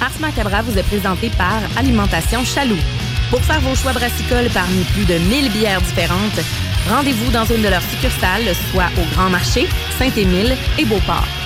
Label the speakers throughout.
Speaker 1: Ars Macabra vous est présenté par Alimentation Chaloux. Pour faire vos choix brassicoles parmi plus de 1000 bières différentes, rendez-vous dans une de leurs succursales, soit au Grand Marché, Saint-Émile et Beauport.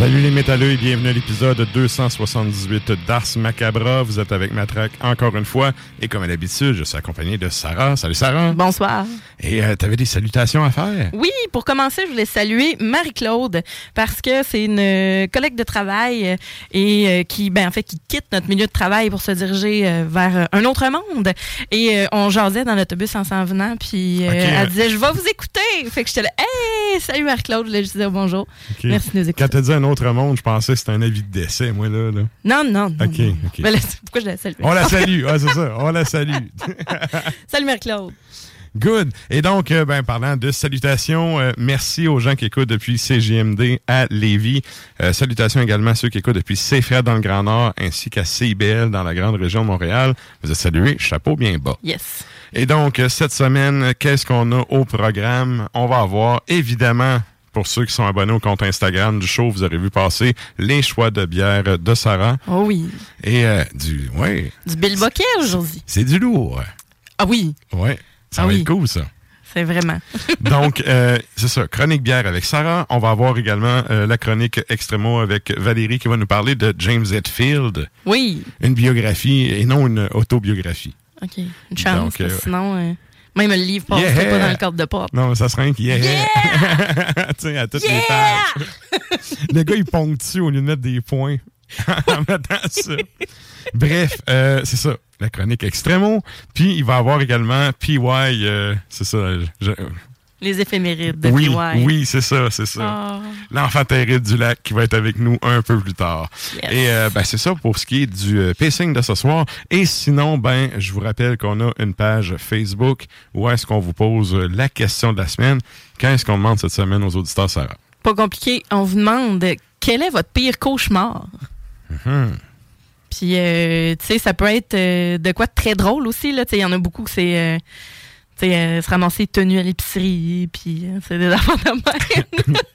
Speaker 2: Salut les métalleux et bienvenue à l'épisode 278 d'Ars Macabra. Vous êtes avec Matraque encore une fois et comme à l'habitude, je suis accompagné de Sarah. Salut Sarah.
Speaker 1: Bonsoir.
Speaker 2: Et euh, t'avais des salutations à faire?
Speaker 1: Oui, pour commencer, je voulais saluer Marie-Claude parce que c'est une euh, collègue de travail euh, et euh, qui, ben, en fait, qui quitte notre milieu de travail pour se diriger euh, vers un autre monde. Et on jasait dans l'autobus en s'en venant, puis elle disait, je vais vous écouter. Fait que j'étais là, hey, salut Marie-Claude, je voulais juste dire bonjour. Merci de nous écouter.
Speaker 2: Quand autre monde, je pensais que c'était un avis de décès, moi, là. là.
Speaker 1: Non, non, non.
Speaker 2: Ok,
Speaker 1: non.
Speaker 2: ok.
Speaker 1: Là, pourquoi je la salue?
Speaker 2: On la salue. Ah, c'est ça. On la salue.
Speaker 1: Salut Marie-Claude.
Speaker 2: Good. Et donc, euh, ben, parlant de salutations, euh, merci aux gens qui écoutent depuis CGMD à Lévis. Euh, salutations également à ceux qui écoutent depuis CFRED dans le Grand Nord ainsi qu'à CIBL dans la grande région de Montréal. Vous êtes salués, chapeau bien bas.
Speaker 1: Yes.
Speaker 2: Et donc, cette semaine, qu'est-ce qu'on a au programme? On va avoir, évidemment, pour ceux qui sont abonnés au compte Instagram du show, vous aurez vu passer les choix de bière de Sarah.
Speaker 1: Oh oui.
Speaker 2: Et euh, du... Ouais,
Speaker 1: Du Bill Bocquet aujourd'hui.
Speaker 2: c'est du lourd.
Speaker 1: Ah oui,
Speaker 2: Ouais, ça
Speaker 1: Ah
Speaker 2: va
Speaker 1: oui.
Speaker 2: être cool, ça.
Speaker 1: c'est vraiment.
Speaker 2: Donc, euh, c'est ça, chronique bière avec Sarah. On va avoir également euh, la chronique Extremo avec Valérie qui va nous parler de James Hetfield,
Speaker 1: Oui.
Speaker 2: une biographie et non une autobiographie.
Speaker 1: OK. Une chance.
Speaker 2: Donc,
Speaker 1: sinon, même le livre passe
Speaker 2: Yeah!
Speaker 1: pas dans le cadre de porte.
Speaker 2: Non, mais ça serait un qui yeah! tu sais, à toutes les pages. le gars, il ponctue au lieu de mettre des points en mettant ça. Bref, euh, c'est ça, la chronique Extremo. Puis, il va avoir également PY, euh, c'est ça. je-
Speaker 1: Les éphémérides de
Speaker 2: oui,
Speaker 1: PY.
Speaker 2: oui, c'est ça, c'est ça.
Speaker 1: Ah,
Speaker 2: l'enfant terrible du lac qui va être avec nous un peu plus tard.
Speaker 1: Yes.
Speaker 2: Et euh, ben, c'est ça pour ce qui est du euh, pacing de ce soir. Et sinon, ben, je vous rappelle qu'on a une page Facebook où est-ce qu'on vous pose euh, la question de la semaine. Qu'est-ce qu'on demande cette semaine aux auditeurs, Sarah?
Speaker 1: pas compliqué. On vous demande quel est votre pire cauchemar?
Speaker 2: Mhm.
Speaker 1: Puis, euh, tu sais, ça peut être de quoi de très drôle aussi. Il y en a beaucoup que c'est. Sais, euh, se ramasser tenue à l'épicerie, puis euh, c'est des affaires de même.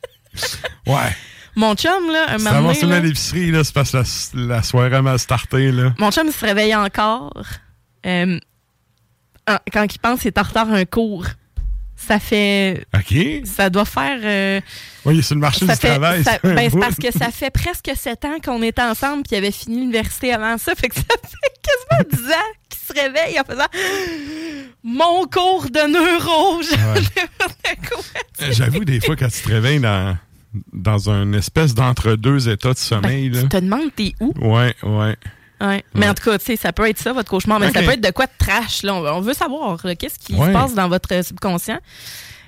Speaker 2: Ouais.
Speaker 1: Mon chum, là, un moment donné,
Speaker 2: à l'épicerie, là, c'est parce que la, la soirée a mal starté, là.
Speaker 1: mon chum il se réveille encore. euh, quand il pense qu'il est en retard à un cours. Ça fait...
Speaker 2: OK.
Speaker 1: Ça doit faire... euh,
Speaker 2: Oui, c'est le marché
Speaker 1: ça
Speaker 2: du
Speaker 1: fait-
Speaker 2: travail.
Speaker 1: ça- ben, c'est parce que ça fait presque sept ans qu'on est ensemble puis il avait fini l'université avant ça. Fait que ça fait quasiment dix ans qu'il se réveille en faisant mon cours de neuro.
Speaker 2: Euh, J'avoue, des fois, quand tu te réveilles dans, dans une espèce d'entre-deux états de sommeil, là.
Speaker 1: Ben, Tu te demandes t'es où?
Speaker 2: Ouais, ouais.
Speaker 1: Ouais. Mais en tout cas, tu sais, ça peut être ça, votre cauchemar, mais ça peut être de quoi de trash. Là. On, on veut savoir qu'est-ce qui
Speaker 2: Ouais.
Speaker 1: se passe dans votre subconscient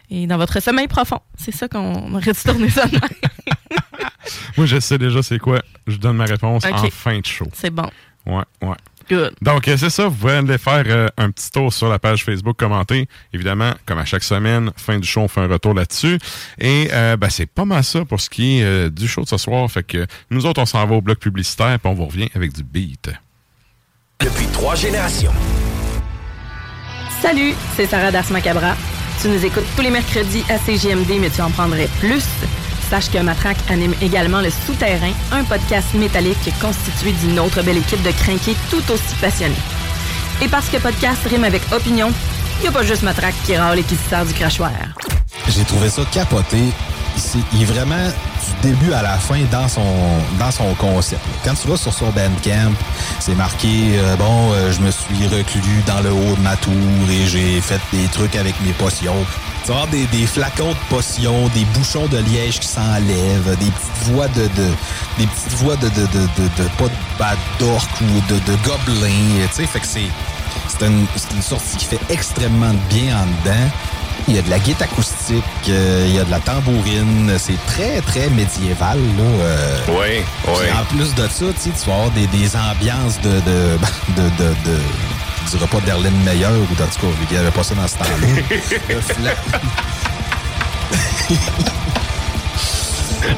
Speaker 1: et dans votre sommeil profond. C'est ça qu'on aurait dû tourner ça.
Speaker 2: Moi, je sais déjà c'est quoi. Je donne ma réponse en fin de show.
Speaker 1: C'est bon.
Speaker 2: Ouais, ouais.
Speaker 1: Good.
Speaker 2: Donc, euh, c'est ça. Vous pouvez aller faire euh, un petit tour sur la page Facebook, commenter. Évidemment, comme à chaque semaine, fin du show, on fait un retour là-dessus. Et euh, ben, c'est pas mal ça pour ce qui est euh, du show de ce soir. Fait que nous autres, on s'en va au bloc publicitaire, puis on vous revient avec du beat.
Speaker 3: Depuis trois générations.
Speaker 1: Salut, c'est Sarah Das Macabra. Tu nous écoutes tous les mercredis à CGMD, mais tu en prendrais plus. Sache que Matraque anime également Le Souterrain, un podcast métallique constitué d'une autre belle équipe de crinqués tout aussi passionnés. Et parce que podcast rime avec opinion, n'y a pas juste Matraque qui râle et qui se sert du crachoir.
Speaker 4: J'ai trouvé ça capoté. Il est vraiment du début à la fin dans son dans son concept. Quand tu vas sur son Bandcamp, c'est marqué euh, bon, euh, je me suis reclus dans le haut de ma tour et j'ai fait des trucs avec mes potions. Tu vas avoir des, flacons de potions, des bouchons de liège qui s'enlèvent, des petites voix de, de des petites voix de de, de, de, de- pas d'orc ou de, de gobelins, tu sais, fait que c'est c'est une, une sortie qui fait extrêmement de bien en dedans. Il y a de la guitare acoustique, euh, il y a de la tambourine. C'est très, très médiéval. Là, euh.
Speaker 5: Oui,
Speaker 4: Puis En plus de ça, tu vas avoir des, des ambiances de... de, de, de, de je dirais pas d'Erlen Meyer ou en tout cas, il n'y avait pas ça dans ce temps-là.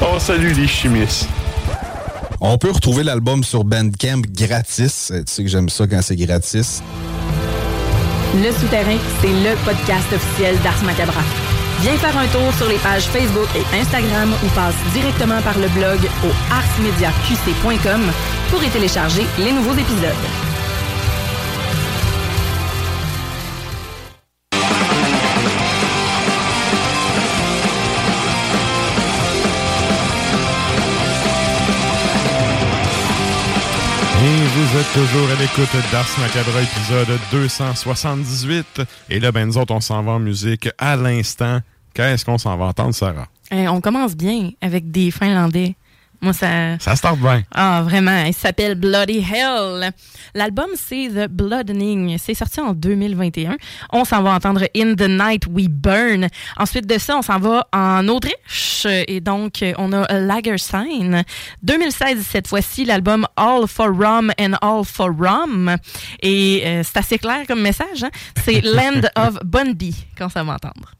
Speaker 5: On salue les chimistes.
Speaker 4: On peut retrouver l'album sur Bandcamp gratis. Euh, Tu sais que j'aime ça quand c'est gratis.
Speaker 1: Le Souterrain, c'est le podcast officiel d'Ars Macabra. Viens faire un tour sur les pages Facebook et Instagram ou passe directement par le blog au arsmediaqc.com pour y télécharger les nouveaux épisodes.
Speaker 2: Vous êtes toujours à l'écoute d'Ars Macabra, épisode 278. Et là, ben, nous autres, on s'en va en musique à l'instant. Qu'est-ce qu'on s'en va entendre, Sarah?
Speaker 1: Eh, on commence bien avec des Finlandais. Moi, ça.
Speaker 2: Ça start bien.
Speaker 1: Ah, vraiment. Il s'appelle Bloody Hell. L'album, c'est The Bloodening. C'est sorti en 2021. On s'en va entendre In the Night We Burn. Ensuite de ça, on s'en va en Autriche. Et donc, on a Lager Sign. 2016, cette fois-ci, l'album All for Rum and All for Rum. Et euh, c'est assez clair comme message. Hein? C'est Land of Bundy qu'on s'en va entendre.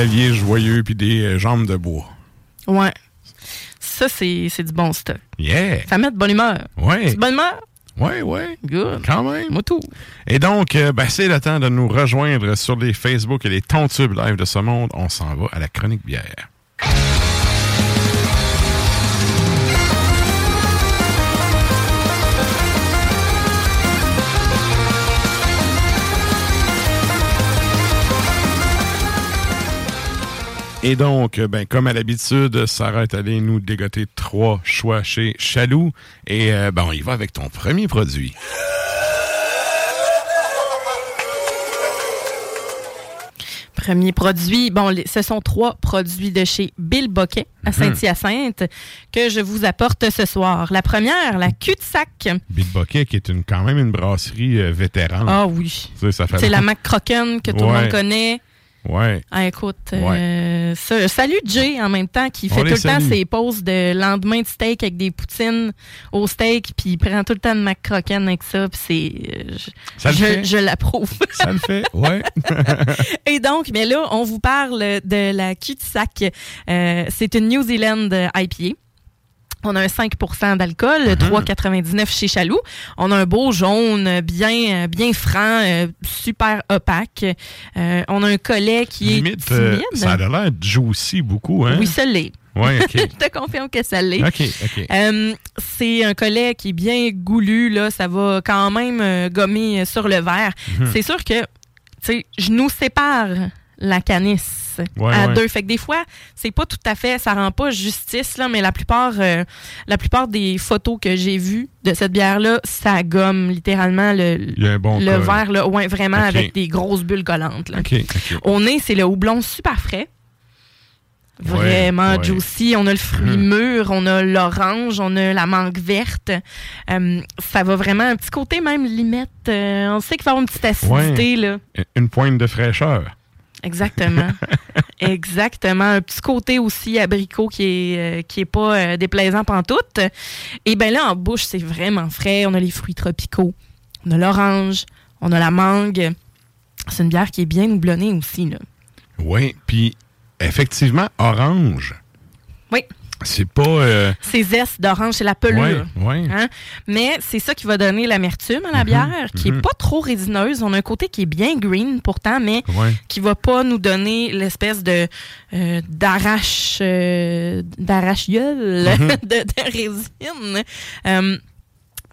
Speaker 2: Claviers joyeux puis des euh, jambes de bois.
Speaker 1: Ouais. Ça, c'est c'est du bon stock.
Speaker 2: Yeah!
Speaker 1: Ça met de bonne humeur.
Speaker 2: Ouais.
Speaker 1: C'est de bonne humeur?
Speaker 2: Ouais, ouais.
Speaker 1: Good.
Speaker 2: Quand même.
Speaker 1: Moi tout.
Speaker 2: Et donc, euh, ben, c'est le temps de nous rejoindre sur les Facebook et les Tontubes live de ce monde. On s'en va à la chronique bière. Et donc, euh, ben, comme à l'habitude, Sarah est allée nous dégoter trois choix chez Chaloux. Et euh, ben, on y va avec ton premier produit.
Speaker 1: Premier produit, bon, les- ce sont trois produits de chez Bill Boquet à Saint-Hyacinthe que je vous apporte ce soir. La première, la cul-de-sac.
Speaker 2: Bill Boquet, qui est une, quand même une brasserie euh, vétérane.
Speaker 1: Ah oui.
Speaker 2: Tu sais, ça fait
Speaker 1: C'est la Mac Crocken que tout le
Speaker 2: Ouais.
Speaker 1: monde connaît.
Speaker 2: Ouais.
Speaker 1: Ah, écoute, euh, ça- salut Jay en même temps qui fait tout le temps ses pauses de lendemain de steak avec des poutines au steak, puis il prend tout le temps de Mac avec ça, puis c'est. euh, je-
Speaker 2: Ça le
Speaker 1: je,
Speaker 2: fait?
Speaker 1: je l'approuve.
Speaker 2: Ça le fait, ouais.
Speaker 1: Et donc, mais là, on vous parle de la cul-de-sac. Euh, c'est une New Zealand IPA. On a un 5% d'alcool,
Speaker 2: Mm-hmm.
Speaker 1: 3,99 chez Chaloux. On a un beau jaune, bien, bien franc, euh, super opaque. Euh, on a un collet qui
Speaker 2: Limite,
Speaker 1: est
Speaker 2: euh,
Speaker 1: timide.
Speaker 2: ça a l'air juicy beaucoup, hein?
Speaker 1: Oui, ça l'est.
Speaker 2: Ouais, OK.
Speaker 1: Je te confirme que ça l'est.
Speaker 2: OK, OK.
Speaker 1: Euh, c'est un collet qui est bien goulu, là. Ça va quand même euh, gommer sur le verre.
Speaker 2: Mhm.
Speaker 1: C'est sûr que, tu sais, je nous sépare la canisse
Speaker 2: Ouais,
Speaker 1: à
Speaker 2: ouais.
Speaker 1: deux. Fait que des fois, c'est pas tout à fait, ça rend pas justice, là, mais la plupart, euh, la plupart des photos que j'ai vues de cette bière-là, ça gomme littéralement le,
Speaker 2: bon
Speaker 1: le verre, là. Ouais, vraiment avec des grosses bulles collantes, là.
Speaker 2: OK, OK.
Speaker 1: Au nez, c'est le houblon super frais. Vraiment
Speaker 2: ouais.
Speaker 1: juicy. On a le fruit
Speaker 2: Mhm.
Speaker 1: mûr, on a l'orange, on a la mangue verte. Euh, ça va vraiment un petit côté même limette. euh, on sait qu'il va y avoir une petite acidité, là.
Speaker 2: Une pointe de fraîcheur.
Speaker 1: Exactement. Exactement. Un petit côté aussi abricot qui est, euh, qui est pas euh, déplaisant pantoute. Et bien là, en bouche, c'est vraiment frais. On a les fruits tropicaux. On a l'orange. On a la mangue. C'est une bière qui est bien houblonnée aussi, là.
Speaker 2: Oui, puis effectivement, orange.
Speaker 1: Oui.
Speaker 2: C'est pas... euh,
Speaker 1: C'est zeste d'orange, c'est la pelure.
Speaker 2: Ouais, ouais.
Speaker 1: Hein? Mais c'est ça qui va donner l'amertume à la bière, qui
Speaker 2: mhm.
Speaker 1: est pas trop résineuse. On a un côté qui est bien green pourtant, mais
Speaker 2: Ouais.
Speaker 1: qui va pas nous donner l'espèce de euh, d'arrache euh,
Speaker 2: Mhm.
Speaker 1: de, de résine. Euh,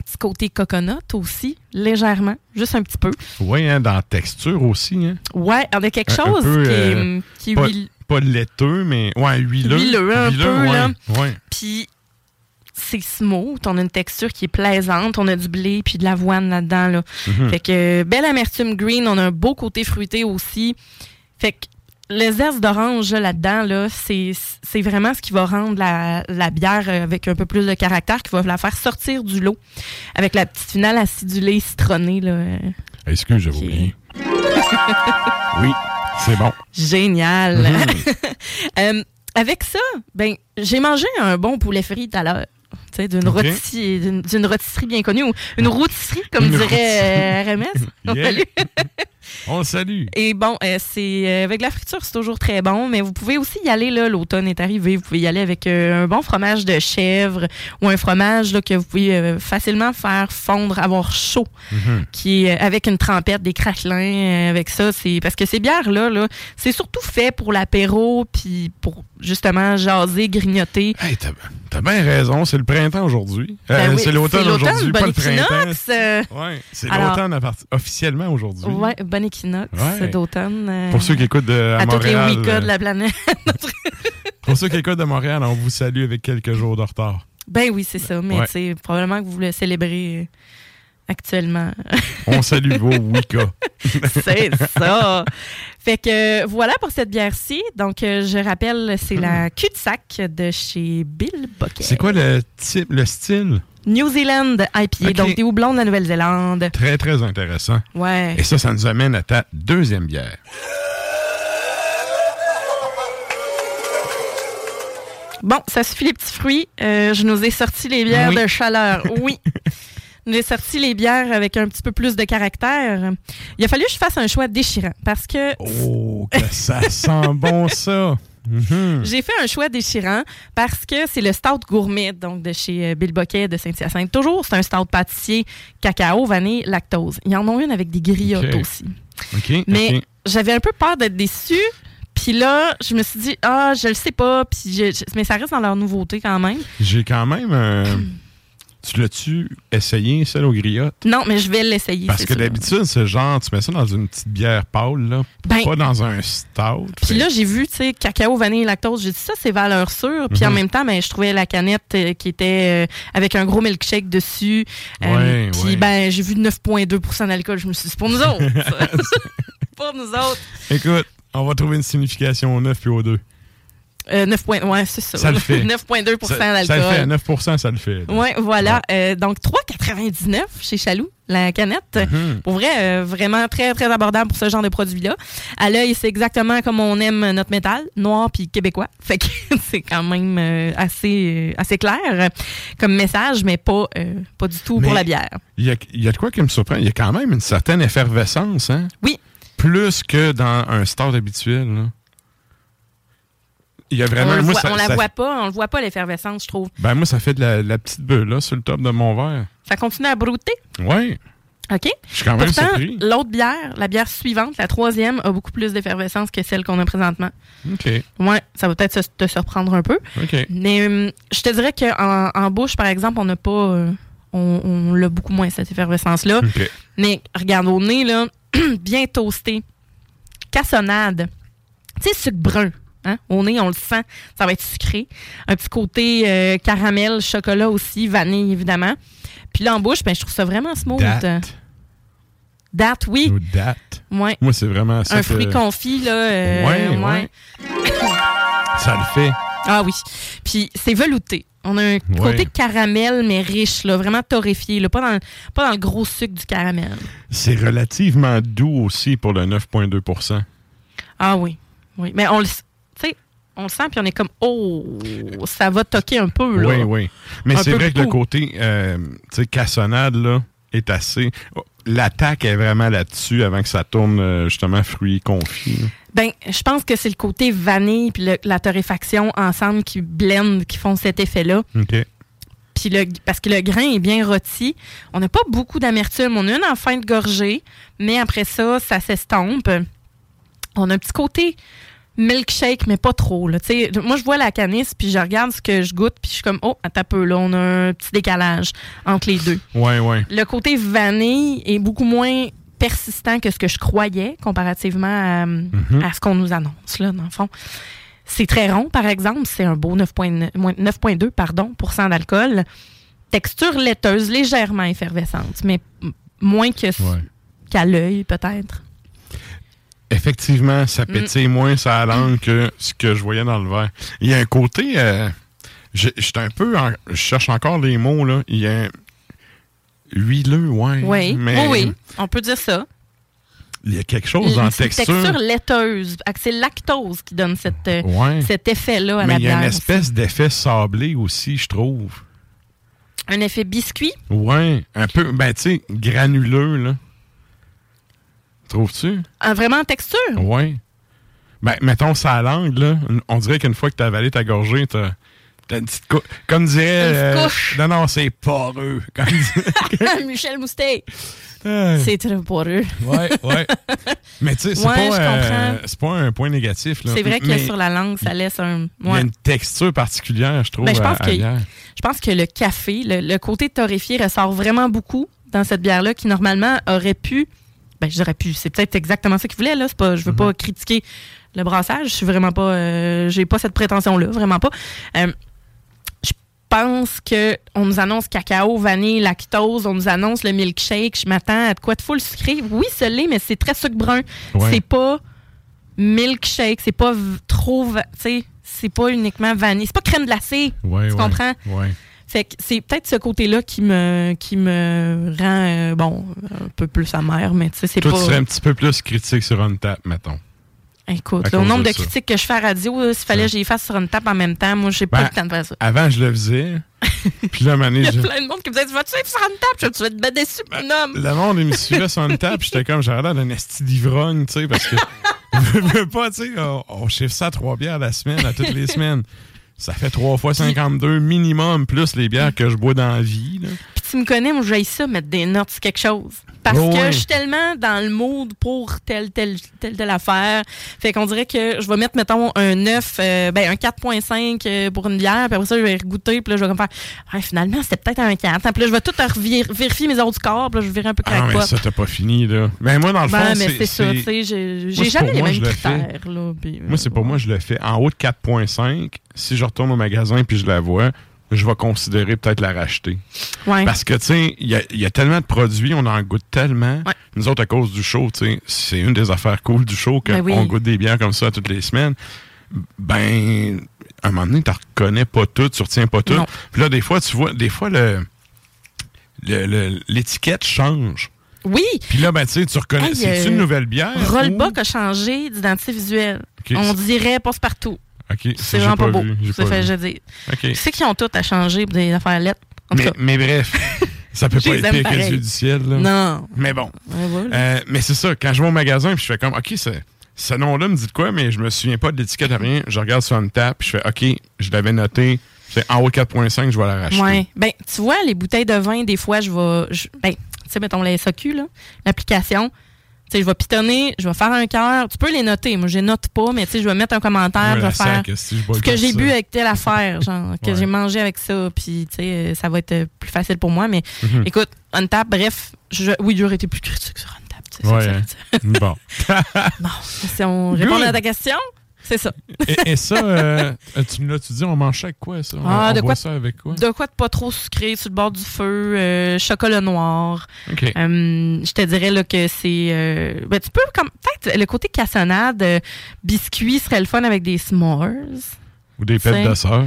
Speaker 1: petit côté coconut aussi, légèrement, juste un petit peu.
Speaker 2: Oui, hein, dans la texture aussi. Hein.
Speaker 1: Ouais, on a quelque
Speaker 2: Un- un
Speaker 1: chose
Speaker 2: peu,
Speaker 1: qui
Speaker 2: euh,
Speaker 1: qui est
Speaker 2: pas,
Speaker 1: huile-
Speaker 2: pas laiteux, mais ouais, huileux.
Speaker 1: Huileux, un peu,
Speaker 2: ouais,
Speaker 1: là.
Speaker 2: ouais.
Speaker 1: Puis c'est smooth, on a une texture qui est plaisante, on a du blé puis de l'avoine là-dedans là.
Speaker 2: Mhm.
Speaker 1: Fait que euh, belle amertume green, on a un beau côté fruité aussi. Fait que le zeste d'orange là, là-dedans là, c'est c'est vraiment ce qui va rendre la, la bière euh, avec un peu plus de caractère qui va la faire sortir du lot avec la petite finale acidulée citronnée là.
Speaker 2: Excuse,
Speaker 1: Ok.
Speaker 2: bien. oui, c'est bon.
Speaker 1: Génial.
Speaker 2: Mhm.
Speaker 1: Euh, avec ça, ben j'ai mangé un bon poulet frit tout à l'heure. Tu sais, d'une
Speaker 2: Ok.
Speaker 1: rôtisserie, d'une rôtisserie bien connue, ou une rôtisserie, comme
Speaker 2: Une
Speaker 1: dirait RMS.
Speaker 2: Yeah. On le salue.
Speaker 1: Et bon, euh, c'est euh, avec la friture, c'est toujours très bon, mais vous pouvez aussi y aller là. L'automne est arrivé, vous pouvez y aller avec euh, un bon fromage de chèvre ou un fromage là, que vous pouvez euh, facilement faire fondre, avoir chaud,
Speaker 2: Mhm.
Speaker 1: qui euh, avec une trempette, des craquelins, euh, avec ça. C'est parce que ces bières là, là, c'est surtout fait pour l'apéro, puis pour justement jaser, grignoter.
Speaker 2: Hey, t'as bien raison, c'est le printemps aujourd'hui. Euh,
Speaker 1: Ben oui,
Speaker 2: c'est l'automne aujourd'hui, pas
Speaker 1: bon
Speaker 2: le printemps.
Speaker 1: équinoxe, euh,
Speaker 2: Ouais, c'est l'automne officiellement aujourd'hui.
Speaker 1: ouais, bon équinoxe
Speaker 2: Ouais.
Speaker 1: d'automne. euh,
Speaker 2: Pour ceux qui écoutent de, à,
Speaker 1: à tous les
Speaker 2: Montréal,
Speaker 1: Wicca
Speaker 2: euh,
Speaker 1: de la planète.
Speaker 2: pour ceux qui écoutent de Montréal, on vous salue avec quelques jours de retard.
Speaker 1: Ben oui, c'est ça. Mais
Speaker 2: Ouais.
Speaker 1: tu sais, probablement que vous le célébrez euh, actuellement.
Speaker 2: On salue vos Wicca.
Speaker 1: c'est ça. Fait que voilà pour cette bière-ci. Donc, euh, je rappelle, c'est la cul-de-sac de chez Bill Bucket.
Speaker 2: Hmm. C'est quoi le type, le style?
Speaker 1: New Zealand IPA, donc des houblons de la Nouvelle-Zélande.
Speaker 2: Très, très intéressant.
Speaker 1: Ouais.
Speaker 2: Et ça, ça nous amène à ta deuxième bière.
Speaker 1: Bon, ça suffit les petits fruits. Euh, je nous ai sorti les bières
Speaker 2: Oui.
Speaker 1: de chaleur. Oui. j'ai sorti les bières avec un petit peu plus de caractère. Il a fallu que je fasse un choix déchirant parce que
Speaker 2: Oh, que ça sent bon, ça! Mhm.
Speaker 1: j'ai fait un choix déchirant parce que c'est le stout gourmet donc de chez euh, Bill Boquet de Saint-Hyacinthe. Toujours, c'est un stout pâtissier cacao, vanille, lactose. Ils en ont une avec des griottes aussi. Mais j'avais un peu peur d'être déçue. Puis là, je me suis dit, ah, je le sais pas. Puis mais ça reste dans leur nouveauté quand même.
Speaker 2: J'ai quand même. euh, tu l'as-tu essayé, celle aux griottes?
Speaker 1: Non, mais je vais l'essayer.
Speaker 2: Parce que d'habitude, c'est genre, tu mets ça dans une petite bière pâle, là,
Speaker 1: Ben,
Speaker 2: pas dans un stout.
Speaker 1: Puis là, j'ai vu, tu sais, cacao, vanille, lactose. J'ai dit, ça, c'est valeur sûre. Puis en
Speaker 2: Mhm.
Speaker 1: même temps, ben, je trouvais la canette euh, qui était euh, avec un gros milkshake dessus.
Speaker 2: Ouais,
Speaker 1: Puis,
Speaker 2: ouais.
Speaker 1: ben, j'ai vu 9,2% d'alcool. Je me suis dit, c'est pour nous autres. pour nous autres.
Speaker 2: Écoute, on va trouver une signification au 9 puis au 2.
Speaker 1: Euh, 9 points, ouais, c'est ça.
Speaker 2: Ça le fait.
Speaker 1: 9,2
Speaker 2: Ça, ça le fait,
Speaker 1: d'alcool.
Speaker 2: 9% ça le fait.
Speaker 1: Oui, voilà. Euh, donc, 3,99 chez Chaloux, la canette.
Speaker 2: Mhm.
Speaker 1: Pour vrai, euh, vraiment très, très abordable pour ce genre de produit-là. À l'œil, c'est exactement comme on aime notre métal, noir puis québécois. Fait que c'est quand même euh, assez, euh, assez clair euh, comme message, mais pas, euh, pas du tout
Speaker 2: Mais-
Speaker 1: pour la bière.
Speaker 2: Il y, a, y a de quoi qui me surprend. Il y a quand même une certaine effervescence, hein?
Speaker 1: Oui.
Speaker 2: Plus que dans un stout habituel, là. Il y a vraiment.
Speaker 1: on le
Speaker 2: moi,
Speaker 1: voit-
Speaker 2: ça-
Speaker 1: on la
Speaker 2: ça-
Speaker 1: voit pas, on le voit pas l'effervescence, je trouve.
Speaker 2: Ben, moi, ça fait de la, la petite bulle, là, sur le top de mon verre.
Speaker 1: Ça continue à brouter.
Speaker 2: Ouais.
Speaker 1: OK?
Speaker 2: Je suis quand même
Speaker 1: Pourtant, l'autre bière, la bière suivante, la troisième, a beaucoup plus d'effervescence que celle qu'on a présentement.
Speaker 2: OK.
Speaker 1: Ouais, ça va peut-être te surprendre un peu.
Speaker 2: OK.
Speaker 1: Mais hum, je te dirais qu'en en bouche, par exemple, on n'a pas. euh, on on l'a beaucoup moins, cette effervescence-là.
Speaker 2: OK.
Speaker 1: Mais regarde, au nez, là, bien toasté. Cassonade. Tu sais, sucre brun. Hein? Au nez, on le sent. Ça va être sucré. Un petit côté euh, caramel, chocolat aussi, vanille, évidemment. Puis là, en bouche, ben, je trouve ça vraiment smooth.
Speaker 2: Date.
Speaker 1: Date, oui.
Speaker 2: Ou date.
Speaker 1: Ouais.
Speaker 2: Moi, c'est vraiment ça.
Speaker 1: Un fruit confit, là. euh,
Speaker 2: Ouais, ouais. Ça le fait.
Speaker 1: Ah oui. Puis c'est velouté. On a un côté caramel, mais riche, là, vraiment torréfié, là, pas, dans, pas dans le gros sucre du caramel.
Speaker 2: C'est relativement doux aussi pour le 9,2%
Speaker 1: Ah oui. Oui. Mais on le, on le sent, puis on est comme, oh, ça va toquer un peu, là.
Speaker 2: Oui, oui. Mais c'est vrai que le côté euh, tu sais, cassonade là, est assez. oh, L'attaque est vraiment là-dessus avant que ça tourne euh, justement fruits confits. là.
Speaker 1: Ben, je pense que c'est le côté vanille puis le- la torréfaction ensemble qui blendent, qui font cet effet-là.
Speaker 2: OK.
Speaker 1: Puis le, parce que le grain est bien rôti. On n'a pas beaucoup d'amertume. On a une en fin de gorgée, mais après ça, ça s'estompe. On a un petit côté milkshake, mais pas trop. Là. Moi, je vois la canisse, puis je regarde ce que je goûte, puis je suis comme, oh, un peu, là, on a un petit décalage entre les deux.
Speaker 2: Ouais, ouais.
Speaker 1: Le côté vanille est beaucoup moins persistant que ce que je croyais comparativement à,
Speaker 2: Mhm.
Speaker 1: à ce qu'on nous annonce, là, dans le fond. C'est très rond, par exemple. C'est un beau 9,2 moins- 9,2 pardon, pour cent d'alcool. Texture laiteuse, légèrement effervescente, mais moins que
Speaker 2: Ouais.
Speaker 1: qu'à l'œil, peut-être.
Speaker 2: Effectivement, ça
Speaker 1: Mm.
Speaker 2: pétille moins sa langue que ce que je voyais dans le verre. Il y a un côté. Euh, je un peu. en- je cherche encore les mots, là. Il y a un. Huileux, ouais.
Speaker 1: Oui,
Speaker 2: Mais
Speaker 1: oui, oui, on peut dire ça.
Speaker 2: il y a quelque chose en texture.
Speaker 1: texture laiteuse. C'est lactose qui donne cette, euh,
Speaker 2: Ouais.
Speaker 1: cet effet-là à
Speaker 2: Mais
Speaker 1: la
Speaker 2: il y a
Speaker 1: bière.
Speaker 2: une espèce d'effet sablé aussi, je trouve.
Speaker 1: Un effet biscuit?
Speaker 2: Ouais, un peu, ben tu sais, granuleux, là. Trouves-tu?
Speaker 1: Ah, vraiment en texture?
Speaker 2: Ouais. Ben, mettons, ça langue, là. On dirait qu'une fois que t'as avalé ta gorgée, t'as t'as une petite couche. Comme dirait.
Speaker 1: Une
Speaker 2: euh,
Speaker 1: couche.
Speaker 2: non, non, c'est poreux. Comme dirait-
Speaker 1: Michel Moustet.
Speaker 2: Ouais,
Speaker 1: C'est très poreux.
Speaker 2: ouais. ouais. Mais tu sais, c'est
Speaker 1: Ouais, je
Speaker 2: pas, euh, c'est pas un point négatif, là.
Speaker 1: C'est vrai que
Speaker 2: Mais
Speaker 1: sur la langue, ça laisse un.
Speaker 2: Il y a
Speaker 1: Ouais.
Speaker 2: une texture particulière, je trouve.
Speaker 1: Ben, je pense
Speaker 2: à- à
Speaker 1: que-. Je pense que le café, le, le côté torréfié ressort vraiment beaucoup dans cette bière-là qui normalement aurait pu. Ben, j'aurais pu. C'est peut-être exactement ça qu'il voulait, là. C'est pas, je veux
Speaker 2: Mhm.
Speaker 1: pas critiquer le brassage. Je suis vraiment pas. euh, J'ai pas cette prétention-là, vraiment pas. Euh, je pense que on nous annonce cacao, vanille, lactose, on nous annonce le milkshake. Je m'attends à de quoi de full sucré. Oui, ce l'est, mais c'est très sucre brun.
Speaker 2: Ouais.
Speaker 1: C'est pas milkshake, c'est pas trop, tu sais, c'est pas uniquement vanille, c'est pas crème glacée.
Speaker 2: Ouais,
Speaker 1: tu
Speaker 2: ouais,
Speaker 1: comprends? Fait que c'est peut-être ce côté-là qui me qui me rend euh, bon un peu plus amer, mais tu sais c'est
Speaker 2: Toi,
Speaker 1: pas.
Speaker 2: tu serais un petit peu plus critique sur une tap, mettons.
Speaker 1: Écoute,
Speaker 2: cause
Speaker 1: nombre
Speaker 2: de
Speaker 1: critiques que je fais à radio, s'il fallait que j'y fasse sur une tape en même temps, moi, j'ai pas
Speaker 2: Ben,
Speaker 1: le temps de faire ça.
Speaker 2: Avant, je le faisais. Puis là,
Speaker 1: Il y a
Speaker 2: je-
Speaker 1: plein de monde qui me disait Tu vas-tu sur une tape Je tu vas être ben déçu, mon homme.
Speaker 2: le monde, il me suivait sur une table, j'étais comme, j'avais l'air d'un esti d'ivrogne, tu sais, parce que, je veux pas, tu sais, on, on chiffre ça à trois bières la semaine, à toutes les semaines. Ça fait trois fois 52 minimum, plus les bières que je bois dans la vie, là.
Speaker 1: Puis tu me connais, moi, j'aille ça, mettre des notes sur quelque chose. Parce que
Speaker 2: ouais.
Speaker 1: je suis tellement dans le mood pour telle, telle, telle, telle affaire. Fait qu'on dirait que je vais mettre, mettons, un 9, euh, ben, un 4.5 euh, pour une bière, puis après ça, je vais regoûter, puis là, je vais comme faire, ah, finalement, c'était peut-être un 4. Puis là, je vais tout vérifier mes autres scores, puis là, je vais virer un peu
Speaker 2: Ah, mais ça, t'as pas fini, là. Mais moi, dans le fond,
Speaker 1: Ben, mais
Speaker 2: c'est
Speaker 1: c'est ça,
Speaker 2: c'est-
Speaker 1: tu sais, j'ai
Speaker 2: c'est
Speaker 1: jamais les
Speaker 2: moi,
Speaker 1: mêmes
Speaker 2: le
Speaker 1: critères, là. puis,
Speaker 2: Moi, c'est pour moi, je le fais en haut de 4.5. Si je retourne au magasin puis je la vois, je vais considérer peut-être la racheter.
Speaker 1: Ouais.
Speaker 2: Parce que, tu sais, il y a, il y a tellement de produits, on en goûte tellement. Nous autres, à cause du show, tu sais, c'est une des affaires cool du show qu'on
Speaker 1: Ben oui.
Speaker 2: goûte des bières comme ça toutes les semaines. Ben, à un moment donné, tu reconnais pas tout, tu retiens pas tout. Puis là, des fois, tu vois, des fois, le l'étiquette change.
Speaker 1: Oui.
Speaker 2: Puis là, ben, tu sais, tu reconnais.
Speaker 1: Hey,
Speaker 2: C'est
Speaker 1: euh,
Speaker 2: une nouvelle bière?
Speaker 1: Rollbuck a changé d'identité visuelle. On dirait passe-partout. C'est vraiment pas, beau.
Speaker 2: pas
Speaker 1: fait, je dis. Sais qu'ils ont tout à changer pour des affaires lettres.
Speaker 2: Mais, bref, ça peut pas être pire que du ciel. Là.
Speaker 1: Non.
Speaker 2: Mais bon.
Speaker 1: Ouais, voilà.
Speaker 2: Euh, mais c'est ça, quand je vais au magasin, puis je fais comme, OK, ce, ce nom-là me dit de quoi, mais je me souviens pas de l'étiquette, rien. Je regarde sur une table, puis je fais, OK, je l'avais noté. Fais en haut 4.5, je vais la racheter.
Speaker 1: Ouais. Ben, tu vois, les bouteilles de vin, des fois, je vais. je- ben, tu sais, mettons la SAQ, là, l'application. Tu sais, je vais pitonner, je vais faire un cœur. Tu peux les noter. Moi, je les note pas, mais tu sais, je vais mettre un commentaire,
Speaker 2: Ouais,
Speaker 1: je vais faire
Speaker 2: sac, si je bois
Speaker 1: ce que j'ai bu avec telle affaire, genre, que
Speaker 2: Ouais.
Speaker 1: j'ai mangé avec ça, puis tu sais, euh, ça va être euh, plus facile pour moi. Mais
Speaker 2: Mhm.
Speaker 1: écoute, Untap, bref, je, oui, j'aurais été plus critique sur Untap. tu sais, c'est
Speaker 2: Ouais,
Speaker 1: ça,
Speaker 2: hein.
Speaker 1: ça.
Speaker 2: bon.
Speaker 1: Bon, si on répond à ta question, c'est ça.
Speaker 2: Et, et ça, euh, tu me l'as-tu dit, on mange ça avec quoi, ça? On-
Speaker 1: Ah,
Speaker 2: on
Speaker 1: de
Speaker 2: boit
Speaker 1: quoi,
Speaker 2: ça avec quoi?
Speaker 1: de quoi de pas trop sucré sur le bord du feu, euh, chocolat noir.
Speaker 2: OK.
Speaker 1: Euh, je te dirais là, que c'est. euh, ben, tu peux comme. Peut-être le côté cassonade, euh, biscuit serait le fun avec des s'mores.
Speaker 2: Ou des pêtes de sœur.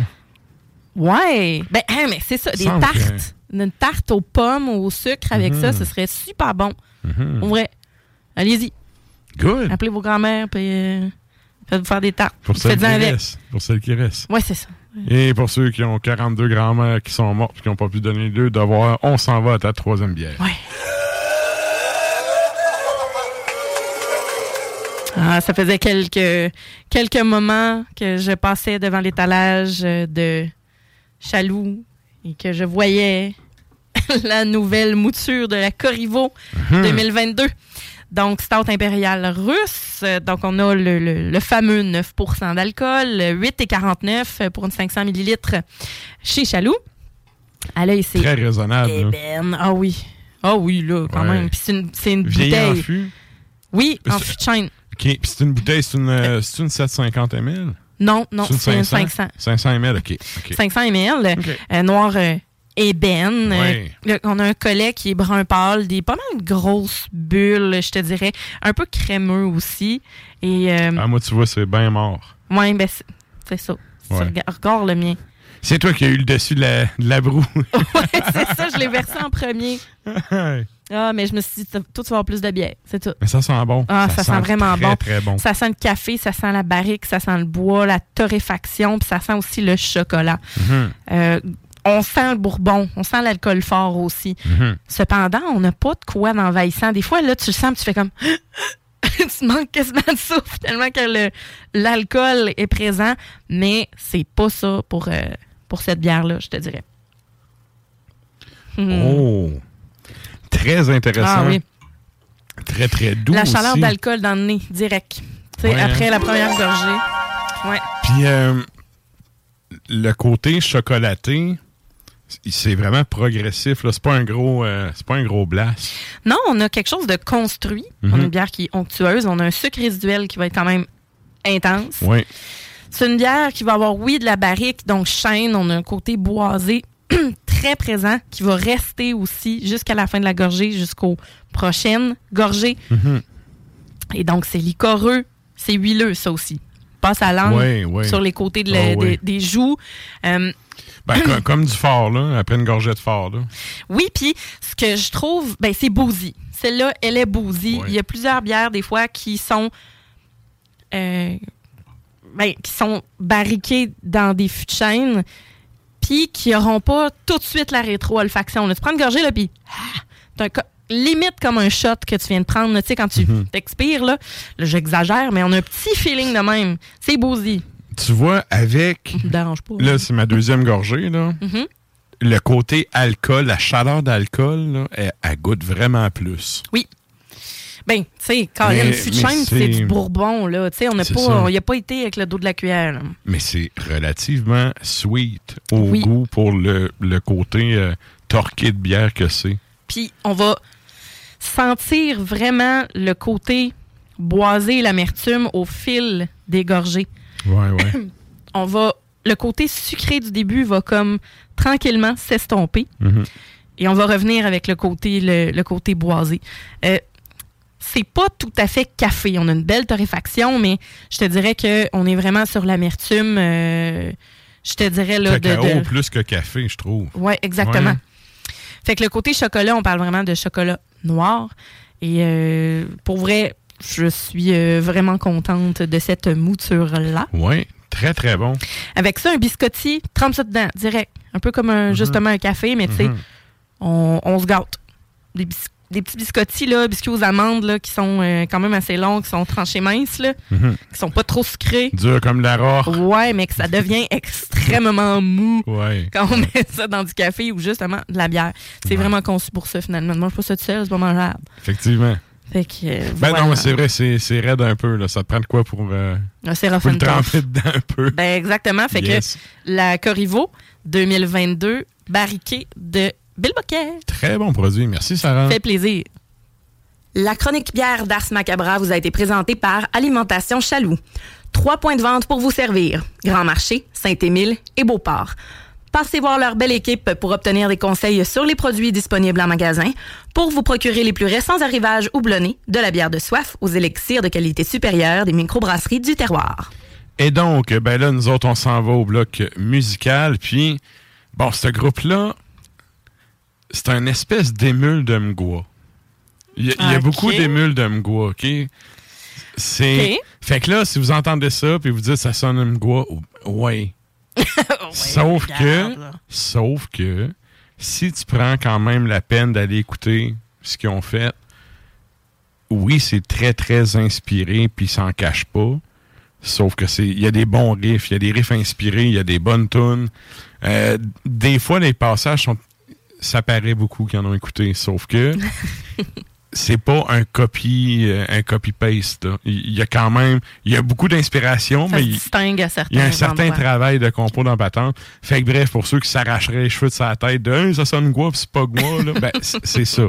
Speaker 1: Ouais. Ben, hein, mais c'est ça, des tartes. Une tarte aux pommes, au sucre avec ça, ce serait super bon.
Speaker 2: Mhm.
Speaker 1: En vrai. Allez-y.
Speaker 2: Good.
Speaker 1: Appelez vos grands-mères, puis faites-vous faire des tartes.
Speaker 2: Pour celles qui
Speaker 1: avec.
Speaker 2: restent. Pour celles qui restent.
Speaker 1: Ouais, c'est ça.
Speaker 2: Et pour ceux qui ont 42 grands-mères qui sont mortes et qui n'ont pas pu donner deux devoirs, on s'en va à ta troisième bière.
Speaker 1: Ouais. Ah, ça faisait quelques, quelques moments que je passais devant l'étalage de Chaloux et que je voyais la nouvelle mouture de la Corriveau
Speaker 2: Mhm.
Speaker 1: 2022. Donc, stout impérial russe. Euh, Donc, on a le, le- le fameux 9% d'alcool, 8,49 pour une 500 millilitres chez Chaloux. À l'œil, c'est
Speaker 2: Très raisonnable. là.
Speaker 1: ébène. Ah oui. Ah oui, là, quand
Speaker 2: Ouais.
Speaker 1: même. Puis c'est une, c'est une
Speaker 2: Vieilli en
Speaker 1: bouteille.
Speaker 2: fût.
Speaker 1: Oui, en fût de.
Speaker 2: OK. Puis c'est une bouteille, c'est une, euh, c'est une 750 ml?
Speaker 1: Non, non, c'est une 500.
Speaker 2: 500 ml, OK. OK.
Speaker 1: 500 ml,
Speaker 2: OK.
Speaker 1: euh, noir euh, ébène. Euh, on a un collet qui est brun pâle, des pas mal de grosses bulles, je te dirais. Un peu crémeux aussi. Et, euh,
Speaker 2: Ah, moi, tu vois, c'est bien mort.
Speaker 1: ouais, ben, c'est ça.
Speaker 2: Ouais.
Speaker 1: Regarde le mien.
Speaker 2: C'est toi qui as eu le dessus de la, de la broue.
Speaker 1: c'est ça, je l'ai versé en premier. Ah, mais je me suis dit, toi, tu vas avoir plus de bière. C'est tout.
Speaker 2: Mais ça sent bon.
Speaker 1: Ah, ça, sent, vraiment
Speaker 2: très,
Speaker 1: bon.
Speaker 2: Très bon.
Speaker 1: Ça sent le café, ça sent la barrique, ça sent le bois, la torréfaction, puis ça sent aussi le chocolat.
Speaker 2: Mhm.
Speaker 1: Euh, on sent le bourbon, on sent l'alcool fort aussi.
Speaker 2: Mhm.
Speaker 1: Cependant, on n'a pas de quoi d'envahissant. Des fois, là, tu le sens, tu fais comme... tu manques quasiment de souffle tellement que l'alcool est présent. Mais c'est pas ça pour, euh, pour cette bière-là, je te dirais. Hmm.
Speaker 2: Oh! Très intéressant.
Speaker 1: Ah oui.
Speaker 2: Très, très doux
Speaker 1: La chaleur d'alcool dans le nez, direct. Tu sais,
Speaker 2: Ouais,
Speaker 1: après
Speaker 2: hein.
Speaker 1: la première gorgée. Ouais.
Speaker 2: Puis euh, le côté chocolaté, c'est vraiment progressif. là. C'est pas un gros, euh, c'est pas un gros blast.
Speaker 1: Non, on a quelque chose de construit. On a une bière qui est onctueuse. On a un sucre résiduel qui va être quand même intense.
Speaker 2: Oui.
Speaker 1: C'est une bière qui va avoir, oui, de la barrique, donc chêne. On a un côté boisé très présent qui va rester aussi jusqu'à la fin de la gorgée, jusqu'aux prochaines gorgées.
Speaker 2: Mhm.
Speaker 1: Et donc, c'est licoreux, c'est huileux, ça aussi. Passe à langue
Speaker 2: Oui, oui.
Speaker 1: sur les côtés de la-
Speaker 2: Ah, oui.
Speaker 1: des, des joues. Euh,
Speaker 2: Ben, comme, comme du fort, là, après une gorgée de fort. Là.
Speaker 1: Oui, puis ce que je trouve, ben c'est boozy. Celle-là, elle est boozy. Il y a plusieurs bières, des fois, qui sont euh, ben, qui sont barriqués dans des fûts de chêne, puis qui n'auront pas tout de suite la rétro-olfaction. là. Tu prends une gorgée, là, puis ah, limite comme un shot que tu viens de prendre. Tu sais, quand tu
Speaker 2: Mhm.
Speaker 1: t'expires, là, là, j'exagère, mais on a un petit feeling de même. C'est bousy.
Speaker 2: Tu vois, avec.
Speaker 1: Dérange pas.
Speaker 2: Là, c'est ma deuxième gorgée, là.
Speaker 1: Mhm.
Speaker 2: Le côté alcool, la chaleur d'alcool, là, elle, elle goûte vraiment plus.
Speaker 1: Oui. Ben, tu sais, quand il y a une chêne, c'est du bourbon, là. Tu sais, on n'a pas, pas été avec le dos de la cuillère, là.
Speaker 2: Mais c'est relativement sweet au
Speaker 1: Oui.
Speaker 2: goût pour le, le côté euh, torqué de bière que c'est.
Speaker 1: Puis on va sentir vraiment le côté boisé l'amertume au fil des gorgées.
Speaker 2: Ouais, ouais.
Speaker 1: On va le côté sucré du début va comme tranquillement s'estomper
Speaker 2: Mhm.
Speaker 1: et on va revenir avec le côté le, le côté boisé. Euh, c'est pas tout à fait café. On a une belle torréfaction, mais je te dirais que on est vraiment sur l'amertume. euh, je te dirais là de- de,
Speaker 2: plus que café, je trouve.
Speaker 1: oui, exactement.
Speaker 2: Ouais.
Speaker 1: Fait que le côté chocolat, on parle vraiment de chocolat noir. Et euh, pour vrai, je suis euh, vraiment contente de cette mouture-là.
Speaker 2: Oui, très, très bon.
Speaker 1: Avec ça, un biscotti, trempe ça dedans, direct. Un peu comme un, justement un café, mais tu sais,
Speaker 2: Mhm.
Speaker 1: on, on se gâte. Des, bis- des petits biscottis, là, biscuits aux amandes, là, qui sont euh, quand même assez longs, qui sont tranchés minces, là,
Speaker 2: Mhm.
Speaker 1: qui sont pas trop sucrés.
Speaker 2: Dur comme la roche.
Speaker 1: Ouais, mais que ça devient extrêmement mou
Speaker 2: Ouais.
Speaker 1: quand on met ça dans du café ou justement de la bière. C'est vraiment conçu pour ça, finalement. Mange pas ça tout seul, c'est pas mangeable.
Speaker 2: Effectivement.
Speaker 1: Fait que, euh,
Speaker 2: Ben
Speaker 1: voilà.
Speaker 2: non, c'est vrai, c'est c'est raide un peu. Là. Ça te prend de quoi pour, euh,
Speaker 1: Ah,
Speaker 2: pour le tremper dedans un peu.
Speaker 1: Ben, exactement. Fait
Speaker 2: Yes.
Speaker 1: que la Corrivo 2022, barriquée de Bill Bocquet.
Speaker 2: Très bon produit. Merci, Sarah.
Speaker 1: Fait plaisir. La chronique bière d'Ars Macabra vous a été présentée par Alimentation Chaloux. Trois points de vente pour vous servir. Grand Marché, Saint-Émile et Beauport. Passez voir leur belle équipe pour obtenir des conseils sur les produits disponibles en magasin, pour vous procurer les plus récents arrivages houblonnés, de la bière de soif aux élixirs de qualité supérieure des microbrasseries du terroir.
Speaker 2: Et donc, ben là, nous autres, on s'en va au bloc musical. Puis, bon, ce groupe-là, c'est un espèce d'émule de Mgwa. Il y a, il y a
Speaker 1: Ok.
Speaker 2: beaucoup d'émules de Mgwa, OK? C'est...
Speaker 1: Ok.
Speaker 2: Fait que là, si vous entendez ça, puis vous dites ça sonne Mgwa, ouais. sauf que... Sauf que, si tu prends quand même la peine d'aller écouter ce qu'ils ont fait, oui, c'est très, très inspiré, puis ils s'en cachent pas. Sauf que c'est, il y a des bons riffs, il y a des riffs inspirés, il y a des bonnes tunes. Euh, des fois, les passages sont, ça paraît beaucoup qu'ils en ont écouté, sauf que c'est pas un copy, euh, un copy paste. Il y a quand même, il y a beaucoup d'inspiration, mais il,
Speaker 1: distingue à certains
Speaker 2: il y a un certain
Speaker 1: endroits.
Speaker 2: travail de compo dans Patente. Fait que bref, pour ceux qui s'arracheraient les cheveux de sa tête de Hey, ça sonne quoi, c'est pas quoi, là, ben, c'est ça.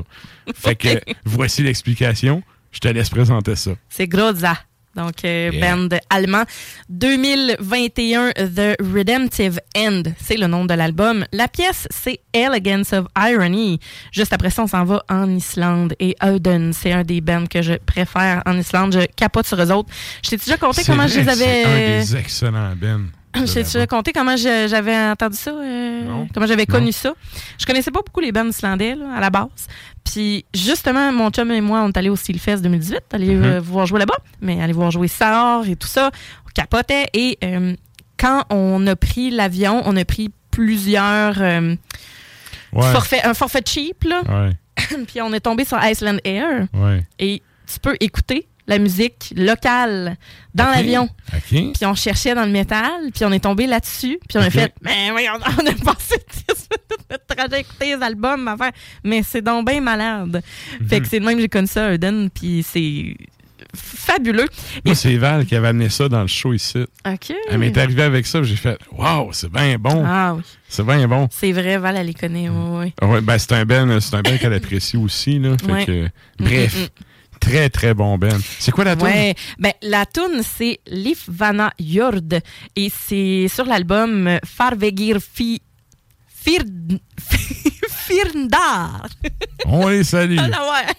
Speaker 2: Fait que voici l'explication. Je te laisse présenter ça.
Speaker 1: C'est Groza. Donc, euh,
Speaker 2: Yeah.
Speaker 1: band allemand. 2021, The Redemptive End, c'est le nom de l'album. La pièce, c'est Elegance of Irony. Juste après ça, on s'en va en Islande. Et Auden, c'est un des bands que je préfère en Islande. Je capote sur eux autres. Je t'ai déjà
Speaker 2: C'est
Speaker 1: comment
Speaker 2: vrai
Speaker 1: je les
Speaker 2: que C'est un
Speaker 1: avais...
Speaker 2: des excellents Ben.
Speaker 1: Je t'ai déjà conté comment j'avais entendu ça, euh, comment j'avais connu ça. Je connaissais pas beaucoup les bands islandais là, à la base. Puis justement, mon chum et moi, on est allés au Steelfest 2018, aller
Speaker 2: Mhm.
Speaker 1: euh, voir jouer là-bas, mais aller voir jouer Sahar et tout ça. On capotait. Et euh, quand on a pris l'avion, on a pris plusieurs euh,
Speaker 2: Ouais.
Speaker 1: forfaits, un forfait cheap, là.
Speaker 2: Ouais,
Speaker 1: puis on est tombé sur Iceland Air
Speaker 2: ouais.
Speaker 1: et tu peux écouter la musique locale dans l'avion. Puis on cherchait dans le métal, puis on est tombé là-dessus, puis on a fait, mais oui, on, on a passé tout notre trajet à écouter les albums, à faire, mais c'est donc bien malade. Fait
Speaker 2: Mhm.
Speaker 1: que c'est de même que j'ai connu ça, Eden, puis c'est fabuleux.
Speaker 2: Moi, c'est Val qui avait amené ça dans le show ici.
Speaker 1: OK.
Speaker 2: Elle m'est arrivée avec ça, j'ai fait Waouh, c'est bien bon.
Speaker 1: Ah oui,
Speaker 2: C'est bien bon.
Speaker 1: c'est vrai, Val, elle les connaît, oui, oui.
Speaker 2: Ouais, ben, c'est un Ben, c'est un Ben qu'elle apprécie aussi, là. Fait
Speaker 1: Ouais.
Speaker 2: que, bref,
Speaker 1: Mm, mm,
Speaker 2: très, très bon Ben. C'est quoi la tune?
Speaker 1: Ouais, ben la tune c'est Lif Vana Jord et c'est sur l'album Farvegir Fi Fir Firndar.
Speaker 2: On les salue.
Speaker 1: Ah, là, ouais.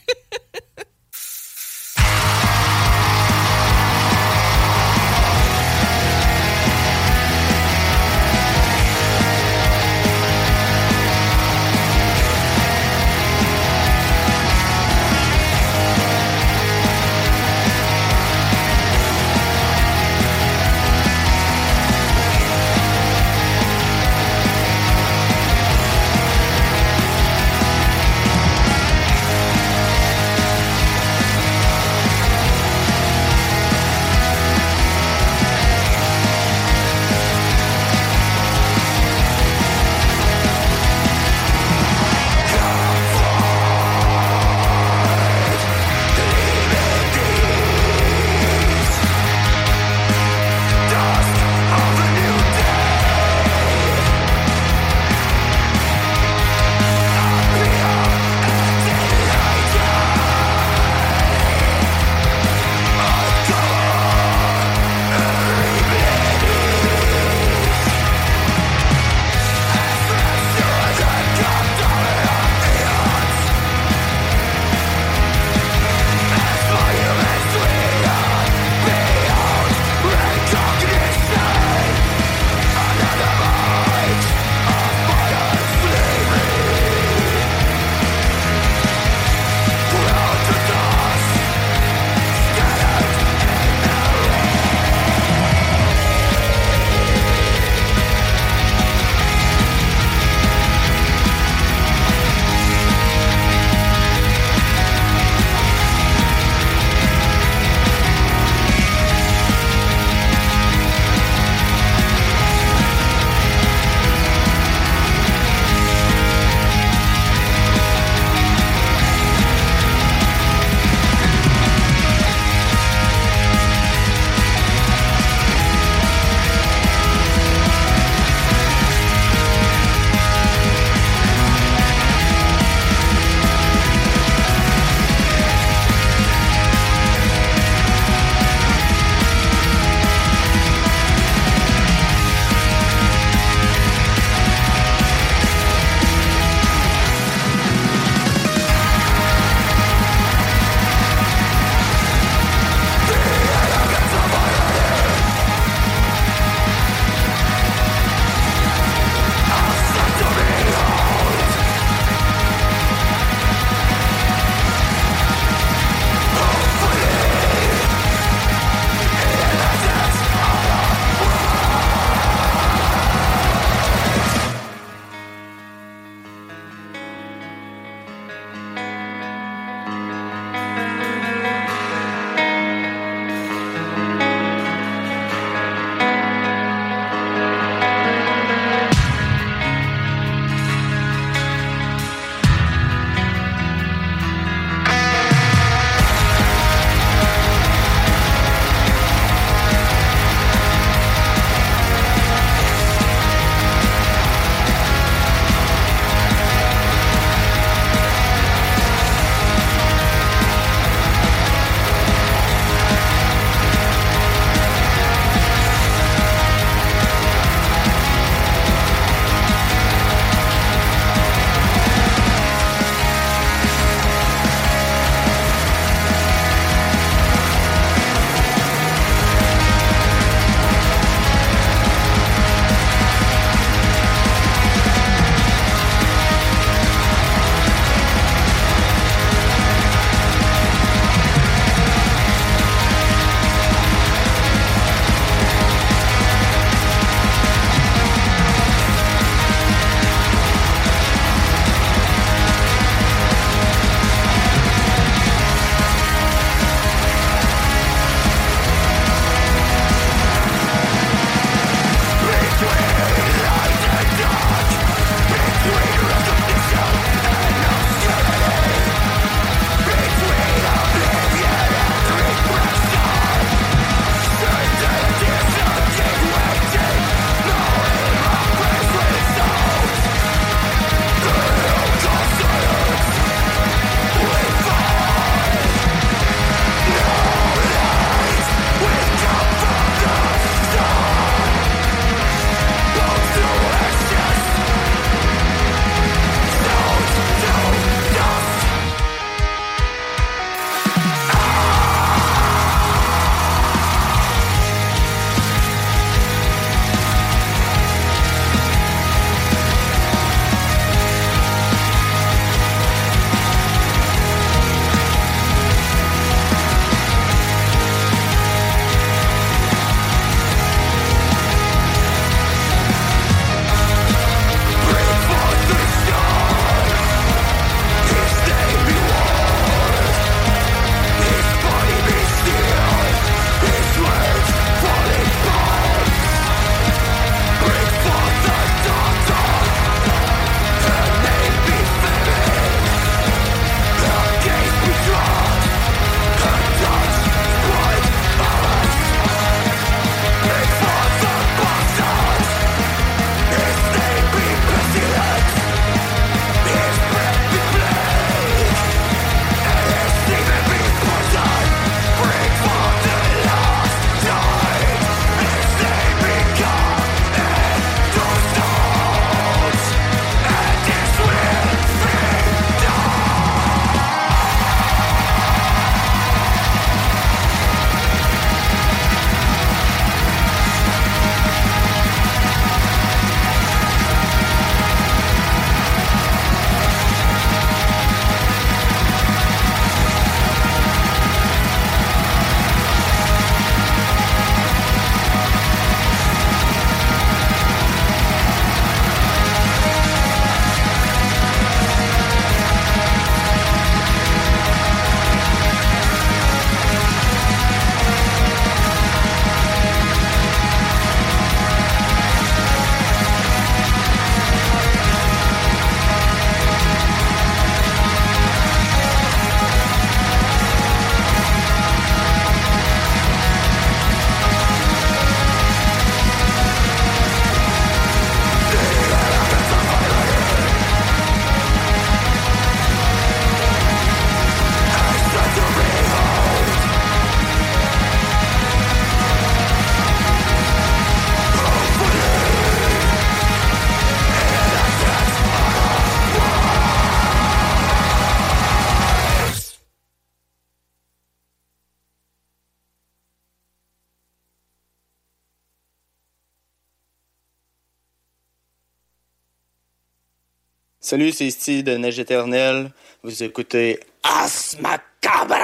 Speaker 6: Salut, c'est Steve de Neige Éternelle. Vous écoutez As Macabra!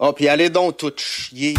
Speaker 6: Oh, puis allez donc tout chier.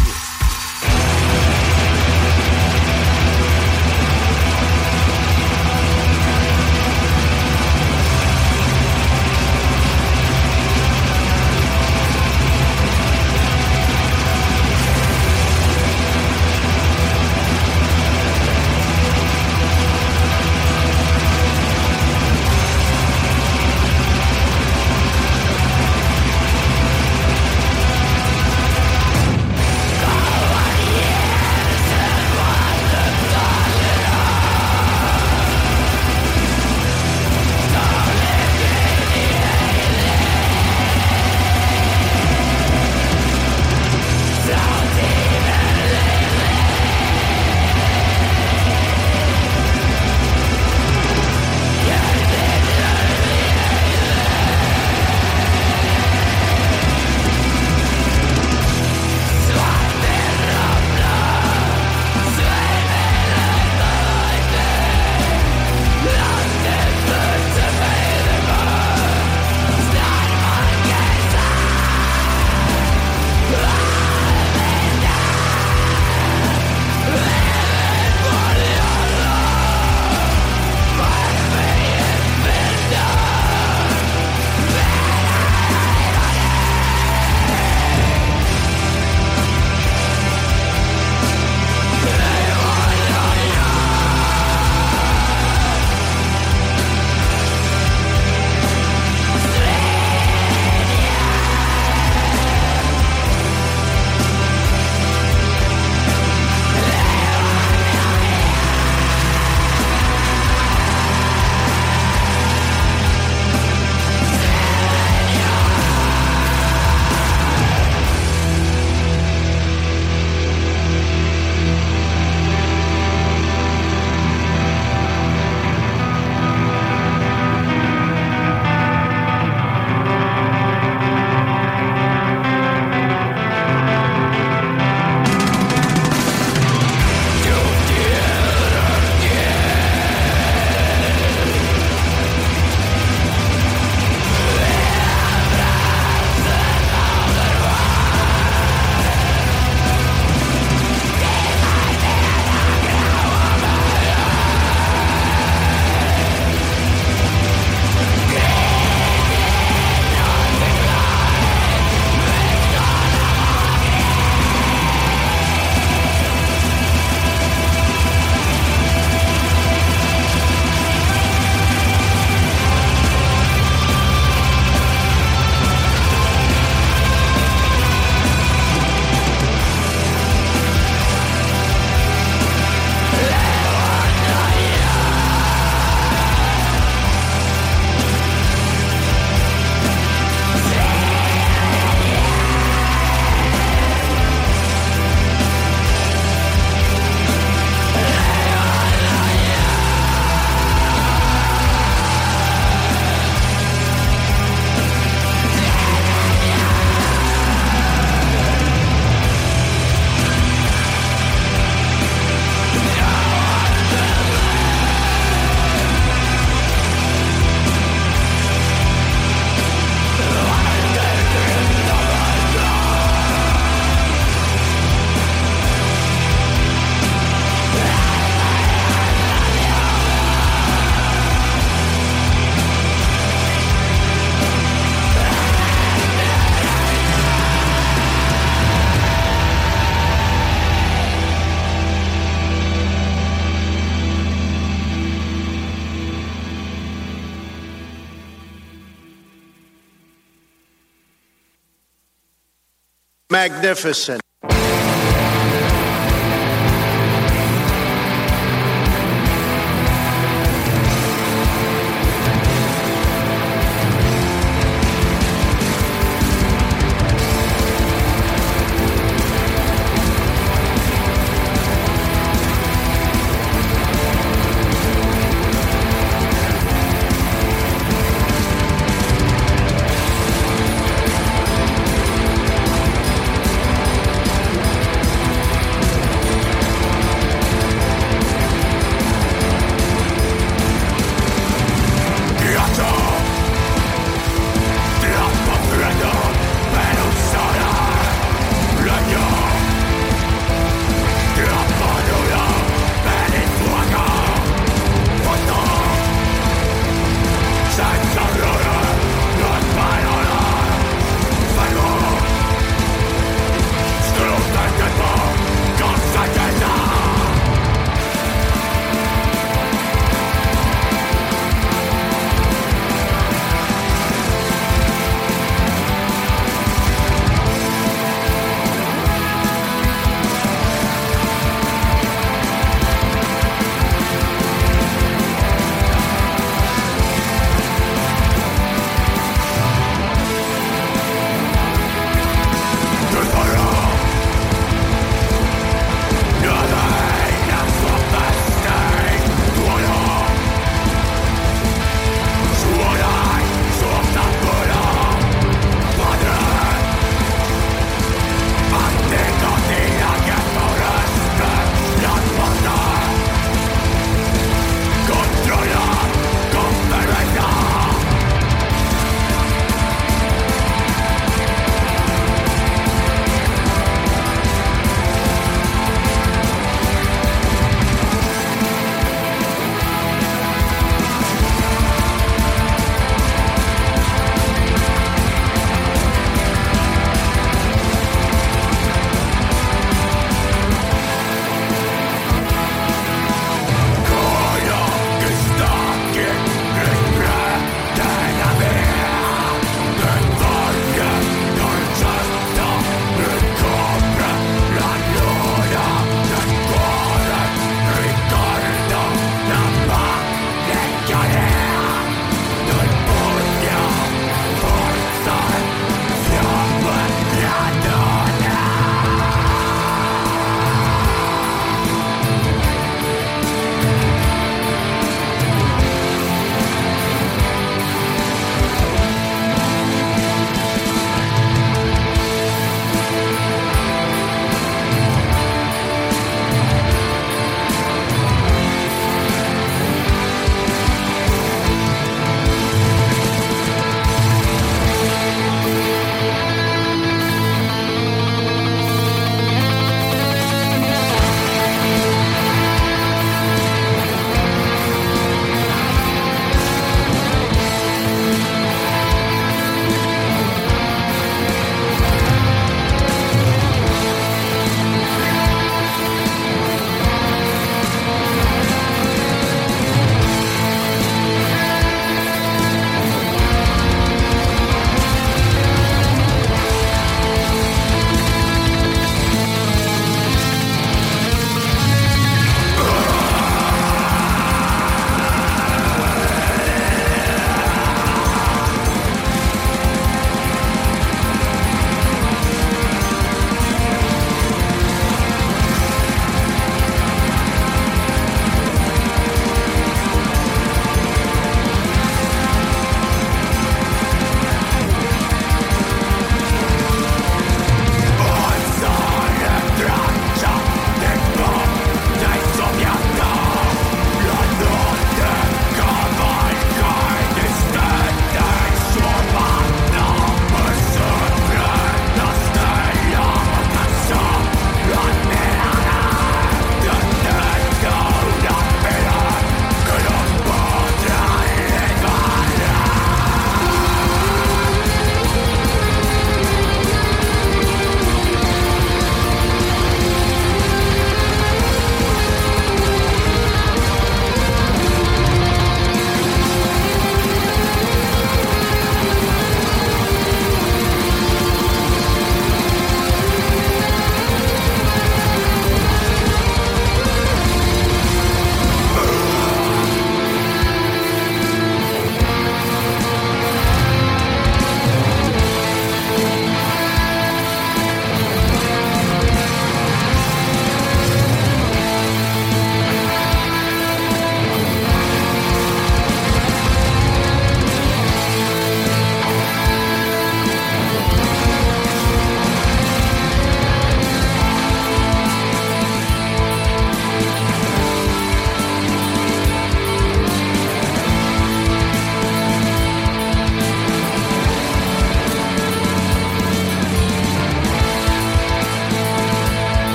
Speaker 7: Magnificent.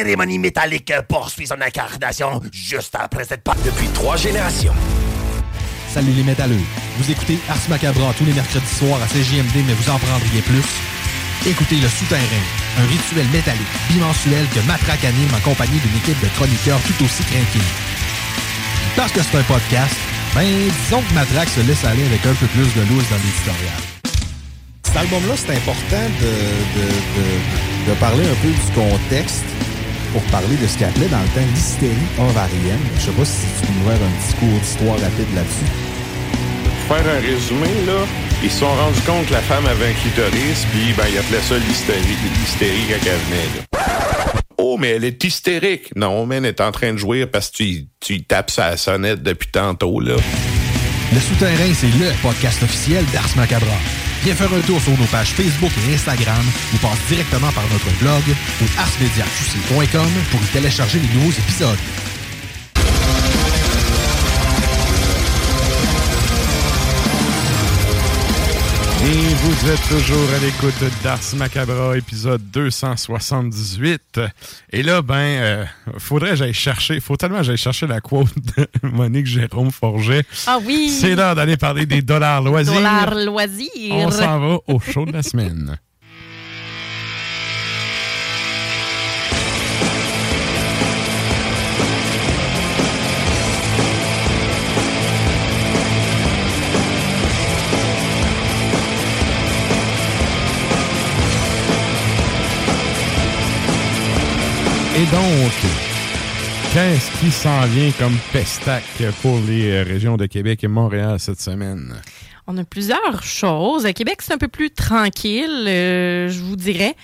Speaker 3: Cérémonie métallique poursuit son incarnation juste après cette part depuis trois générations.
Speaker 4: Salut les métalleux. Vous écoutez Ars Macabra tous les mercredis soirs à CJMD, mais vous en prendriez plus? Écoutez Le Souterrain, un rituel métallique bimensuel que Matraque anime en compagnie d'une équipe de chroniqueurs tout aussi craqués. Parce que c'est un podcast, ben disons que Matraque se laisse aller avec un peu plus de loose dans l'éditorial. Cet album-là, c'est important de, de, de, de parler un peu du contexte pour parler de ce qu'il appelait dans le temps l'hystérie ovarienne. Je sais pas si tu peux nous faire un petit cours d'histoire rapide là-dessus.
Speaker 8: Pour faire un résumé, là, ils se sont rendus compte que la femme avait un clitoris, puis ben, ils appelaient ça l'hystérie, l'hystérie quand elle venait. Là. Oh, mais elle est hystérique. Non, mais elle est en train de jouer parce que tu, tu tapes sa sonnette depuis tantôt, là.
Speaker 4: Le Souterrain, c'est le podcast officiel d'Ars Macabra. Viens faire un tour sur nos pages Facebook et Instagram ou passe directement par notre blog ou arsmediaqc.com pour y télécharger les nouveaux épisodes.
Speaker 2: Vous êtes toujours à l'écoute d'Ars Macabra, épisode 278. Et là, ben, euh, faudrait que j'aille chercher, faut tellement que j'aille chercher la quote de Monique Jérôme Forget.
Speaker 1: Ah oui!
Speaker 2: C'est l'heure d'aller parler des dollars loisirs.
Speaker 1: Dollars loisirs.
Speaker 2: On s'en va au show de la semaine. Et donc, qu'est-ce qui s'en vient comme pestac pour les euh, régions de Québec et Montréal cette semaine?
Speaker 1: On a plusieurs choses. À Québec, c'est un peu plus tranquille, euh, je vous dirais.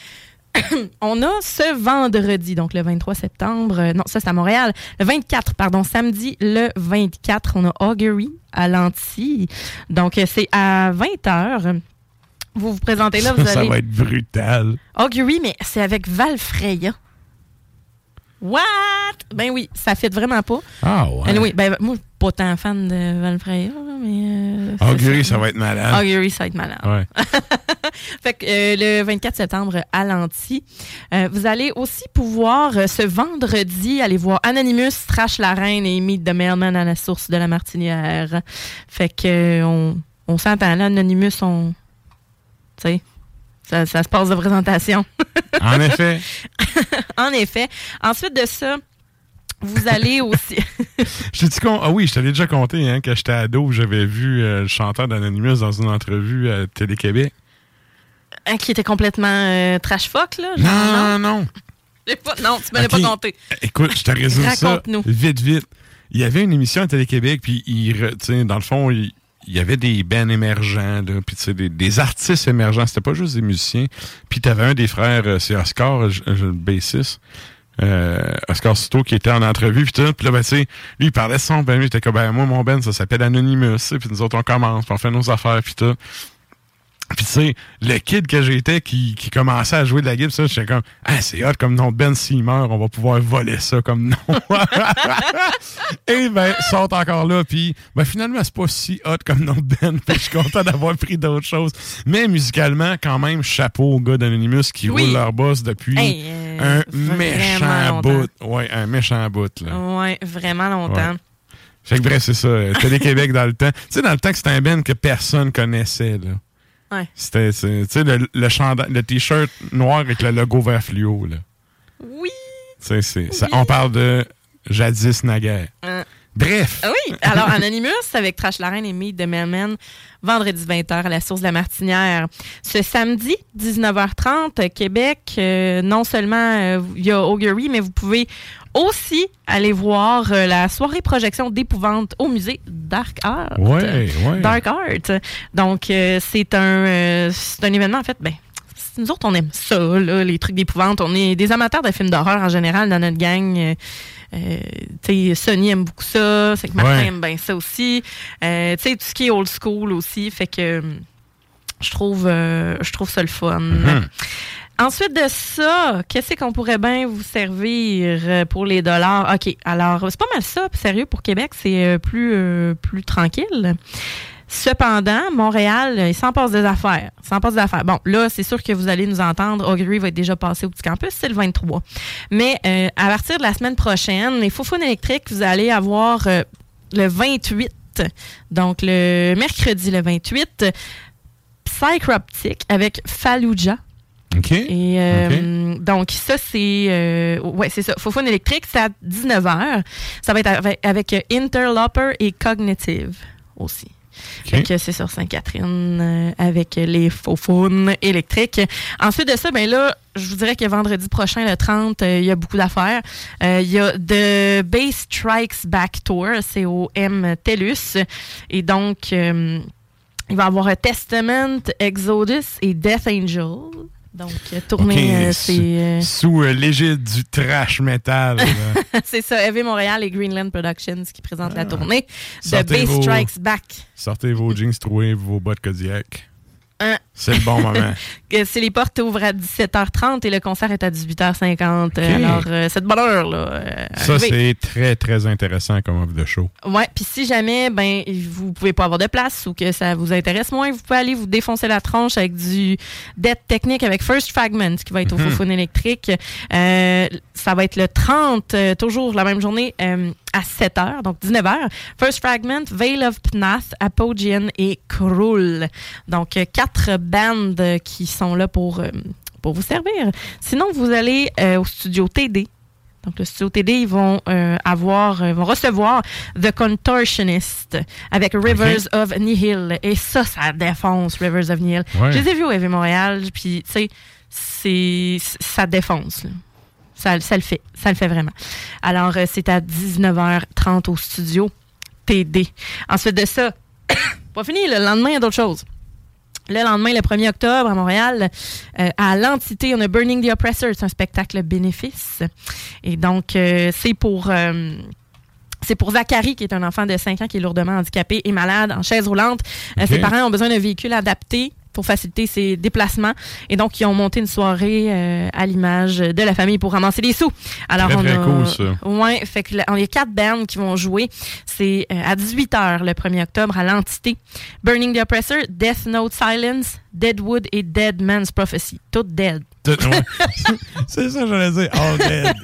Speaker 1: on a ce vendredi, donc le 23 septembre, euh, non, ça c'est à Montréal, le 24, pardon, samedi le 24, on a Augury à Lanty. Donc c'est à 20h. Vous vous présentez là, vous
Speaker 2: Ça va être brutal.
Speaker 1: Augury, mais c'est avec Valfreya. What? Ben oui, ça fait vraiment pas.
Speaker 2: Ah ouais.
Speaker 1: Anyway, ben, moi, je suis pas tant fan de Valfreya, là, mais... euh,
Speaker 2: Augury, ça va être malade.
Speaker 1: Augury, ça va être malade.
Speaker 2: Ouais.
Speaker 1: Fait que euh, le 24 septembre à Lanty, euh, vous allez aussi pouvoir ce vendredi aller voir Anonymous, Trash la Reine et Meet the Mailman à la source de la Martinière. Fait que on, on s'entend là, Anonymous, on. Tu sais, ça, ça se passe de présentation.
Speaker 2: En effet.
Speaker 1: en effet. Ensuite de ça, vous allez aussi.
Speaker 2: Je dit qu'on. Ah oui, je t'avais déjà compté, hein, quand j'étais ado, j'avais vu euh, le chanteur d'Anonymous dans une entrevue à Télé-Québec.
Speaker 1: Un qui était complètement euh, trash fuck, là?
Speaker 2: Non, non, non?
Speaker 1: Pas- non, tu me l'as
Speaker 2: Ok.
Speaker 1: pas compté.
Speaker 2: Écoute, je te résume ça
Speaker 1: Raconte-nous.
Speaker 2: vite, vite. Il y avait une émission à Télé-Québec, puis il, dans le fond, il, il y avait des bands émergents, là, puis des, des artistes émergents. C'était pas juste des musiciens. Puis t'avais un des frères, euh, c'est Oscar, je- le bassiste. Euh, Oscar Souto qui était en entrevue puis puis là ben tu sais lui il parlait de son ben il était comme ben moi mon ben ça s'appelle Anonymous puis nous autres on commence puis on fait nos affaires puis tout puis tu sais, le kid que j'étais qui, qui commençait à jouer de la guitare, ça, j'étais comme, ah, c'est hot comme nom de Ben s'il meurt, on va pouvoir voler ça comme nom. Et ben, ils sont encore là, puis ben, finalement, c'est pas si hot comme nom de Ben, je suis content d'avoir pris d'autres choses. Mais musicalement, quand même, chapeau aux gars d'Anonymous qui
Speaker 1: Oui.
Speaker 2: roulent leur boss depuis
Speaker 1: Hey, euh,
Speaker 2: un
Speaker 1: vraiment
Speaker 2: méchant
Speaker 1: longtemps.
Speaker 2: bout. Ouais, un méchant bout, là.
Speaker 1: Ouais, vraiment longtemps.
Speaker 2: Ouais. Fait que bref, c'est ça. euh, Télé-Québec dans le temps. Tu sais, dans le temps que c'était un band que personne connaissait, là.
Speaker 1: Ouais.
Speaker 2: C'était, tu sais, le, le, chandail- le t-shirt noir avec le logo vert fluo, là.
Speaker 1: Oui.
Speaker 2: Tu sais, on parle de jadis naguère.
Speaker 1: Euh,
Speaker 2: Bref.
Speaker 1: Ah Oui, alors Anonymous avec Trash la Reine et Meet the Mailman, vendredi 20h à la source de la Martinière. Ce samedi, 19h30, Québec, euh, non seulement euh, il y a Augury, mais vous pouvez aussi aller voir euh, la soirée projection d'épouvante au musée Dark Art.
Speaker 2: Ouais, ouais.
Speaker 1: Dark Art. Donc, euh, c'est un, euh, c'est un événement, en fait, ben, nous autres, on aime ça, là, les trucs d'épouvante. On est des amateurs de films d'horreur en général dans notre gang. Euh, Sonny aime beaucoup ça. C'est que Martin
Speaker 2: Ouais.
Speaker 1: aime bien ça aussi. Euh, tu sais, tout ce qui est old school aussi. Fait que euh, je trouve, euh, je trouve ça le fun.
Speaker 2: Mhm.
Speaker 1: Ensuite de ça, qu'est-ce qu'on pourrait bien vous servir euh, pour les dollars? OK, alors, c'est pas mal ça. Sérieux, pour Québec, c'est euh, plus, euh, plus tranquille. Cependant, Montréal, il s'en passe des affaires. S'en passe des affaires. Bon, là, c'est sûr que vous allez nous entendre. Augury va être déjà passé au petit campus, c'est le 23. Mais à partir de la semaine prochaine, les Foufounes électriques, vous allez avoir le 28, donc le mercredi le 28, Psychroptic avec Fallujah.
Speaker 2: OK.
Speaker 1: Et euh, donc, ça, c'est. euh, ouais, c'est ça. Fofone électrique, c'est à 19h. Ça va être avec, avec, Interloper et Cognitive aussi. Fait que c'est sur Sainte-Catherine euh, avec les faux faunes électriques. Ensuite de ça, ben là, je vous dirais que vendredi prochain, le 30, euh, il y a beaucoup d'affaires. Euh, Il y a The Bass Strikes Back Tour, c'est au M TELUS. Et donc, il va y avoir Testament, Exodus et Death Angel. Donc, euh, tournée,
Speaker 2: OK,
Speaker 1: euh,
Speaker 2: sous-
Speaker 1: c'est... euh,
Speaker 2: Sous l'égide du trash metal.
Speaker 1: c'est ça, Heavy Montréal et Greenland Productions qui présentent la tournée. The
Speaker 2: Ah. Sortez
Speaker 1: Bass
Speaker 2: vos-
Speaker 1: Strikes Back.
Speaker 2: Sortez vos jeans troués, vos bottes Kodiak. C'est le bon moment.
Speaker 1: C'est les portes ouvrent à 17h30 et le concert est à 18h50. Euh, Alors, euh, c'est de bonne heure, là. euh,
Speaker 2: Ça, c'est très, très intéressant comme offre de show.
Speaker 1: Ouais, puis si jamais ben vous pouvez pas avoir de place ou que ça vous intéresse moins, vous pouvez aller vous défoncer la tronche avec du dead technique avec First Fragment qui va être au
Speaker 2: Mhm.
Speaker 1: Fofone électrique. Euh, ça va être le 30 euh, toujours la même journée à 7h donc 19h. First Fragment, Veil of Pnath, Apogeian et Krull. Donc quatre bandes qui sont là pour euh, pour vous servir. Sinon vous allez euh, au studio TD donc, le studio TD, ils vont euh, avoir, euh, vont recevoir The Contortionist avec Rivers of Nihil. Et ça, ça défonce Rivers of Nihil.
Speaker 2: Ouais.
Speaker 1: Je les ai vus au EV Montréal, puis tu sais, c'est, ça défonce. là. Ça, ça le fait. Ça le fait vraiment. Alors, euh, c'est à 19h30 au studio TD. Ensuite de ça, pas fini, le lendemain, il y a d'autres choses. Le lendemain, le 1er octobre, à Montréal, euh, à l'entité, on a Burning the Oppressor. C'est un spectacle bénéfice. Et donc, euh, c'est pour... euh, c'est pour Zachary, qui est un enfant de 5 ans qui est lourdement handicapé et malade en chaise roulante. Ses parents ont besoin d'un véhicule adapté pour faciliter ses déplacements. Et donc, ils ont monté une soirée euh, à l'image de la famille pour ramasser des sous. Alors,
Speaker 2: Très,
Speaker 1: on
Speaker 2: très
Speaker 1: a,
Speaker 2: cool, ça.
Speaker 1: Ouais, fait que là, on y a quatre bands qui vont jouer. C'est euh, à 18h le 1er octobre à l'entité. Burning the Oppressor, Death Note Silence, Deadwood et Dead Man's Prophecy. Toutes dead.
Speaker 2: Tout- ouais. C'est ça que j'allais dire. All dead.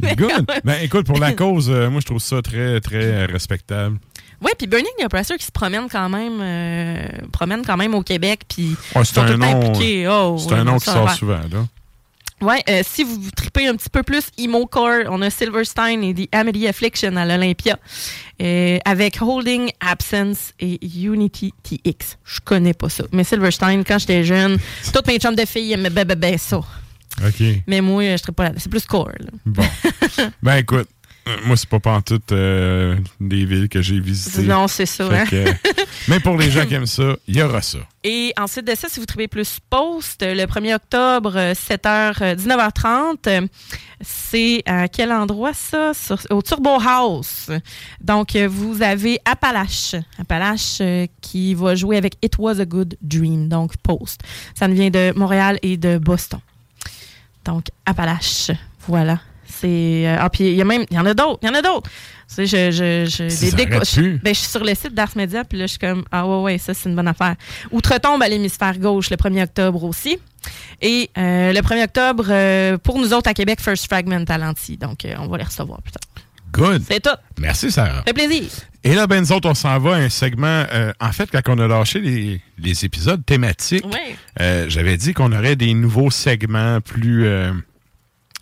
Speaker 2: Good. Ben, écoute, pour la cause, euh, moi, je trouve ça très, très respectable.
Speaker 1: Ouais, puis Burning the Oppressor qui se promène quand même, euh, promène quand même au Québec, puis
Speaker 2: Ouais, c'est
Speaker 1: sont
Speaker 2: un nom.
Speaker 1: Oh,
Speaker 2: c'est
Speaker 1: ouais,
Speaker 2: un nom qui sort souvent, là.
Speaker 1: Ouais, euh, si vous tripez un petit peu plus emo-core, on a Silverstein et The Amity Affliction à l'Olympia euh, avec Holding Absence et Unity TX. Je connais pas ça. Mais Silverstein, quand j'étais jeune, toutes mes chums de filles aimaient ben, ben, ben ça.
Speaker 2: OK.
Speaker 1: Mais moi, je serais pas là. C'est plus core. là.
Speaker 2: Bon. ben, écoute, moi, c'est pas pantoute euh, des villes que j'ai visitées.
Speaker 1: Non, c'est ça. Hein?
Speaker 2: que, euh, mais pour les gens qui aiment ça, il y aura ça.
Speaker 1: Et ensuite de ça, si vous trouvez plus post, euh, le 1er octobre, euh, 7h, euh, 19h30, euh, c'est à quel endroit ça? Sur- au Turbo House. Donc, euh, vous avez Appalache. Appalache euh, qui va jouer avec It Was a Good Dream, donc post. Ça nous vient de Montréal et de Boston. Donc, Appalache. Voilà. C'est. euh, ah, puis il y a même. Il y en a d'autres. Il y en a d'autres. Tu sais, je. je, je des déco- ben, je suis sur le site d'Ars Media, puis là, je suis comme, ah ouais, ouais, ça, c'est une bonne affaire. Outre-tombe à l'hémisphère gauche le 1er octobre aussi. Et euh, le 1er octobre, euh, pour nous autres à Québec, First Fragment à l'anti. Donc, euh, on va les recevoir plus tard.
Speaker 2: Good.
Speaker 1: C'est tout.
Speaker 2: Merci, Sarah.
Speaker 1: Ça fait plaisir.
Speaker 2: Et là, ben, nous autres, on s'en va à un segment. euh, en fait, quand on a lâché les, les épisodes thématiques, euh, j'avais dit qu'on aurait des nouveaux segments plus. euh,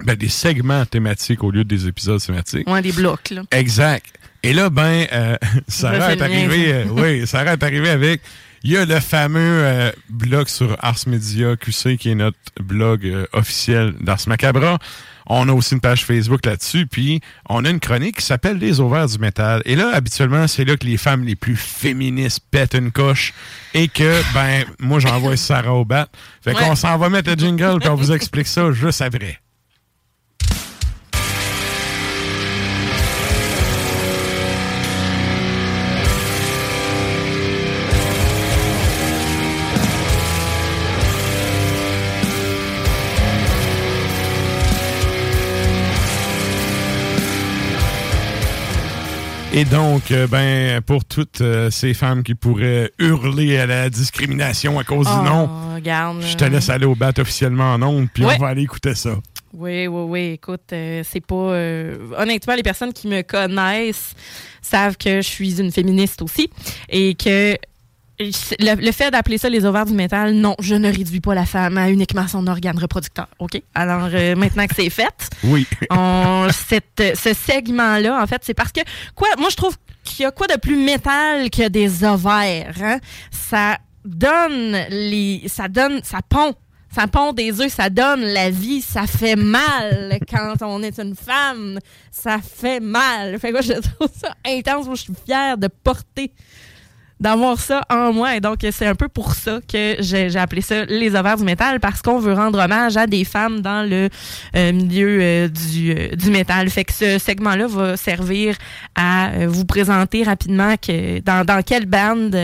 Speaker 2: ben, des segments thématiques au lieu des épisodes thématiques.
Speaker 1: Ouais, des blocs, là.
Speaker 2: Exact. Et là, ben, euh, Sarah est arrivée. euh, oui, Sarah est arrivée avec. Il y a le fameux euh, blog sur Ars Media QC, qui est notre blog euh, officiel d'Ars Macabra. On a aussi une page Facebook là-dessus, puis on a une chronique qui s'appelle Les Ovaires du métal. Et là, habituellement, c'est là que les femmes les plus féministes pètent une coche et que, ben, moi, j'envoie Sarah au bat. Fait
Speaker 1: Ouais.
Speaker 2: qu'on s'en va mettre le jingle, puis on vous explique ça juste après. Et donc, euh, ben, pour toutes euh, ces femmes qui pourraient hurler à la discrimination à cause
Speaker 1: Oh,
Speaker 2: du nom,
Speaker 1: regarde.
Speaker 2: je te laisse aller au bat officiellement en ondes, puis
Speaker 1: Ouais.
Speaker 2: on va aller écouter ça.
Speaker 1: Oui, oui, oui. Écoute, euh, c'est pas. euh, honnêtement, les personnes qui me connaissent savent que je suis une féministe aussi et que. Le, le fait d'appeler ça les ovaires du métal, non, je ne réduis pas la femme à uniquement son organe reproducteur. OK? Alors, euh, maintenant que c'est fait,
Speaker 2: Oui.
Speaker 1: on, cette- ce segment-là, en fait, c'est parce que, quoi, moi, je trouve qu'il y a quoi de plus métal que des ovaires, hein? Ça donne les, ça donne, ça pond. Ça pond des œufs, ça donne la vie, ça fait mal quand on est une femme. Ça fait mal. Fait que moi, je trouve ça intense. Moi, je suis fière de porter d'avoir ça en moi. Et donc, c'est un peu pour ça que j'ai appelé ça les ovaires du métal, parce qu'on veut rendre hommage à des femmes dans le euh, milieu euh, du, euh, du métal. Fait que ce segment-là va servir à vous présenter rapidement que dans, dans quelle bande...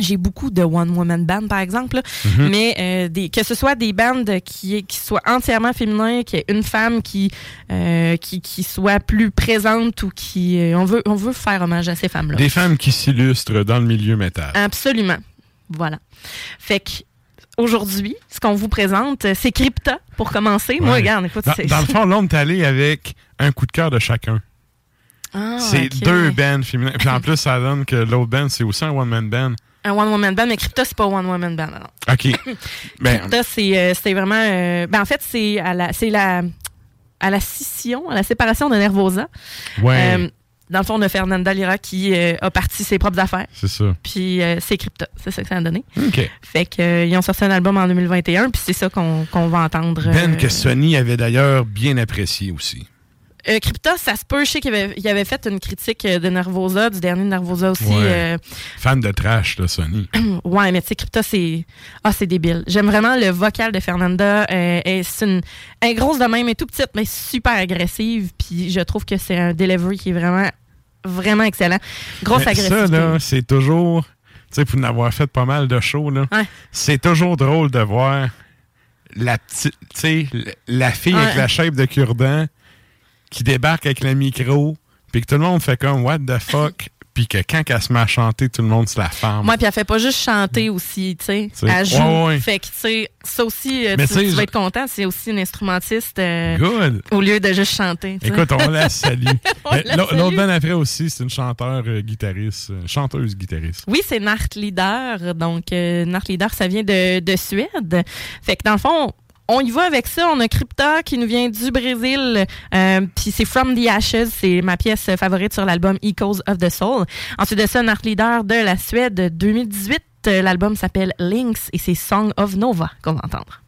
Speaker 1: j'ai beaucoup de one-woman band, par exemple, là.
Speaker 7: Mhm.
Speaker 1: mais euh, des, que ce soit des bandes qui, qui soient entièrement féminins, qu'il y ait une femme qui, euh, qui, qui soit plus présente ou qui... euh, on, veut, on veut faire hommage à ces femmes-là.
Speaker 2: Des femmes qui s'illustrent dans le milieu métal.
Speaker 1: Absolument. Voilà. Fait que aujourd'hui, ce qu'on vous présente, c'est Crypta pour commencer. Moi, regarde, écoute,
Speaker 2: Dans, dans le fond, l'homme est allé avec un coup de cœur de chacun.
Speaker 1: Ah,
Speaker 2: c'est deux bands féminins. Puis en plus, ça donne que l'autre band, c'est aussi un one-man band.
Speaker 1: Un one-woman band, mais Crypta, c'est pas one-woman band. non.
Speaker 2: OK. ben,
Speaker 1: Crypta, c'est euh, c'est vraiment. euh, ben, en fait, c'est à la, c'est la, à la scission, à la séparation de Nervosa.
Speaker 2: Ouais.
Speaker 1: Euh, dans le fond, de Fernanda Lira qui euh, a parti ses propres affaires.
Speaker 2: c'est ça.
Speaker 1: Puis euh, c'est Crypta. C'est ça que ça a donné.
Speaker 2: OK.
Speaker 1: Fait que, euh, ils ont sorti un album en 2021, puis c'est ça qu'on qu'on va entendre.
Speaker 2: Ben que Sony avait d'ailleurs bien apprécié aussi.
Speaker 1: Euh, Crypta, ça se peut. Je sais qu'il avait, il avait fait une critique euh, de Nervosa, du dernier Nervosa aussi.
Speaker 2: Ouais.
Speaker 1: euh,
Speaker 2: Fan de trash, là, Sony.
Speaker 1: ouais, mais tu sais, Crypta, c'est. Ah, c'est débile. J'aime vraiment le vocal de Fernanda. Euh, elle, c'est une. Elle est grosse de même, elle est tout petite, mais super agressive. Puis je trouve que c'est un delivery qui est vraiment, vraiment excellent. Grosse
Speaker 2: Mais
Speaker 1: agressivité.
Speaker 2: Ça, là, c'est toujours. Tu sais, pour en avoir fait pas mal de shows, là,
Speaker 1: Ouais.
Speaker 2: c'est toujours drôle de voir la petite. Tu sais, la fille
Speaker 1: Ouais.
Speaker 2: avec la shape de cure-dent qui débarque avec le micro, puis que tout le monde fait comme What the fuck, puis que quand elle se met à chanter, tout le monde se la ferme.
Speaker 1: Moi, puis elle fait pas juste chanter aussi, tu sais. Elle joue.
Speaker 2: ouais, ouais.
Speaker 1: Fait que, tu sais, ça aussi, euh, tu, tu vas être content, c'est aussi une instrumentiste. euh,
Speaker 2: Good.
Speaker 1: Au lieu de juste chanter.
Speaker 2: Écoute, on la salue. L'autre band après aussi, c'est une chanteur euh, guitariste, euh, chanteuse guitariste.
Speaker 1: Oui, c'est Nart Leader. Donc, Nart Leader, ça vient de, de Suède. Fait que dans le fond, on y va avec ça. On a Crypta qui nous vient du Brésil. Euh, Puis c'est From the Ashes. C'est ma pièce favorite sur l'album Echoes of the Soul. Ensuite de ça, Nart Leader de la Suède 2018. Euh, L'album s'appelle Lynx et c'est Song of Nova qu'on va entendre.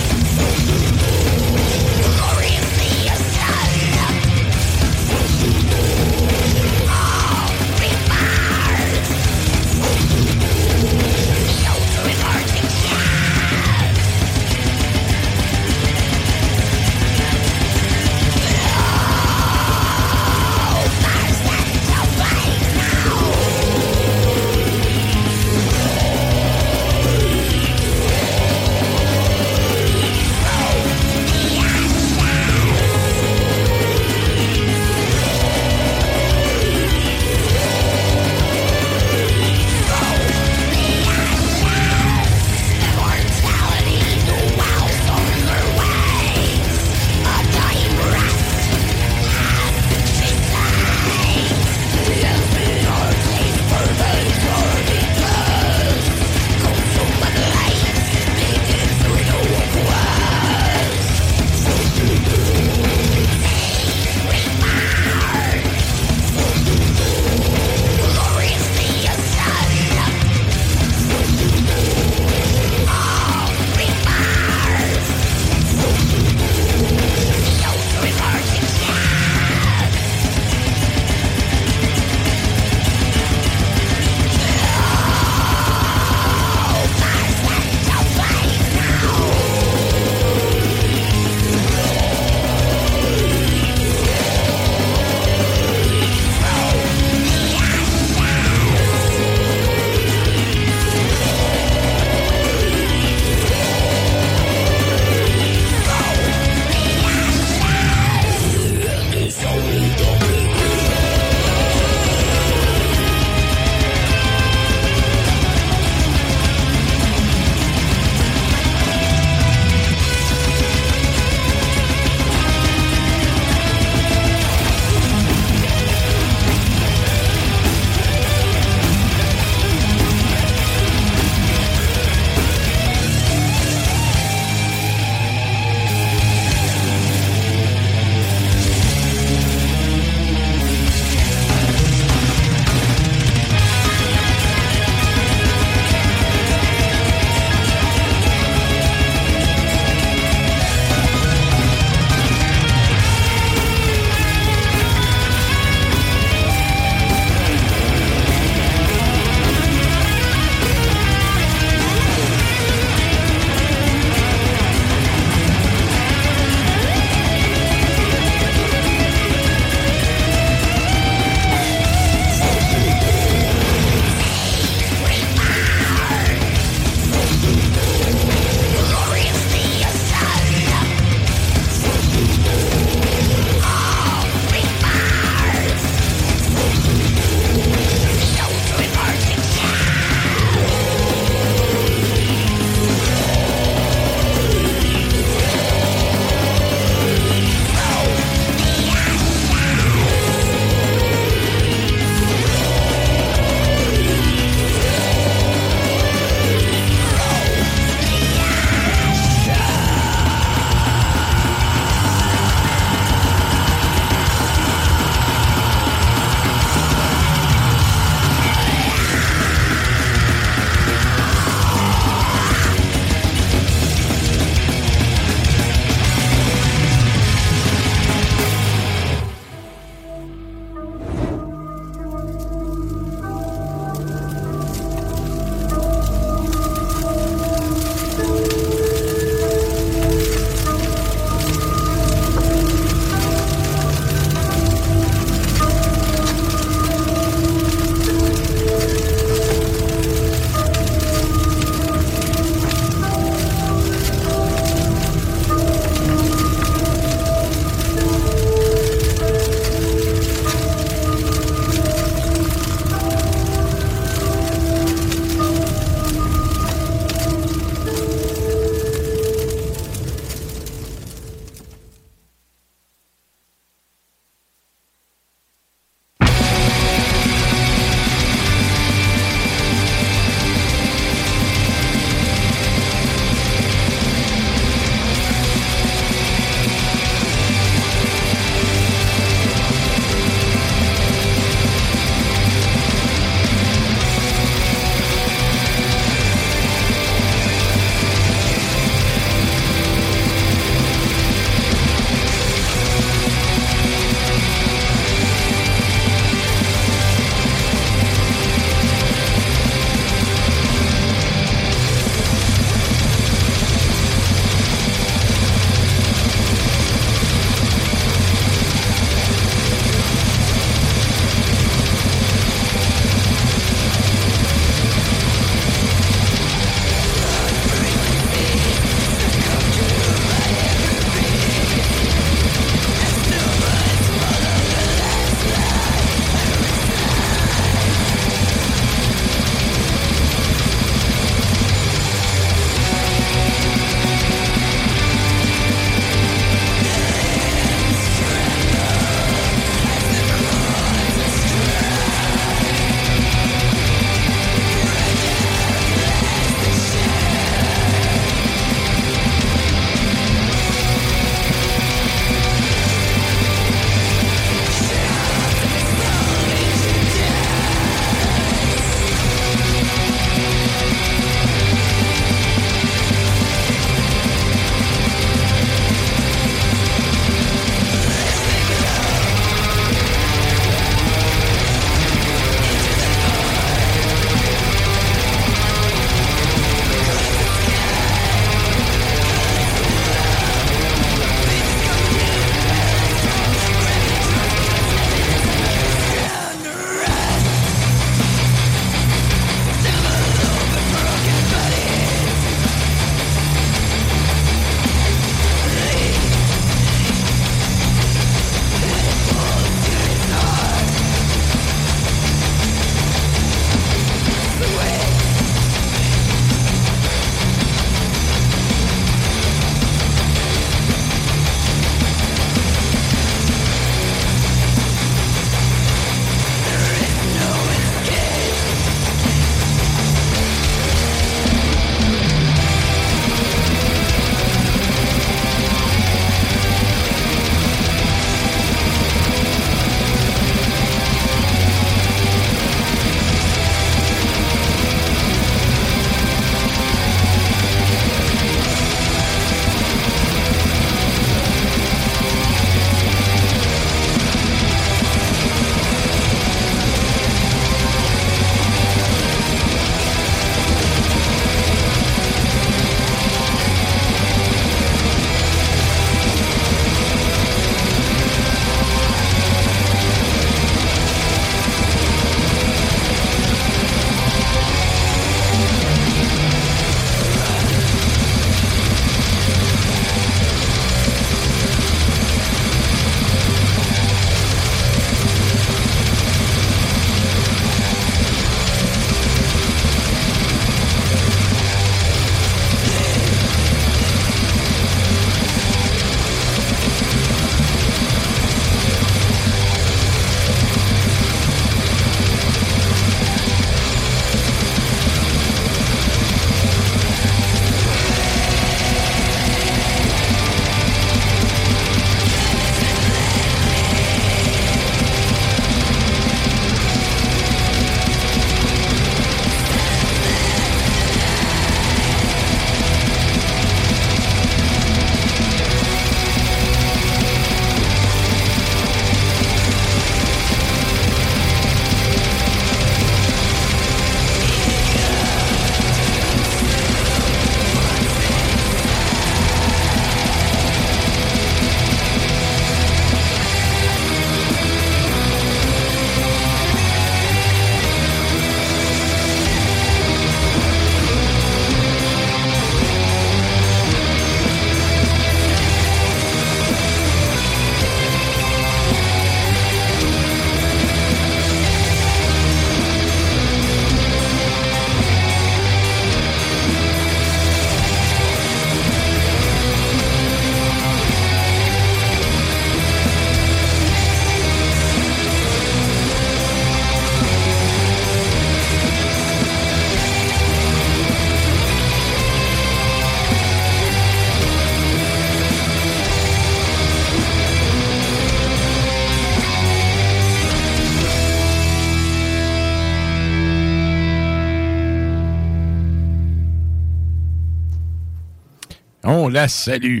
Speaker 2: On la salue.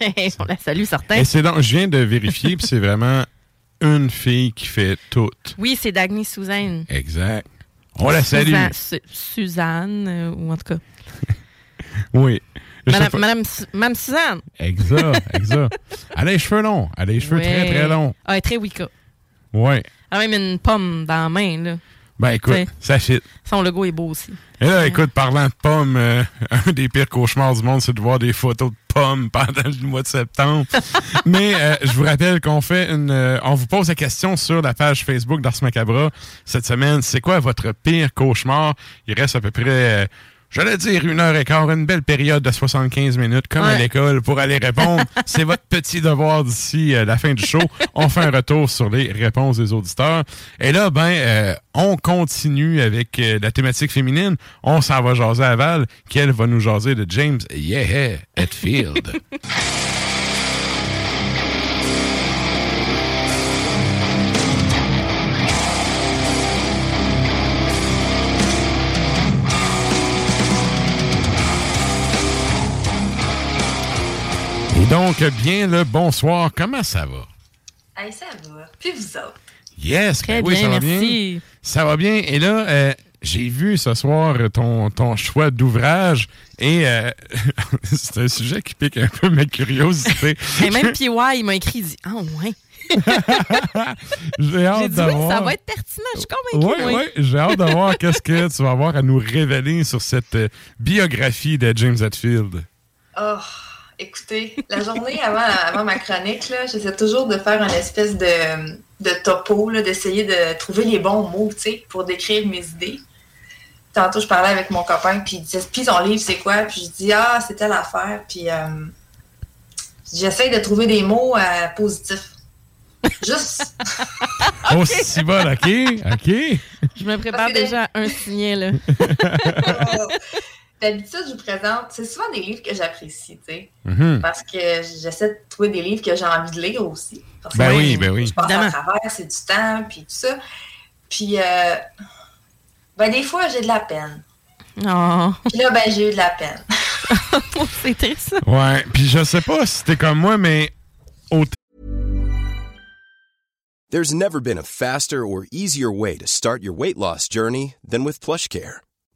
Speaker 1: On la salue, certain.
Speaker 2: Et c'est donc, je viens de vérifier, puis c'est vraiment une fille qui fait tout.
Speaker 1: Oui, c'est Dagny Suzanne.
Speaker 2: Exact. On la salue.
Speaker 1: Suzanne, Su- Suzanne, euh, ou en tout cas.
Speaker 2: Oui.
Speaker 1: Madame, Suzanne.
Speaker 2: Exact, exact. Elle a les cheveux longs. Elle a les cheveux très,
Speaker 1: Ouais.
Speaker 2: très longs.
Speaker 1: Ah, elle est très Wicca.
Speaker 2: Ouais.
Speaker 1: Elle a même une pomme dans la main, là.
Speaker 2: Ben écoute,
Speaker 1: T'sais.
Speaker 2: ça fit.
Speaker 1: Son logo est beau aussi.
Speaker 2: Et là, écoute, parlant de pommes, euh, un des pires cauchemars du monde, c'est de voir des photos de pommes pendant le mois de septembre. Mais euh, je vous rappelle qu'on fait une... euh, on vous pose la question sur la page Facebook d'Ars Macabra cette semaine. C'est quoi votre pire cauchemar? Il reste à peu près... euh, J'allais dire une heure et quart, une belle période de 75 minutes, comme à l'école, pour aller répondre. C'est votre petit devoir d'ici euh, la fin du show. On fait un retour sur les réponses des auditeurs. Et là, ben, euh, on continue avec euh, la thématique féminine. On s'en va jaser à Val, qu'elle va nous jaser de James? Yeah Hetfield. donc, bien le bonsoir. Comment ça va?
Speaker 7: Hey, ça va. Puis vous autres?
Speaker 2: Yes,
Speaker 1: Très
Speaker 2: ben oui,
Speaker 1: bien,
Speaker 2: ça va
Speaker 1: merci.
Speaker 2: bien. Ça va bien. Et là, euh, j'ai vu ce soir ton, ton choix d'ouvrage et euh, c'est un sujet qui pique un peu ma curiosité.
Speaker 1: Et même PY, il m'a écrit, il dit Ah, ouais.
Speaker 2: J'ai hâte
Speaker 1: J'ai dit
Speaker 2: de
Speaker 1: oui,
Speaker 2: voir.
Speaker 1: ça va être pertinent, je suis convaincue.
Speaker 2: Oui,
Speaker 1: moi.
Speaker 2: oui, j'ai hâte de voir qu'est-ce que tu vas avoir à nous révéler sur cette euh, biographie de James Hetfield.
Speaker 7: Oh, écoutez, la journée avant, avant ma chronique, là, j'essaie toujours de faire une espèce de, de topo, là, d'essayer de trouver les bons mots, tu sais, pour décrire mes idées. Tantôt, je parlais avec mon copain, puis il disait, puis ton livre, c'est quoi? Puis je dis, ah, c'est telle affaire. Puis euh, j'essaie de trouver des mots euh, positifs. Juste.
Speaker 2: Oh, si bon, OK, OK.
Speaker 1: Je me prépare déjà à un signet, là.
Speaker 7: D'habitude, je vous présente, c'est souvent des livres que j'apprécie, tu sais.
Speaker 2: Mhm.
Speaker 7: Parce que j'essaie de trouver des livres que j'ai envie de lire aussi. Parce
Speaker 2: Ben
Speaker 7: que
Speaker 2: oui, ben oui.
Speaker 7: Je passe
Speaker 1: Évidemment.
Speaker 7: à travers, c'est du temps, puis tout ça. Puis, euh, ben des fois, j'ai de la peine.
Speaker 1: Oh,
Speaker 7: Puis là, ben j'ai eu de la peine.
Speaker 1: c'est triste. ça.
Speaker 2: Ouais, puis je sais pas si t'es comme moi, mais au
Speaker 9: There's never been a faster or easier way to start your weight loss journey than with PlushCare.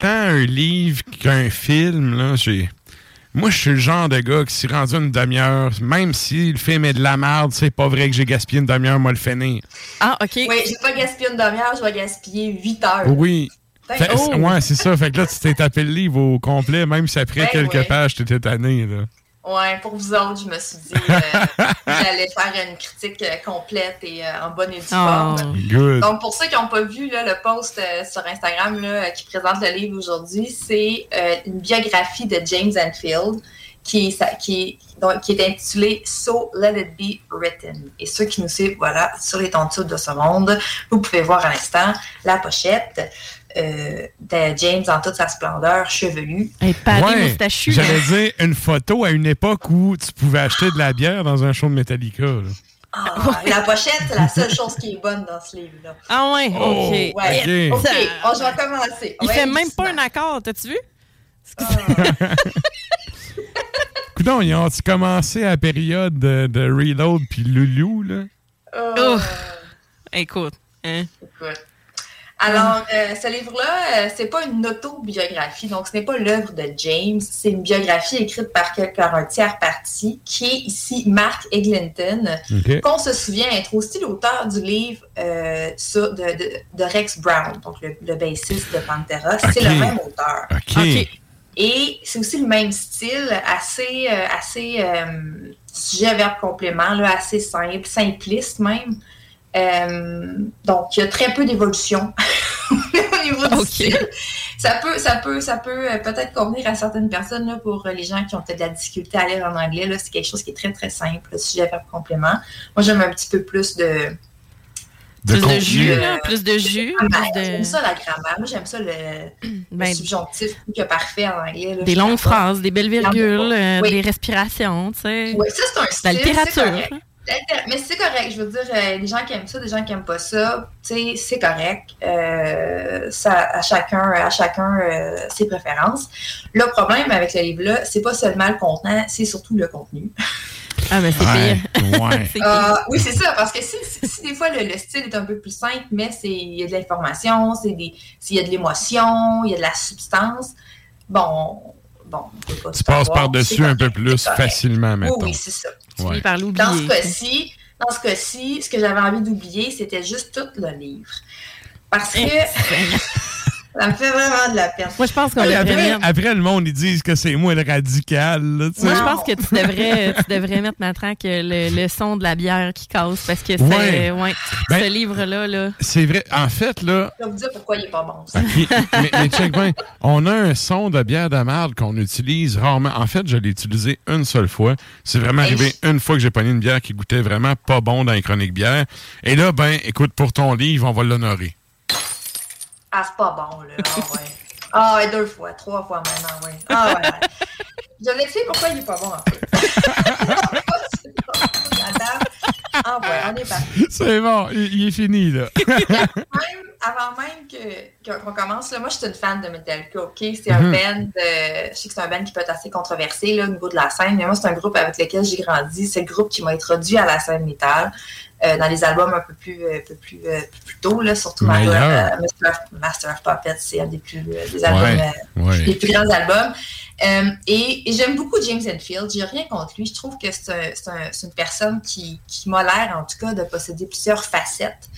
Speaker 2: Tant un livre qu'un film, là, j'ai. Moi, je suis le genre de gars qui s'est rendu une demi-heure, même si le film est de la merde, c'est pas vrai que j'ai gaspillé une demi-heure, moi, le finir.
Speaker 1: Ah, OK.
Speaker 7: Oui, j'ai pas gaspillé une demi-heure, je vais gaspiller 8 heures.
Speaker 2: Oui.
Speaker 7: Fait- oh!
Speaker 2: Ouais, c'est ça. Fait que là, tu t'es tapé le livre au complet, même si après
Speaker 7: Ben
Speaker 2: quelques
Speaker 7: ouais.
Speaker 2: pages, t'étais tanné, là.
Speaker 7: Ouais, pour vous autres, je me suis dit euh, j'allais faire une critique euh, complète et euh, en bonne et due
Speaker 1: Oh.
Speaker 7: forme.
Speaker 2: Good.
Speaker 7: Donc, pour ceux qui n'ont pas vu là, le post euh, sur Instagram là, qui présente le livre aujourd'hui, c'est euh, une biographie de James Enfield qui qui, donc, qui est intitulée So Let It Be Written. Et ceux qui nous suivent, voilà, sur les tontures de ce monde, vous pouvez voir à l'instant la pochette euh, de James en toute sa splendeur, chevelu.
Speaker 1: Un pari
Speaker 2: Ouais,
Speaker 1: moustachu.
Speaker 2: J'allais dire une photo à une époque où tu pouvais acheter de la bière dans un show de Metallica. là.
Speaker 7: Ah, la pochette, c'est la seule chose qui est bonne dans ce livre-là.
Speaker 1: Ah, ouais,
Speaker 2: Oh,
Speaker 1: OK.
Speaker 7: Ouais.
Speaker 2: ok.
Speaker 7: OK, oh, je vais commencer.
Speaker 1: Il
Speaker 7: Ouais,
Speaker 1: fait même pas un accord, t'as-tu vu?
Speaker 2: Coudon, ils ont-tu commencé à la période de, de Reload puis Loulou, là?
Speaker 7: Oh,
Speaker 1: Oh. Écoute. Hein?
Speaker 7: écoute. Alors, euh, ce livre-là, euh, c'est pas une autobiographie, donc ce n'est pas l'œuvre de James, c'est une biographie écrite par quelqu'un, un tiers parti, qui est ici Mark Eglinton, qu'on se souvient être aussi l'auteur du livre euh, sur- de, de- de Rex Brown, donc le, le bassiste de Pantera. C'est le même auteur.
Speaker 2: OK.
Speaker 7: Et c'est aussi le même style, assez, euh, assez euh, sujet, verbe, complément, là, assez simple, simpliste même. Euh, donc, il y a très peu d'évolution au niveau du style. Ça peut, ça peut, ça peut euh, peut-être convenir à certaines personnes là, pour euh, les gens qui ont peut-être de la difficulté à lire en anglais. là, C'est quelque chose qui est très, très simple, le sujet, verbe, complément. Moi, j'aime un petit peu plus de,
Speaker 2: De
Speaker 1: Plus de jus, là, plus de jus.
Speaker 7: Ah, ben,
Speaker 1: plus de-
Speaker 7: J'aime ça la grammaire. Moi, j'aime ça le, le
Speaker 1: Ben,
Speaker 7: subjonctif plus que parfait en anglais. là,
Speaker 1: Des longues phrases, des belles virgules, euh,
Speaker 7: Oui.
Speaker 1: des respirations, tu sais.
Speaker 7: Oui, ça, c'est un style.
Speaker 1: La littérature.
Speaker 7: Mais c'est correct. Je veux dire, euh, des gens qui aiment ça, des gens qui aiment pas ça, tu sais, c'est correct. Euh, ça, à chacun, à chacun euh, ses préférences. Le problème avec ce livre-là, c'est pas seulement le contenant, c'est surtout le contenu.
Speaker 1: Ah, mais c'est
Speaker 2: Ouais,
Speaker 1: pire.
Speaker 2: ouais.
Speaker 7: Euh, oui, c'est ça, parce que si, si- si des fois le, le style est un peu plus simple, mais c'est il y a de l'information, c'est des s'il y a de l'émotion, il y a de la substance, bon, bon, on peut pas
Speaker 2: Tu passes par-dessus un peu plus facilement,
Speaker 7: Oui,
Speaker 2: mettons.
Speaker 7: oui, c'est ça.
Speaker 2: Ouais.
Speaker 1: par
Speaker 7: Dans ce cas-ci, dans ce cas-ci, ce que j'avais envie d'oublier, c'était juste tout le livre. Parce que ça me fait vraiment de la peine.
Speaker 1: Moi, je pense qu'on devrait
Speaker 2: après,
Speaker 1: mettre...
Speaker 2: après, le monde, ils disent que c'est moi le radical. là, tu sais.
Speaker 1: Moi, je pense que tu devrais, tu devrais mettre maintenant que le, le son de la bière qui casse parce que c'est,
Speaker 2: Ouais.
Speaker 1: ouais,
Speaker 2: Ben-
Speaker 1: ce livre-là, là.
Speaker 2: C'est vrai. En fait, là,
Speaker 7: Je vais vous dire pourquoi il est pas bon. ça.
Speaker 2: Mais, mais check bien. On a un son de bière de merde qu'on utilise rarement. En fait, je l'ai utilisé une seule fois. C'est vraiment arrivé une fois que j'ai pogné une bière qui goûtait vraiment pas bon dans les chroniques bière. Et là, ben, écoute, pour ton livre, on va l'honorer.
Speaker 7: Ah, c'est pas bon, là. Ah, ouais. Ah, ouais, deux fois, trois fois maintenant, ouais. Ah, ouais. ouais. Je vais sais pourquoi il est pas bon, en fait. Ah, ouais, on est parti.
Speaker 2: C'est bon, il, il est fini, là.
Speaker 7: même, avant même que- que- qu'on commence, là, moi, je suis une fan de Metallica, OK? C'est un
Speaker 2: Mhm.
Speaker 7: band, euh, je sais que c'est un band qui peut être assez controversé là, au niveau de la scène, mais moi, c'est un groupe avec lequel j'ai grandi. C'est le groupe qui m'a introduit à la scène métal, euh, dans les albums un peu plus, euh, un peu plus, euh, plus tôt, là, surtout. Master, Master of- Puppets, c'est un des, plus, des albums,
Speaker 2: Ouais, ouais.
Speaker 7: des plus grands albums. Et et j'aime beaucoup James Enfield. J'ai rien contre lui. Je trouve que c'est un- c'est un- c'est une personne qui, qui m'a l'air, en tout cas, de posséder plusieurs facettes.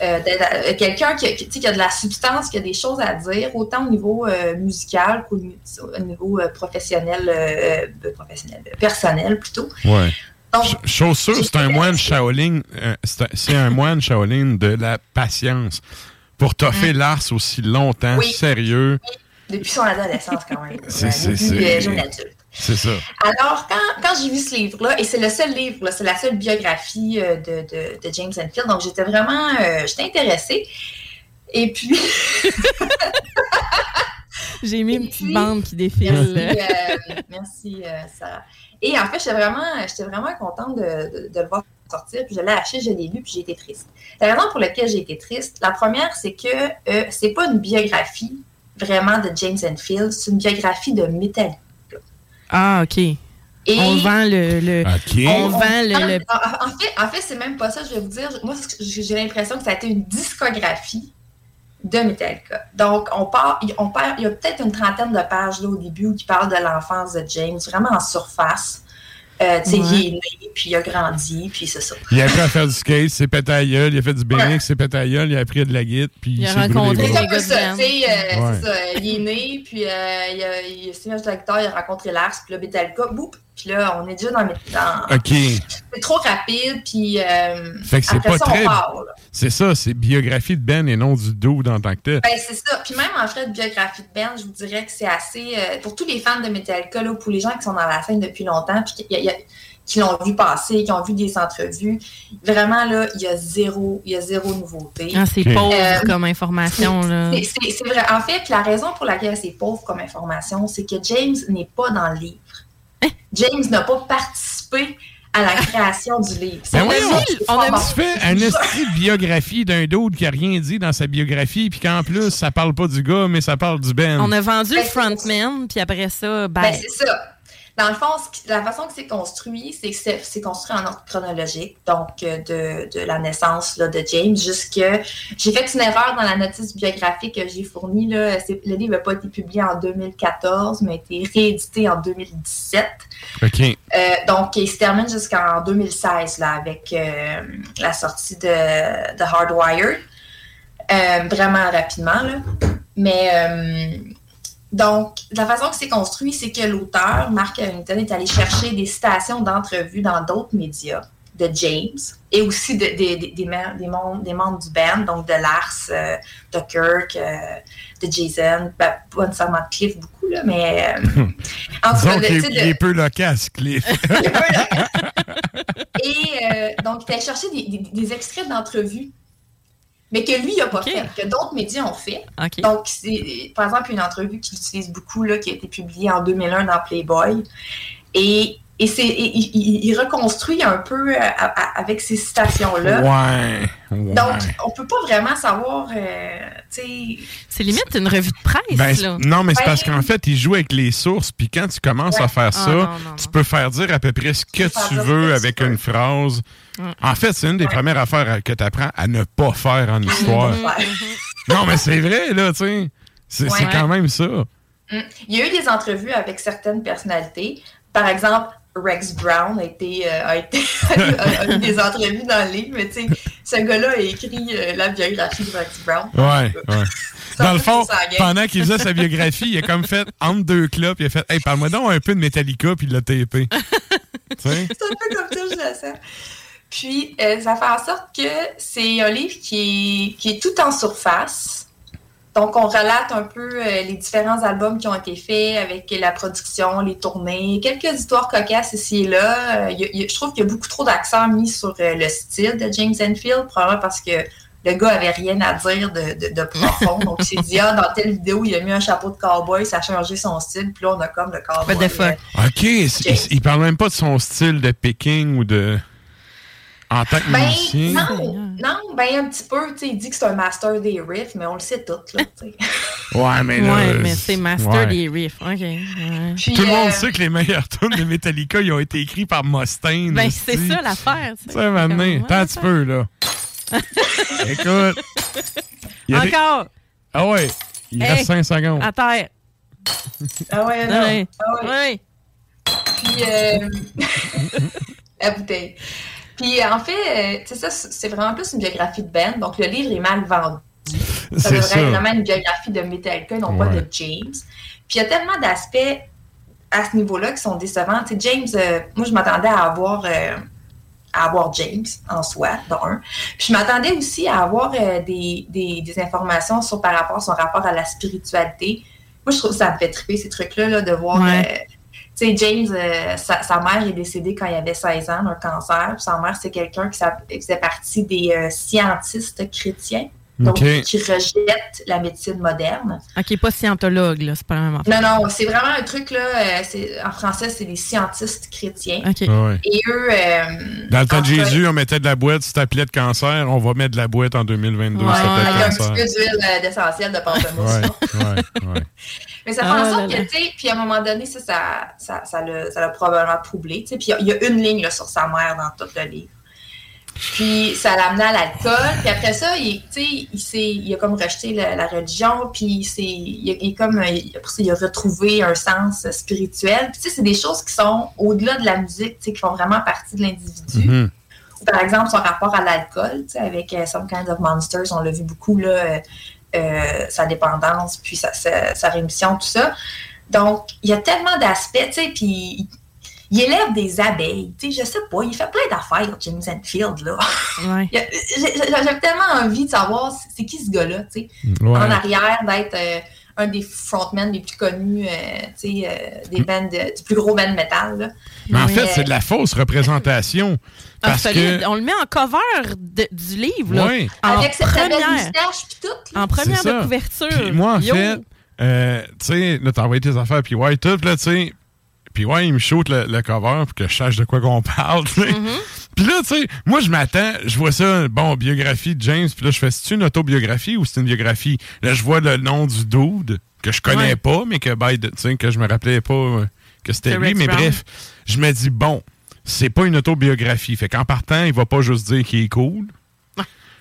Speaker 7: D'être, Quelqu'un qui, a- qui, qui a de la substance, qui a des choses à dire, autant au niveau musical qu'au ni- au niveau professionnel, professionnel, personnel plutôt.
Speaker 2: Ouais.
Speaker 7: Donc,
Speaker 2: Ch- Chose sûre, c'est un moine Shaolin. euh, c'est un- moine Shaolin de la patience. Pour toffer l'ars aussi longtemps.
Speaker 7: Oui.
Speaker 2: sérieux,
Speaker 7: depuis son adolescence, quand même.
Speaker 2: C'est-
Speaker 7: Euh,
Speaker 2: c'est-
Speaker 7: euh, jeune adulte.
Speaker 2: c'est ça.
Speaker 7: Alors, quand, quand j'ai vu ce livre-là, et c'est le seul livre, c'est la seule biographie euh, de, de- de James Enfield, donc j'étais vraiment, euh, j'étais intéressée. Et puis,
Speaker 1: J'ai mis une petite bande qui défile.
Speaker 7: merci, euh, merci euh, Sarah. Et en fait, j'étais vraiment, j'étais vraiment contente de, de- de le voir sortir, puis je l'ai acheté, je l'ai lu, puis j'ai été triste. La raison pour laquelle j'ai été triste, la première, c'est que euh, c'est pas une biographie vraiment de James Enfield, c'est une biographie de Metallica.
Speaker 1: Ah, OK.
Speaker 7: Et-
Speaker 1: On vend le... le-
Speaker 2: OK.
Speaker 1: On vend le...
Speaker 7: En,
Speaker 1: le-
Speaker 7: en- en fait, en fait c'est même pas ça, je vais vous dire. Moi, j'ai j'ai l'impression que ça a été une discographie de Metallica. Donc, on part, on perd, il y a peut-être une trentaine de pages là, au début où qui parlent de l'enfance de James, vraiment en surface. Euh, tu sais,
Speaker 1: Ouais.
Speaker 7: il est né, puis il a grandi, puis c'est ça.
Speaker 2: Il a appris à faire du skate, c'est pété à gueule, il a fait du BMX, c'est pété à gueule, il a appris de la guitare, puis
Speaker 1: Il a
Speaker 2: s'est brûlé
Speaker 1: rencontré
Speaker 2: les
Speaker 7: C'est un peu ça, tu sais, euh,
Speaker 2: Ouais.
Speaker 7: c'est ça. Il est né, puis euh, il a, il a signé de la guitare, il a rencontré Lars, puis là, Metallica, boum, puis là, on est déjà dans... dans
Speaker 2: OK.
Speaker 7: C'est trop rapide, puis euh,
Speaker 2: Fait que c'est
Speaker 7: après
Speaker 2: pas
Speaker 7: ça,
Speaker 2: très.
Speaker 7: on part, là.
Speaker 2: C'est ça, c'est biographie de Ben et non du dude en tant que tel.
Speaker 7: Ben, c'est ça. Puis même en fait de biographie de Ben, je vous dirais que c'est assez. euh, pour tous les fans de Metallica, là, pour les gens qui sont dans la scène depuis longtemps, puis qui, y a- y a- qui l'ont vu passer, qui ont vu des entrevues, vraiment, là, il y a zéro, il y a zéro nouveauté.
Speaker 1: Ah, c'est pauvre
Speaker 7: Euh,
Speaker 1: comme information, là.
Speaker 7: c'est- C'est c'est vrai. En fait, puis la raison pour laquelle c'est pauvre comme information, c'est que James n'est pas dans le livre. James n'a pas participé à la création du livre.
Speaker 2: Ben
Speaker 7: avis, c'est pas bon.
Speaker 2: Tu fais une biographie d'un dude qui a rien dit dans sa biographie, puis qu'en plus, ça parle pas du gars, mais ça parle du Ben.
Speaker 1: On a vendu le
Speaker 7: Ben,
Speaker 1: frontman, puis après ça,
Speaker 7: Ben,
Speaker 1: bye.
Speaker 7: c'est ça. Dans le fond, la façon que c'est construit, c'est que c'est construit en ordre chronologique, donc euh, de, de la naissance là, de James jusque. J'ai fait une erreur dans la notice biographique que j'ai fournie. Là. Le livre n'a pas été publié en 2014, mais a été réédité en 2017.
Speaker 2: OK.
Speaker 7: Euh, donc, il se termine jusqu'en 2016 là, avec euh, la sortie de, de Hardwired. Euh, vraiment rapidement. Là. Mais donc, la façon que c'est construit, c'est que l'auteur, Mark Harrington, est allé chercher des citations d'entrevues dans d'autres médias de James et aussi de- des- des- des mem- des mem- des membres du band, donc de Lars, euh, de Kirk, euh, de Jason, ben, pas nécessairement de Cliff beaucoup, là, mais euh, en tout cas,
Speaker 2: Disons
Speaker 7: de-
Speaker 2: qu'il
Speaker 7: tu sais,
Speaker 2: est,
Speaker 7: de-
Speaker 2: il est peu loquace, Cliff.
Speaker 7: et donc, il allait chercher des, des- des extraits d'entrevues, mais que lui, il n'a pas fait, que d'autres médias ont fait. Donc, c'est, par exemple, une entrevue qu'il utilise beaucoup, là, qui a été publiée en 2001 dans Playboy. Et, et c'est, il, il- il reconstruit un peu euh, à- à- avec ces citations-là.
Speaker 2: Ouais. ouais.
Speaker 7: Donc, on peut pas vraiment savoir, euh.
Speaker 1: C'est limite une revue de presse,
Speaker 2: Ben,
Speaker 1: là.
Speaker 2: non, mais c'est
Speaker 7: Ouais.
Speaker 2: parce qu'en fait, il joue avec les sources, puis quand tu commences
Speaker 7: Ouais.
Speaker 2: à faire
Speaker 1: Ah,
Speaker 2: ça,
Speaker 1: non, non,
Speaker 2: tu peux faire dire à peu près ce que tu veux avec
Speaker 7: tu
Speaker 2: une phrase. En fait, c'est une des premières affaires à- que tu apprends à ne pas faire en histoire. Non, mais c'est vrai, là, tu sais. C'est quand même ça.
Speaker 7: Mm. Il y a eu des entrevues avec certaines personnalités. Par exemple, Rex Brown a, été, euh, a, été a- a eu des entrevues dans le livre, mais tu sais, ce gars-là a écrit euh, la biographie de Rex Brown.
Speaker 2: Ouais, ouais. Dans le fond, pendant qu'il faisait sa biographie, il a comme fait entre deux clubs, il a fait Hey, parle-moi donc un peu de Metallica, puis il l'a tapé. tu sais?
Speaker 7: C'est un peu comme ça, je le sens. Puis, euh, ça fait en sorte que c'est un livre qui est, qui est tout en surface. Donc, on relate un peu euh, les différents albums qui ont été faits avec la production, les tournées, quelques histoires cocasses ici et là. Euh, il y a- il y a- je trouve qu'il y a beaucoup trop d'accent mis sur euh, le style de James Enfield, probablement parce que le gars avait rien à dire de, de- de profond. Donc, il s'est dit, ah, dans telle vidéo, il a mis un chapeau de cowboy, ça a changé son style. Puis là, on a comme le cowboy.
Speaker 1: What the fuck?
Speaker 7: euh,
Speaker 2: OK, il, il parle même pas de son style de picking ou de. En tant que
Speaker 7: Ben,
Speaker 2: musicien.
Speaker 7: non, non, ben un petit peu, tu sais, il dit que c'est un master des riffs, mais on le sait tout, là.
Speaker 2: Ouais, mais là.
Speaker 1: ouais, mais c'est Master
Speaker 2: ouais.
Speaker 1: des riffs. OK. ouais.
Speaker 7: Puis,
Speaker 2: Tout le monde
Speaker 7: euh,
Speaker 2: sait que les meilleurs tunes de Metallica, ils ont été écrits par Mustaine.
Speaker 1: Ben, c'est ça l'affaire. tu sais.
Speaker 2: maintenant, attends un petit peu, là. Écoute. il y a des-
Speaker 1: Encore,
Speaker 2: Ah ouais, il
Speaker 1: Hey.
Speaker 2: reste 5 secondes.
Speaker 1: à terre.
Speaker 7: Ah ouais, non.
Speaker 1: Ouais.
Speaker 7: Ah ouais.
Speaker 1: Ouais.
Speaker 7: Puis, euh, la bouteille. Puis, en fait, euh, tu sais, ça, c'est vraiment plus une biographie de Ben, donc le livre est mal vendu. Ça
Speaker 2: C'est
Speaker 7: devrait être vraiment une biographie de Metallica, non pas de James. Puis il y a tellement d'aspects à ce niveau-là qui sont décevants. Tu sais, James, euh, moi je m'attendais à avoir euh, à avoir James en soi, de un. Puis je m'attendais aussi à avoir euh, des, des- des informations sur par rapport à son rapport à la spiritualité. Moi, je trouve que ça me fait triper ces trucs-là, là, de voir.
Speaker 1: Ouais.
Speaker 7: Sais, James, euh, sa, mère est décédée quand il avait 16 ans d'un cancer. Sa mère, c'est quelqu'un qui faisait partie des euh, scientistes chrétiens. Donc, qui rejettent la médecine moderne.
Speaker 1: OK, pas scientologue, là. C'est pas la même affaire.
Speaker 7: Non, non, c'est vraiment un truc, là. euh, en français, c'est des scientistes chrétiens.
Speaker 1: OK.
Speaker 2: Ah ouais.
Speaker 7: Et eux. euh,
Speaker 2: Dans le temps de Jésus, on mettait de la boîte, si t'appelais de cancer, on va mettre de la boîte en 2022,
Speaker 7: Ouais,
Speaker 2: ça
Speaker 7: avec un petit
Speaker 2: cancer.
Speaker 7: peu d'huile euh, d'essentiel de pamplemousse.
Speaker 2: Ouais, ouais, ouais.
Speaker 7: Mais ça fait
Speaker 1: Ah
Speaker 7: en sorte
Speaker 1: là.
Speaker 7: que, tu sais, puis à un moment donné, ça, ça, ça, ça l'a ça l'a probablement troublé, tu sais. Puis il y y, a une ligne là, sur sa mère dans tout le livre. Puis ça l'a amené à l'alcool. Puis après ça, il, il, s'est- il a comme rejeté la, la religion. Puis il, s'est- il, a- il est comme, euh, après ça, il a retrouvé un sens spirituel. Puis c'est des choses qui sont au-delà de la musique, qui font vraiment partie de l'individu.
Speaker 2: Mhm.
Speaker 7: Par exemple, son rapport à l'alcool, avec euh, Some Kinds of Monsters, on l'a vu beaucoup, là, euh, euh, sa dépendance, puis sa, sa, sa rémission, tout ça. Donc, il y a tellement d'aspects, tu sais, puis il, élève des abeilles, tu sais, je sais pas, il fait plein d'affaires, James Enfield, là.
Speaker 1: Ouais.
Speaker 7: J'avais tellement envie de savoir c'est- c'est qui ce gars-là, tu sais,
Speaker 2: Ouais.
Speaker 7: en arrière, d'être euh, un des frontmen les plus connus, euh, tu sais, euh, des bands, de- du plus gros band metal, là.
Speaker 2: Mais en fait, c'est de la fausse représentation.
Speaker 1: Ah,
Speaker 2: Parce que.
Speaker 1: On le met en cover de- du livre, là.
Speaker 2: Ouais.
Speaker 7: Avec cette belle
Speaker 1: première.
Speaker 7: moustache, puis tout, là.
Speaker 1: En première de couverture.
Speaker 2: Puis moi, en
Speaker 1: Yo.
Speaker 2: fait, euh, tu sais, là, t'as envoyé tes affaires, puis ouais, tout, là, tu sais. Puis ouais, il me shoot le, le cover pour que je sache de quoi qu'on parle, sais. Puis là, tu sais, moi, je m'attends, je vois ça, bon, biographie de James, puis là, je fais, c'est une autobiographie ou c'est une biographie? Là, je vois le nom du dude, que je connais
Speaker 1: Ouais.
Speaker 2: pas, mais que, by tu sais, que je me rappelais pas euh, que c'était lui. Mais
Speaker 1: Brown.
Speaker 2: bref, je me dis, bon, c'est pas une autobiographie. Fait qu'en partant, il va pas juste dire qu'il est cool.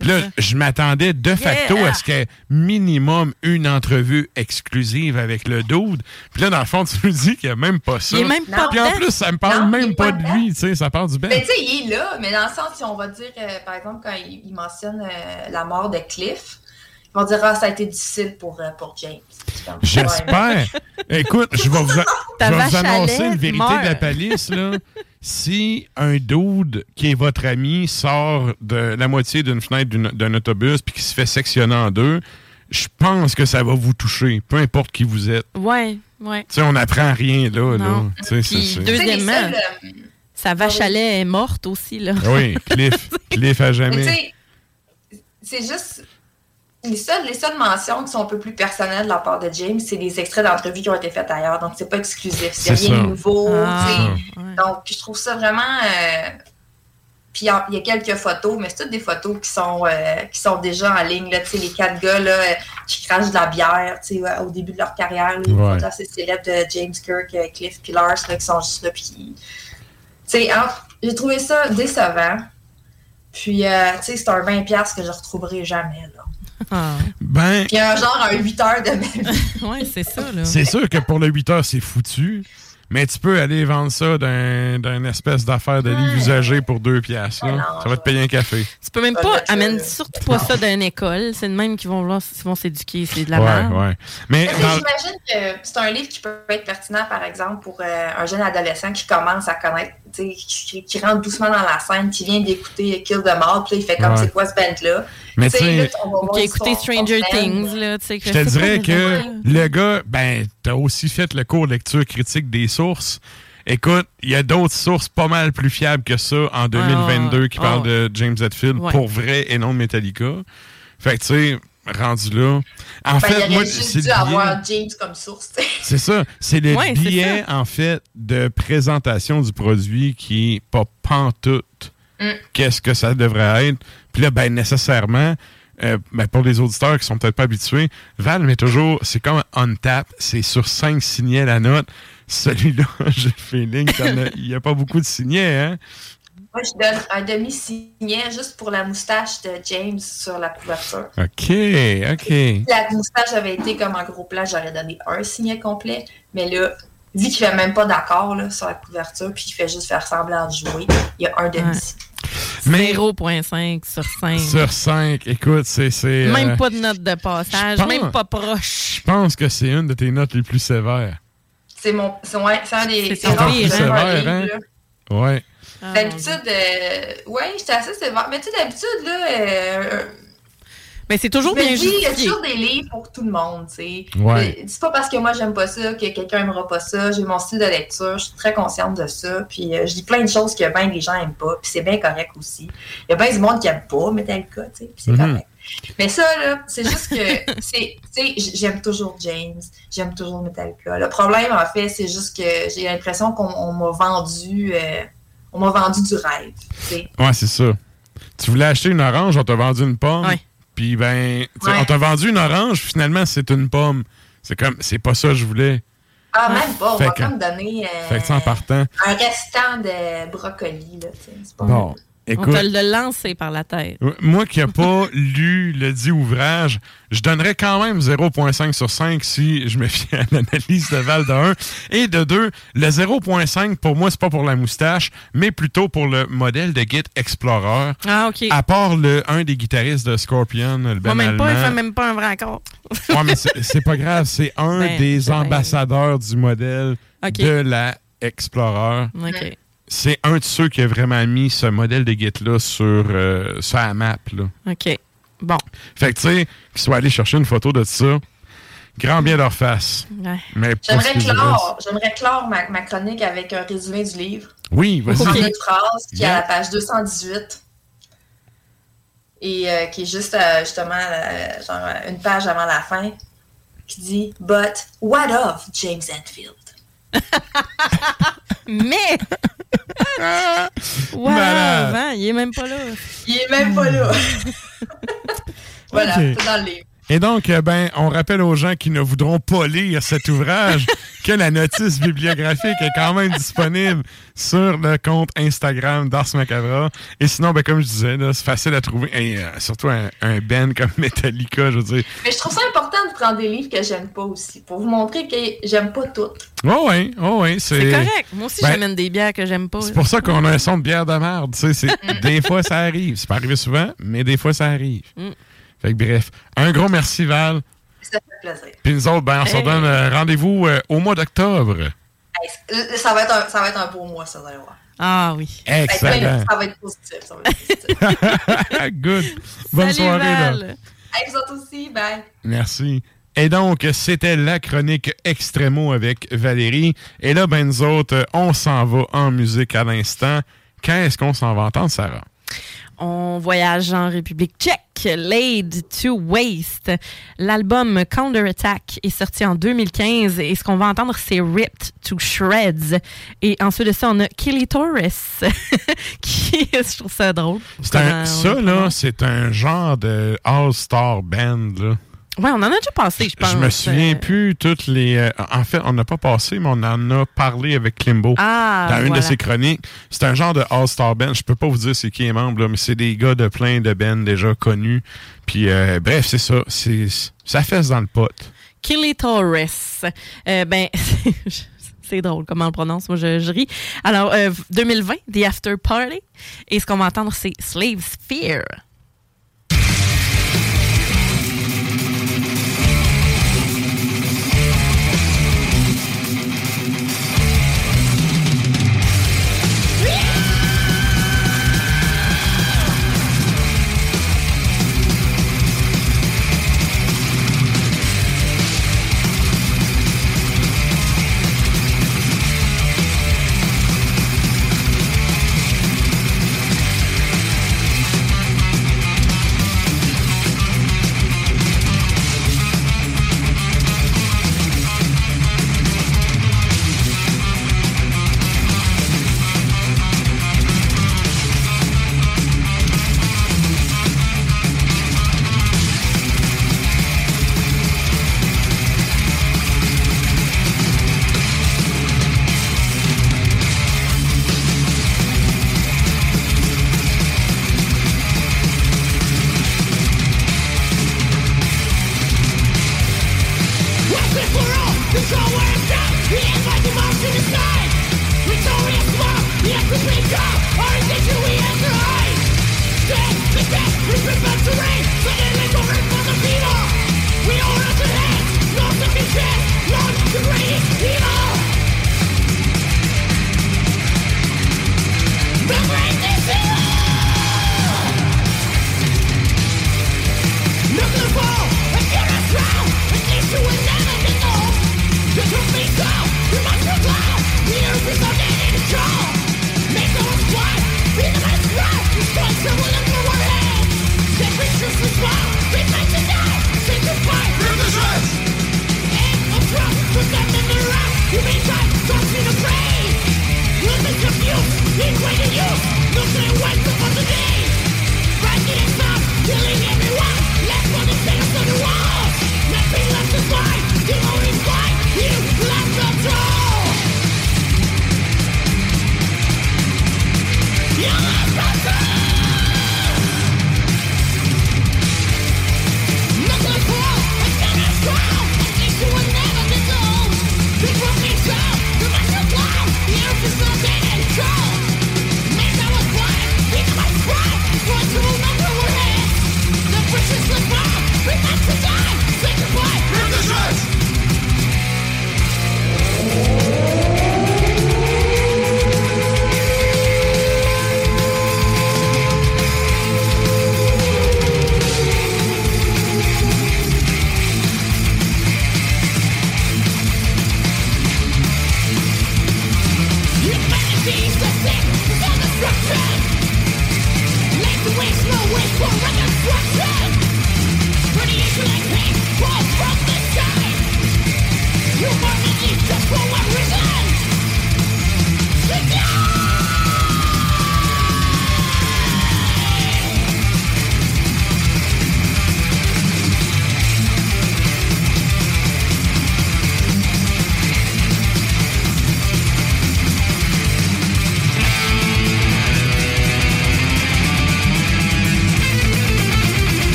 Speaker 2: Là, je m'attendais de facto
Speaker 1: Yeah!
Speaker 2: à ce qu'il y ait minimum une entrevue exclusive avec le dude. Puis là, dans le fond, tu me dis qu'il n'y a même pas ça.
Speaker 1: Il est même pas
Speaker 2: Puis en plus, ça me parle
Speaker 7: Non,
Speaker 2: même pas
Speaker 7: pas
Speaker 2: de lui, tu sais, ça parle du Ben.
Speaker 7: Mais tu sais, il est là, mais dans le sens, si on va dire, euh, par exemple, quand il, il mentionne euh, la mort de Cliff, ils vont dire, ah, ça a été difficile pour, euh, pour James.
Speaker 2: J'espère. Écoute, je vais vous, a-
Speaker 1: Ta
Speaker 2: je vais
Speaker 1: vache
Speaker 2: vous
Speaker 1: à
Speaker 2: annoncer une vérité
Speaker 1: meurt.
Speaker 2: de la palisse. Là. si un dude qui est votre ami sort de la moitié d'une fenêtre d'un autobus puis qui se fait sectionner en deux, je pense que ça va vous toucher, peu importe qui vous êtes.
Speaker 1: Ouais, ouais.
Speaker 2: Tu sais, on n'apprend rien là. là.
Speaker 1: Non.
Speaker 2: C'est-
Speaker 1: Puis deuxièmement,
Speaker 7: seuls, euh,
Speaker 1: sa vache à lait est morte aussi, là.
Speaker 2: Oui, Cliff. Cliff à jamais.
Speaker 7: sais, c'est juste. Les seules, les seules mentions qui sont un peu plus personnelles de la part de James, c'est des extraits d'entrevues qui ont été faites ailleurs. Donc, c'est pas exclusif. C'est rien
Speaker 2: ça.
Speaker 7: de nouveau.
Speaker 1: Ah,
Speaker 7: tu sais.
Speaker 1: ouais.
Speaker 7: Donc, je trouve ça vraiment. euh, Puis il y a- il y a quelques photos, mais c'est toutes des photos qui sont, euh, qui sont déjà en ligne. Là, Tu sais, les quatre gars là, qui crachent de la bière au début de leur carrière. là, Les
Speaker 2: Ouais.
Speaker 7: photos assez célèbres de James Kirk, euh, Cliff puis Lars là, qui sont juste là. Puis, qui- tu sais, j'ai trouvé ça décevant. Puis, euh, tu sais, c'est un 20$ que je retrouverai jamais. Là.
Speaker 1: Ah.
Speaker 2: Ben,
Speaker 7: Puis, un genre, un 8 heures de.
Speaker 1: Ouais, c'est ça, là.
Speaker 2: c'est sûr que pour le 8 heures, c'est foutu. Mais tu peux aller vendre ça d'un d'un espèce d'affaire de livre usagé pour deux piastres. là.
Speaker 7: Ouais, non,
Speaker 2: Ça va te payer un café.
Speaker 1: Tu peux même
Speaker 7: Pas
Speaker 1: amène surtout pas ça d'une école. C'est de même qu'ils vont vouloir, vont s'éduquer. C'est de la
Speaker 2: Ouais,
Speaker 1: merde.
Speaker 2: ouais. Mais dans-
Speaker 7: J'imagine que c'est un livre qui peut être pertinent, par exemple, pour euh, un jeune adolescent qui commence à connaître, qui, qui rentre doucement dans la scène, qui vient d'écouter Kill the Mall, puis là, il fait comme
Speaker 2: Ouais.
Speaker 7: c'est quoi ce band-là?
Speaker 2: Mais
Speaker 7: Tu sais,
Speaker 1: Qui a écouté Stranger. Things, là. Tu sais,
Speaker 2: Je te dirais que le gars, ben, t'as aussi fait le cours lecture critique des sources. Écoute, il y a d'autres sources pas mal plus fiables que ça en 2022 qui
Speaker 1: Ah,
Speaker 2: parlent
Speaker 1: ah.
Speaker 2: de James Hetfield
Speaker 1: Ouais.
Speaker 2: pour vrai et non de Metallica. Fait que, tu sais, rendu là. En
Speaker 7: Ben,
Speaker 2: fait,
Speaker 7: il
Speaker 2: moi,
Speaker 7: juste
Speaker 2: c'est le
Speaker 7: dû avoir James comme source.
Speaker 2: C'est ça. C'est le
Speaker 1: Ouais,
Speaker 2: billet, en fait, de présentation du produit qui est pas pantoute.
Speaker 7: Mm.
Speaker 2: Qu'est-ce que ça devrait être? Puis là, ben, nécessairement, euh, ben, pour les auditeurs qui sont peut-être pas habitués, Val met toujours, c'est comme un tap, c'est sur 5 signets la note. Celui-là, j'ai le feeling qu'il n'y a, pas beaucoup de signets, hein?
Speaker 7: Moi, je donne un demi-signet juste pour la moustache de James sur la couverture.
Speaker 2: OK, OK.
Speaker 7: Si la moustache avait été comme un gros plan, j'aurais donné un signet complet. Mais là, vu qu'il fait même pas d'accord sur la couverture, puis qu'il fait juste faire semblant de jouer, il y a un demi-signet.
Speaker 2: Mais
Speaker 1: 0.5 sur 5.
Speaker 2: sur 5, écoute, c'est... c'est, euh,
Speaker 1: Même pas de note de passage,
Speaker 2: pense-
Speaker 1: même pas proche.
Speaker 2: Je pense que c'est une de tes notes les plus sévères.
Speaker 7: C'est mon, c'est ouais, c'est un des
Speaker 1: C'est
Speaker 2: hein? Sévère,
Speaker 7: livre,
Speaker 2: hein? Ouais.
Speaker 1: Ah,
Speaker 7: D'habitude, euh, ouais, j'étais assez sévère. Mais tu sais, d'habitude, là, euh,
Speaker 1: Mais c'est toujours
Speaker 7: me
Speaker 1: bien
Speaker 7: dis, il y a toujours des livres pour tout le monde, tu sais.
Speaker 2: Ouais.
Speaker 7: Euh, C'est pas parce que moi j'aime pas ça que quelqu'un aimera pas ça. J'ai mon style de lecture, je suis très consciente de ça. Puis euh, je dis plein de choses que ben des gens aiment pas, puis c'est bien correct aussi. Il y a bien du monde qui aime pas Metallica, tu sais, puis c'est
Speaker 2: Mhm.
Speaker 7: correct. Mais ça, là, c'est juste que, c'est, tu sais, j'aime toujours James, j'aime toujours Metallica. Le problème, en fait, c'est juste que j'ai l'impression qu'on on m'a vendu, euh, on m'a vendu du rêve, tu sais.
Speaker 2: Ouais, c'est ça. Tu voulais acheter une orange, on t'a vendu une pomme.
Speaker 1: Ouais.
Speaker 2: Puis ben,
Speaker 7: Ouais.
Speaker 2: on t'a vendu une orange, finalement c'est une pomme. C'est comme, c'est pas ça que je voulais.
Speaker 7: Ah, même pas, on
Speaker 2: Fait
Speaker 7: va
Speaker 2: que-
Speaker 7: comme donner euh,
Speaker 2: Fait que ça en partant.
Speaker 7: un restant de brocoli, là, tu sais. C'est pas
Speaker 2: Bon,
Speaker 1: On te le lancer par la tête.
Speaker 2: moi qui n'ai pas lu le dit ouvrage, je donnerais quand même 0.5 sur 5 si je me fie à l'analyse de Val de 1. Et de 2, le 0.5 pour moi, c'est pas pour la moustache, mais plutôt pour le modèle de Git Explorer.
Speaker 1: Ah, OK.
Speaker 2: À part le un des guitaristes de Scorpion, le
Speaker 1: Moi,
Speaker 2: Ben
Speaker 1: même pas, il fait même pas un vrai accord.
Speaker 2: Ouais, mais c'est pas grave. C'est un
Speaker 1: Ben,
Speaker 2: des ambassadeurs du modèle de la Explorer.
Speaker 1: OK.
Speaker 2: C'est un de ceux qui a vraiment mis ce modèle de Git-là sur, euh, sur la map. Là.
Speaker 1: OK. Bon.
Speaker 2: Fait que, tu sais, qu'ils soient allés chercher une photo de ça, grand bien leur face.
Speaker 1: Ouais.
Speaker 7: J'aimerais clore, j'aimerais clore ma, ma chronique avec un résumé du livre.
Speaker 2: Oui, vas-y.
Speaker 7: une phrase qui est
Speaker 2: Yeah.
Speaker 7: à la page 218 et euh, qui est juste euh, justement euh, genre une page avant la fin qui dit But what of James Hetfield?
Speaker 1: Mais! Wow, hein, il est même pas là.
Speaker 7: Il est même pas là. voilà,
Speaker 2: Ok.
Speaker 7: c'est dans le livre.
Speaker 2: Et donc, euh, ben, on rappelle aux gens qui ne voudront pas lire cet ouvrage que la notice bibliographique est quand même disponible sur le compte Instagram d'Ars Macabra. Et sinon, ben, comme je disais, c'est facile à trouver. Et, euh, surtout un, un band comme Metallica, je veux dire.
Speaker 7: Mais je trouve ça important de prendre des livres que j'aime pas aussi, pour vous montrer que j'aime pas toutes.
Speaker 2: Oh oui, oh oui. C'est
Speaker 1: C'est correct. Moi aussi,
Speaker 2: Ben,
Speaker 1: j'amène des bières que j'aime pas.
Speaker 2: C'est pour ça qu'on a un son de bière de merde. tu sais, c'est- des fois, ça arrive. C'est pas arrivé souvent, mais des fois, ça arrive. Fait que bref, un gros merci, Val.
Speaker 7: Ça fait plaisir.
Speaker 2: Puis nous autres, ben, on se donne euh, rendez-vous euh, au mois d'octobre.
Speaker 7: Hey, c- ça, va être un, ça va être un beau mois, ça, vous allez voir.
Speaker 1: Ah oui.
Speaker 2: Excellent.
Speaker 7: Ça va être positif. Ça va être positif.
Speaker 2: Good. Bonne
Speaker 7: Salut,
Speaker 2: soirée, là.
Speaker 7: Val. Hey, vous autres aussi, bye.
Speaker 2: Merci. Et donc, c'était la chronique Extremo avec Valérie. Et là, ben, nous autres, euh, on s'en va en musique à l'instant. Qu'est-ce qu'on s'en va entendre, Sarah?
Speaker 1: On voyage en République tchèque, Laid to Waste. L'album Counter Attack est sorti en 2015 et ce qu'on va entendre, c'est Ripped to Shreds. Et ensuite de ça, on a Killy Torres, qui, je trouve ça drôle.
Speaker 2: Un- ça, là, c'est un genre de all-star band, là.
Speaker 1: Ouais, on en a déjà passé, je pense.
Speaker 2: Je me souviens plus toutes les. euh, en fait, on n'a pas passé, mais on en a parlé avec Klimbo
Speaker 1: Ah,
Speaker 2: dans une
Speaker 1: voilà.
Speaker 2: de ses chroniques. C'est un genre de All-Star Band. Je peux pas vous dire c'est qui est membre, là, mais c'est des gars de plein de bands déjà connus. Puis, euh, bref, c'est ça. C'est ça fesse dans le pot.
Speaker 1: Killy Torres. Euh, ben, c'est drôle comment on le prononce. Moi, je, je ris. Alors, euh, 2020, The After Party. Et ce qu'on va entendre, c'est Slave Fear.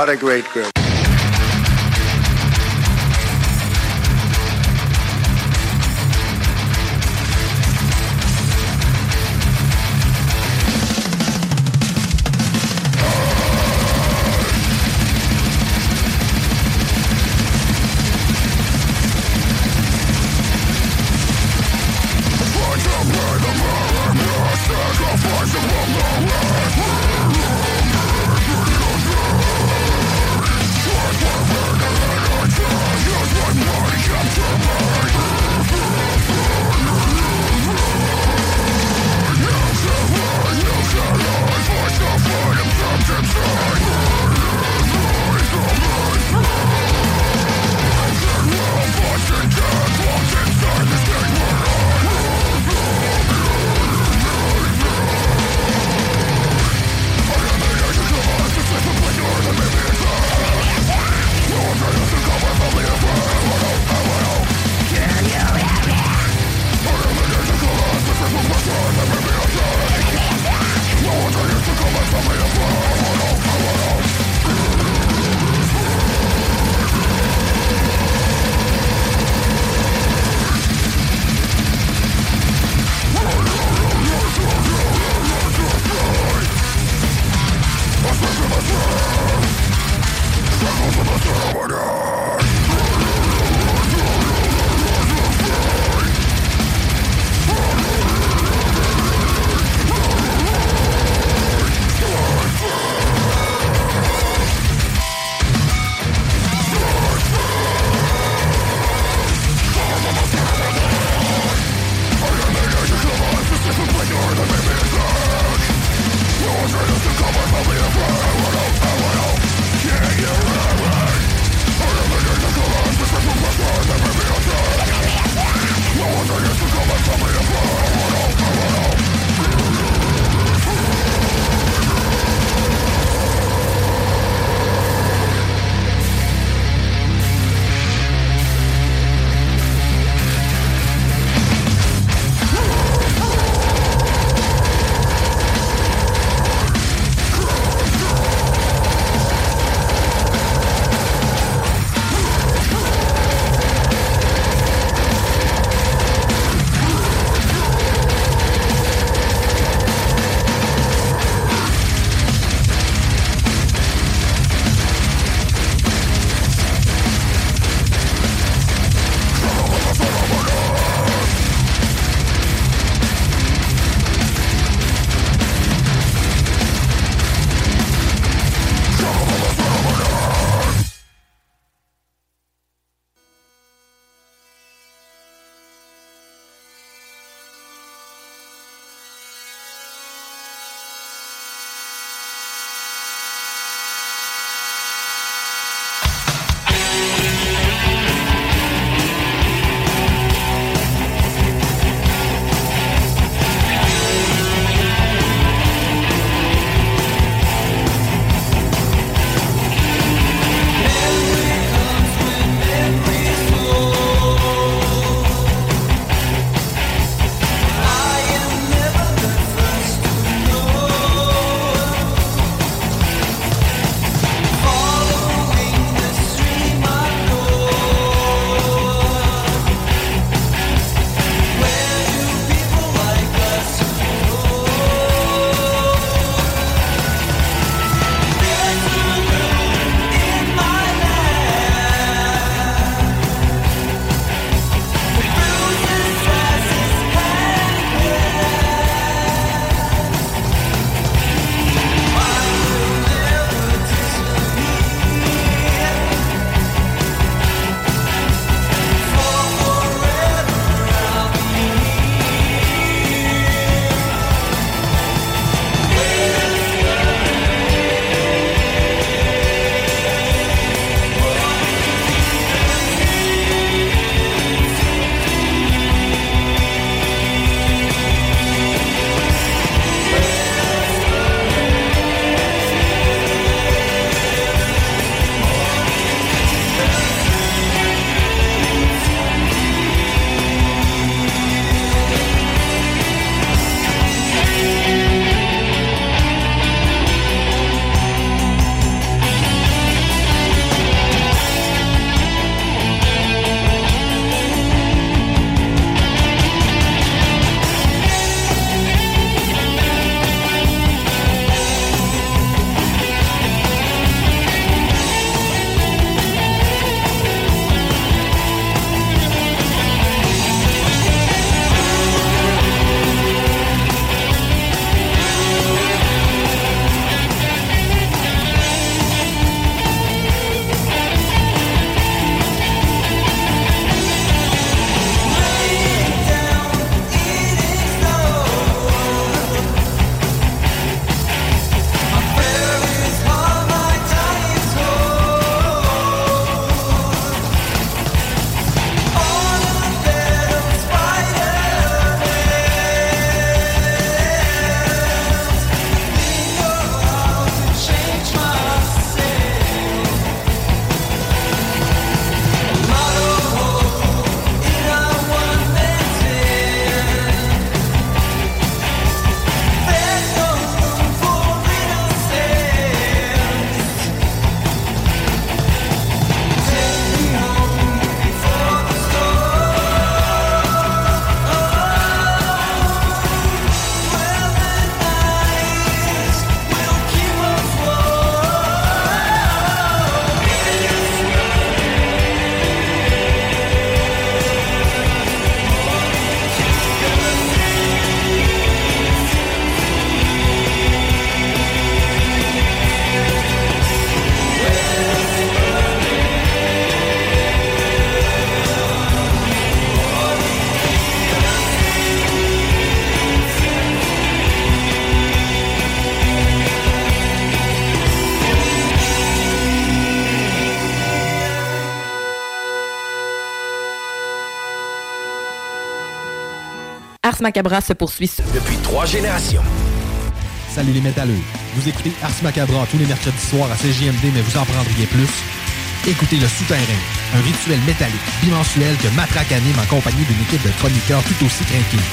Speaker 10: What a great group.
Speaker 1: Ars Macabra se poursuit.
Speaker 3: Depuis trois générations.
Speaker 11: Salut les métalleux. Vous écoutez Ars Macabra tous les mercredis soirs à CGMD, mais vous en prendriez plus. Écoutez Le Souterrain, un rituel métallique bimensuel que Matraque anime en compagnie d'une équipe de chroniqueurs tout aussi craqués.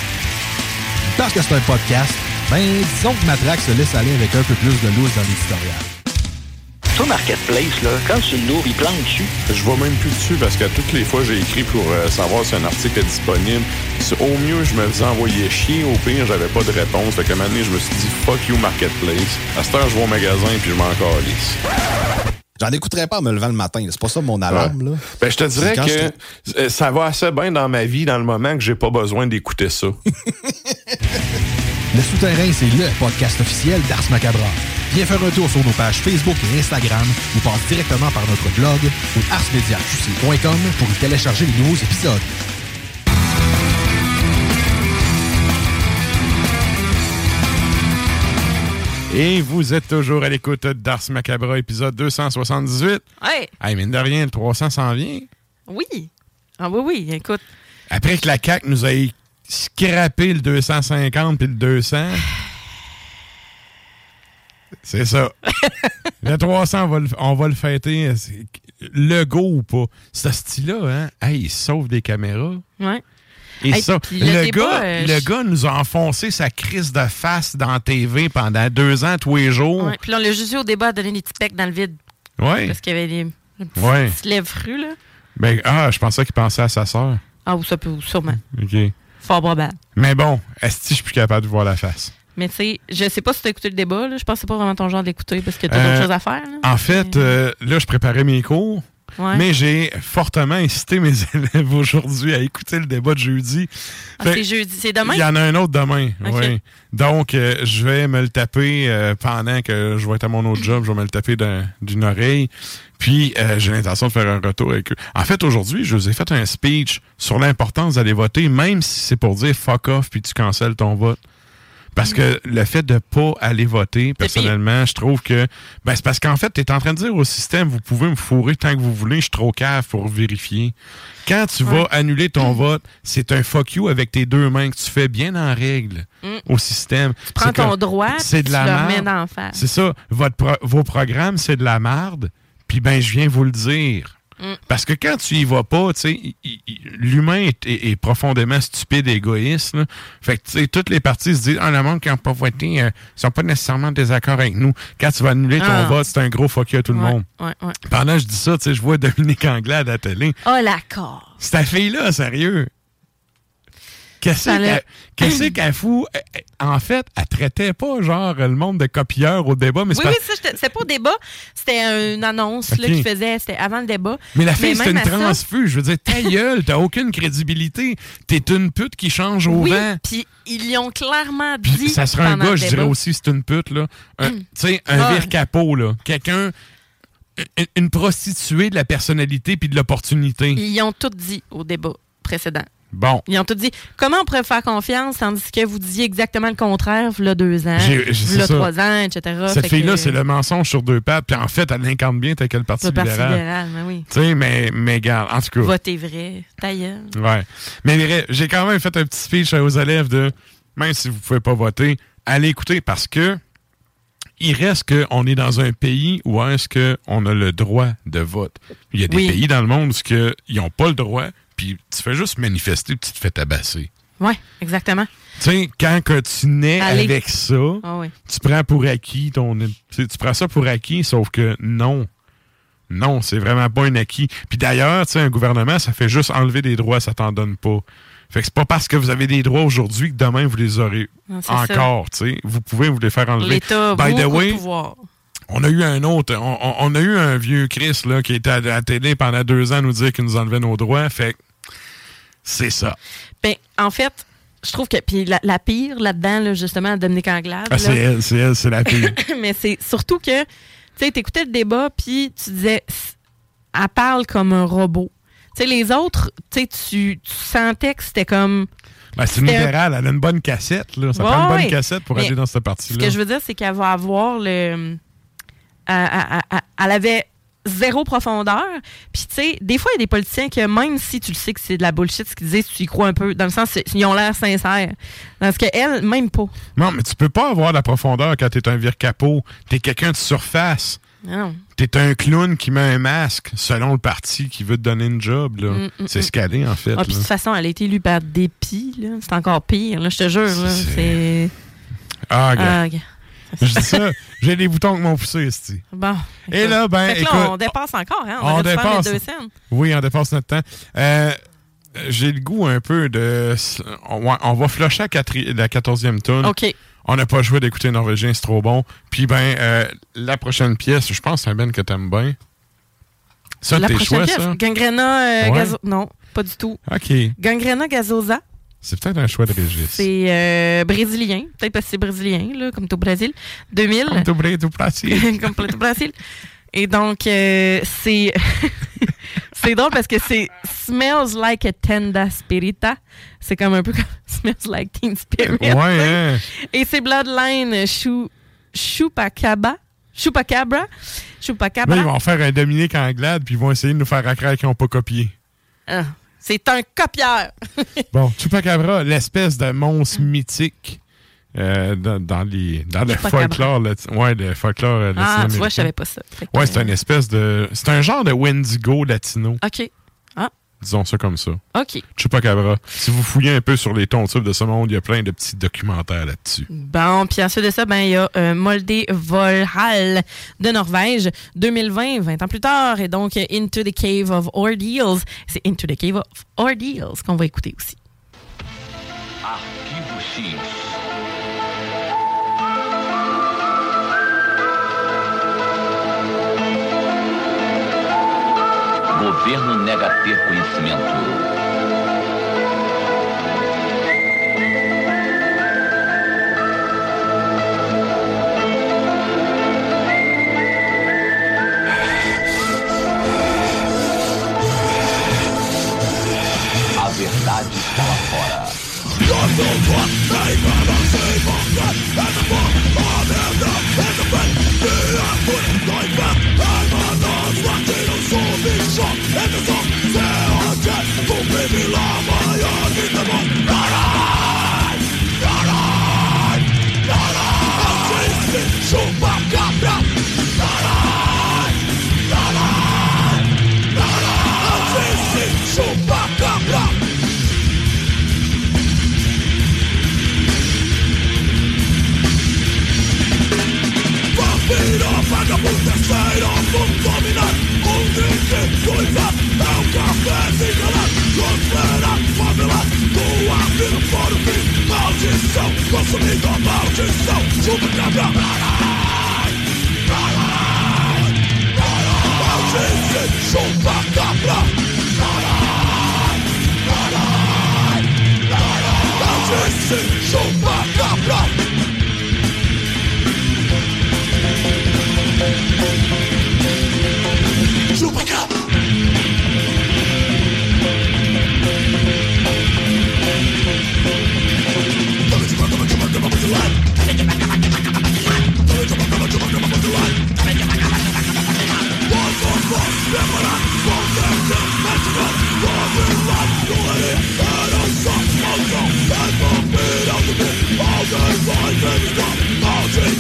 Speaker 11: Parce que c'est un podcast, ben disons que Matraque se laisse aller avec un peu plus de loose dans l'éditorial.
Speaker 10: Toi, Marketplace, là, quand tu l'ouvres, il plante dessus.
Speaker 12: Je vois même plus dessus parce que toutes les fois j'ai écrit pour euh, savoir si un article est disponible. Au mieux, je me faisais envoyer chier. Au pire, j'avais pas de réponse. Fait qu'à un moment donné, je me suis dit fuck you Marketplace. À cette heure, je vais au magasin puis je m'en calisse.
Speaker 11: J'en écouterais pas en me levant le matin. C'est pas ça mon alarme, là.
Speaker 12: Ben, je te dirais que ça va assez bien dans ma vie dans le moment que j'ai pas besoin d'écouter ça.
Speaker 11: Le Souterrain, c'est le podcast officiel d'Ars Macabra. Viens faire un tour sur nos pages Facebook et Instagram ou passe directement par notre blog ou arsmediaqc.com pour y télécharger les nouveaux épisodes.
Speaker 2: Et vous êtes toujours à l'écoute d'Ars Macabra, épisode 278.
Speaker 1: Ouais.
Speaker 2: Hey, mine de rien, le 300 s'en vient.
Speaker 1: Oui. Ah oui, oui, écoute.
Speaker 2: Après que la CAQ nous a scrappé le 250 puis le 200. C'est ça. le 300, on va le, on va le fêter. Le go ou pas? Ce style-là, hein? Hey, il sauve des caméras.
Speaker 1: Ouais.
Speaker 2: Et
Speaker 1: Hey,
Speaker 2: ça, le,
Speaker 1: le débat,
Speaker 2: gars,
Speaker 1: euh,
Speaker 2: le gars nous a enfoncé sa crise de face dans la TV pendant deux ans, tous les jours.
Speaker 1: Puis là, on l'a juste eu au débat à donner des petits pecs dans le vide.
Speaker 2: Ouais.
Speaker 1: Parce qu'il y avait des petites,
Speaker 2: Ouais.
Speaker 1: lèvres frues, là.
Speaker 2: Ben, ah, je pensais qu'il pensait à sa sœur.
Speaker 1: Ah, ou ça peut, sûrement.
Speaker 2: OK.
Speaker 1: Fort probable.
Speaker 2: Mais bon, est-ce que je suis plus capable de voir la face?
Speaker 1: Mais tu sais, je sais pas si tu as écouté le débat, là. Je pense que c'est pas vraiment ton genre d'écouter parce que t'as
Speaker 2: Euh,
Speaker 1: d'autres choses à faire, là.
Speaker 2: En fait, euh, là, je préparais mes cours.
Speaker 1: Ouais.
Speaker 2: Mais j'ai fortement incité mes élèves aujourd'hui à écouter le débat de jeudi.
Speaker 1: Ah, c'est jeudi. C'est demain?
Speaker 2: Il y en a un autre demain, oui. Donc, euh, je vais me le taper euh, pendant que je vais être à mon autre job. Je vais me le taper d'un- d'une oreille. Puis, euh, j'ai l'intention de faire un retour avec eux. En fait, aujourd'hui, je vous ai fait un speech sur l'importance d'aller voter, même si c'est pour dire fuck off puis tu cancelles ton vote. Parce que le fait de pas aller voter, personnellement, je trouve que ben, c'est parce qu'en fait, tu es en train de dire au système, vous pouvez me fourrer tant que vous voulez, je suis trop cave pour vérifier. Quand tu vas annuler ton vote, c'est un fuck you avec tes deux mains que tu fais bien en règle
Speaker 1: Mm.
Speaker 2: au système.
Speaker 1: Tu prends ton
Speaker 2: que
Speaker 1: droit,
Speaker 2: c'est de
Speaker 1: tu
Speaker 2: la
Speaker 1: le d'en face.
Speaker 2: C'est ça. Votre pro- vos programmes, c'est de la merde. Puis ben, je viens vous le dire.
Speaker 1: Mm.
Speaker 2: Parce que quand tu y vas pas, l'humain est, est- est profondément stupide et égoïste. là. Fait que, tu sais, toutes les parties se disent, ah, le monde qui n'a pas voté, euh, ils sont pas nécessairement en désaccord avec nous. Quand tu vas annuler ton
Speaker 1: Ah.
Speaker 2: vote, c'est un gros fuck you à tout le
Speaker 1: Ouais,
Speaker 2: monde.
Speaker 1: Ouais, ouais.
Speaker 2: Pendant que je dis ça, tu sais, je vois Dominique Anglade à la télé.
Speaker 1: Oh, l'accord.
Speaker 2: C'est ta fille-là, sérieux. Qu'est-ce qu'elle qu'elle fout? Euh, euh, En fait, elle traitait pas, genre, le monde de copieurs au débat, mais
Speaker 1: Oui,
Speaker 2: pas-
Speaker 1: oui, ça, c'est pas au débat. C'était une annonce là,
Speaker 2: Ok.
Speaker 1: qu'il faisait. C'était avant le débat.
Speaker 2: Mais la fille, c'est
Speaker 1: même
Speaker 2: une transfuge. Je veux dire, ta gueule, t'as aucune crédibilité. T'es une pute qui change au
Speaker 1: Oui,
Speaker 2: vent.
Speaker 1: puis ils y ont clairement dit.
Speaker 2: ça serait un gars, je dirais aussi, c'est une pute, là. Un- Tu sais, un
Speaker 1: Ah.
Speaker 2: vire capot, là. Quelqu'un, une, une prostituée de la personnalité puis de l'opportunité.
Speaker 1: Ils ont tout dit au débat précédent.
Speaker 2: Bon.
Speaker 1: Ils ont tout dit comment on pourrait faire confiance tandis que vous disiez exactement le contraire, il y a deux ans, il y a trois ans, etc.
Speaker 2: Cette fille-là,
Speaker 1: que-
Speaker 2: c'est le mensonge sur deux pattes. Puis en fait, elle incarne bien tel que le Parti
Speaker 1: Le Parti
Speaker 2: libéral.
Speaker 1: libéral, mais oui.
Speaker 2: Tu sais, mais, mais garde, en tout cas.
Speaker 1: Votez vrai. Ta gueule.
Speaker 2: Ouais. Mais j'ai quand même fait un petit speech aux élèves de même si vous pouvez pas voter, allez écouter parce que il reste qu'on est dans un pays où est-ce qu'on a le droit de vote. Il y a des
Speaker 1: Oui.
Speaker 2: pays dans le monde où ils n'ont pas le droit, puis tu fais juste manifester, puis tu te fais tabasser?
Speaker 1: Oui, exactement.
Speaker 2: Tu sais, quand que tu nais
Speaker 1: Allez.
Speaker 2: avec ça,
Speaker 1: Ah oui.
Speaker 2: tu prends pour acquis ton. Tu prends ça pour acquis, sauf que non. Non, c'est vraiment pas un acquis. Puis d'ailleurs, tu sais, un gouvernement, ça fait juste enlever des droits, ça t'en donne pas. Fait que c'est pas parce que vous avez des droits aujourd'hui que demain vous les aurez
Speaker 1: Non,
Speaker 2: encore, tu sais. Vous pouvez vous les faire enlever.
Speaker 1: L'État
Speaker 2: By the way,
Speaker 1: pouvoir.
Speaker 2: on a eu un autre, on a eu un vieux Chris là, qui était à la télé pendant deux ans nous dire qu'il nous enlevait nos droits. Fait que c'est ça.
Speaker 1: Ben, en fait, je trouve que puis la, la pire là-dedans, là, justement, Dominique Anglade.
Speaker 2: Ah, c'est elle, c'est elle, c'est la pire.
Speaker 1: mais c'est surtout que, tu sais, t'écoutais le débat, puis tu disais, elle parle comme un robot. Tu sais, les autres, tu tu sentais que c'était comme.
Speaker 2: Ben, c'est une libérale, elle a une bonne cassette, là. Ça
Speaker 1: Ouais,
Speaker 2: prend une bonne cassette pour aller dans cette
Speaker 1: Ce
Speaker 2: partie-là.
Speaker 1: que je veux dire, c'est qu'elle va avoir le. Elle, elle- elle- elle avait zéro profondeur. Puis, tu sais, des fois, il y a des politiciens que même si tu le sais que c'est de la bullshit, ce qu'ils disent, tu y crois un peu. Dans le sens, ils ont l'air sincères. Parce qu'elle, même pas.
Speaker 2: Non, mais tu peux pas avoir de la profondeur quand t'es un vire capot. T'es quelqu'un de surface.
Speaker 1: Non.
Speaker 2: T'es un clown qui met un masque selon le parti qui veut te donner une job. là.
Speaker 1: Mm, mm,
Speaker 2: c'est ce qu'elle est, en fait.
Speaker 1: Ah, puis de toute façon, elle a été élue par dépit. là. C'est encore pire, là, je te jure. C'est.
Speaker 2: Ah, gars.
Speaker 1: Ah, gars.
Speaker 2: Je dis ça, j'ai des boutons qui m'ont poussé, esti.
Speaker 1: Bon.
Speaker 2: Et là, ben,
Speaker 1: Fait là,
Speaker 2: écoute,
Speaker 1: on dépasse encore, hein? On,
Speaker 2: on dépasse.
Speaker 1: deux scènes.
Speaker 2: Oui, on dépasse notre temps. Euh, j'ai le goût un peu de... On, va flusher la, quatri- la 14e tune.
Speaker 1: OK.
Speaker 2: On n'a pas joué d'écouter Norvégien, c'est trop bon. Puis, ben, euh, la prochaine pièce, je pense c'est un ben que t'aimes bien. Ça,
Speaker 1: La
Speaker 2: t'es
Speaker 1: prochaine
Speaker 2: choix,
Speaker 1: pièce,
Speaker 2: ça?
Speaker 1: Gangrena euh,
Speaker 2: Ouais.
Speaker 1: Gazo- Non, pas du tout.
Speaker 2: OK.
Speaker 1: Gangrena Gazosa.
Speaker 2: C'est peut-être un choix de Régis.
Speaker 1: C'est euh, brésilien. Peut-être parce que c'est brésilien, là, comme tout Brésil. 2000.
Speaker 2: Comme tout Brésil.
Speaker 1: comme tout Brésil. Et donc, euh, c'est. c'est drôle parce que c'est Smells like a Tenda Spirita. C'est comme un peu comme Smells like Teen Spirit.
Speaker 2: Ouais, hein?
Speaker 1: Et c'est Bloodline Chou, Chupacabra. Chupacabra.
Speaker 2: Là,
Speaker 1: Chupacabra.
Speaker 2: ils vont faire un Dominique Anglade, puis ils vont essayer de nous faire accraire qu'ils n'ont pas copié.
Speaker 1: Ah, c'est un copieur.
Speaker 2: Bon, Chupacabra, l'espèce de monstre mythique euh, dans, dans les, dans le folklore, ouais, le folklore euh,
Speaker 1: ah, tu vois, je savais pas ça.
Speaker 2: Ouais, c'est une espèce de. C'est un genre de Wendigo latino.
Speaker 1: OK. Ah,
Speaker 2: Disons ça comme ça.
Speaker 1: OK.
Speaker 2: Chupacabra. Si vous fouillez un peu sur les tontubes de ce monde, il y a plein de petits documentaires là-dessus.
Speaker 1: Bon, puis ensuite de ça, ben il y a euh, Molde Volhall de Norvège, 2020, 20 ans plus tard, et donc Into the Cave of Ordeals. C'est Into the Cave of Ordeals qu'on va écouter aussi.
Speaker 13: X. Governo nega ter conhecimento. A verdade está lá fora.
Speaker 4: Cheira fulminar
Speaker 13: Um grito suiza É um café sem calar Conspira família Tua vida fora o fim Maldição Consumindo a maldição Chupa cabra Maldição Chupa cabra Maldição Chupa cabra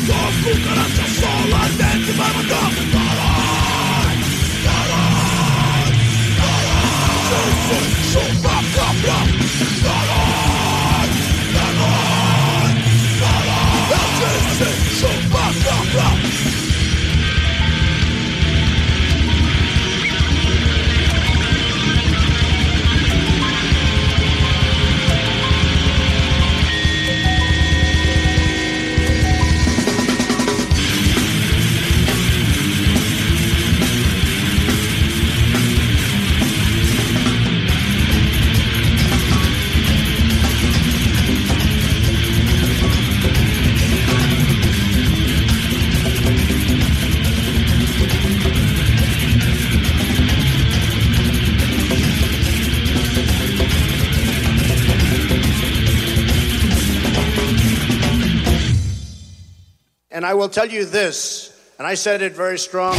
Speaker 13: Fuck.
Speaker 4: Will tell you this, and I said it very strong.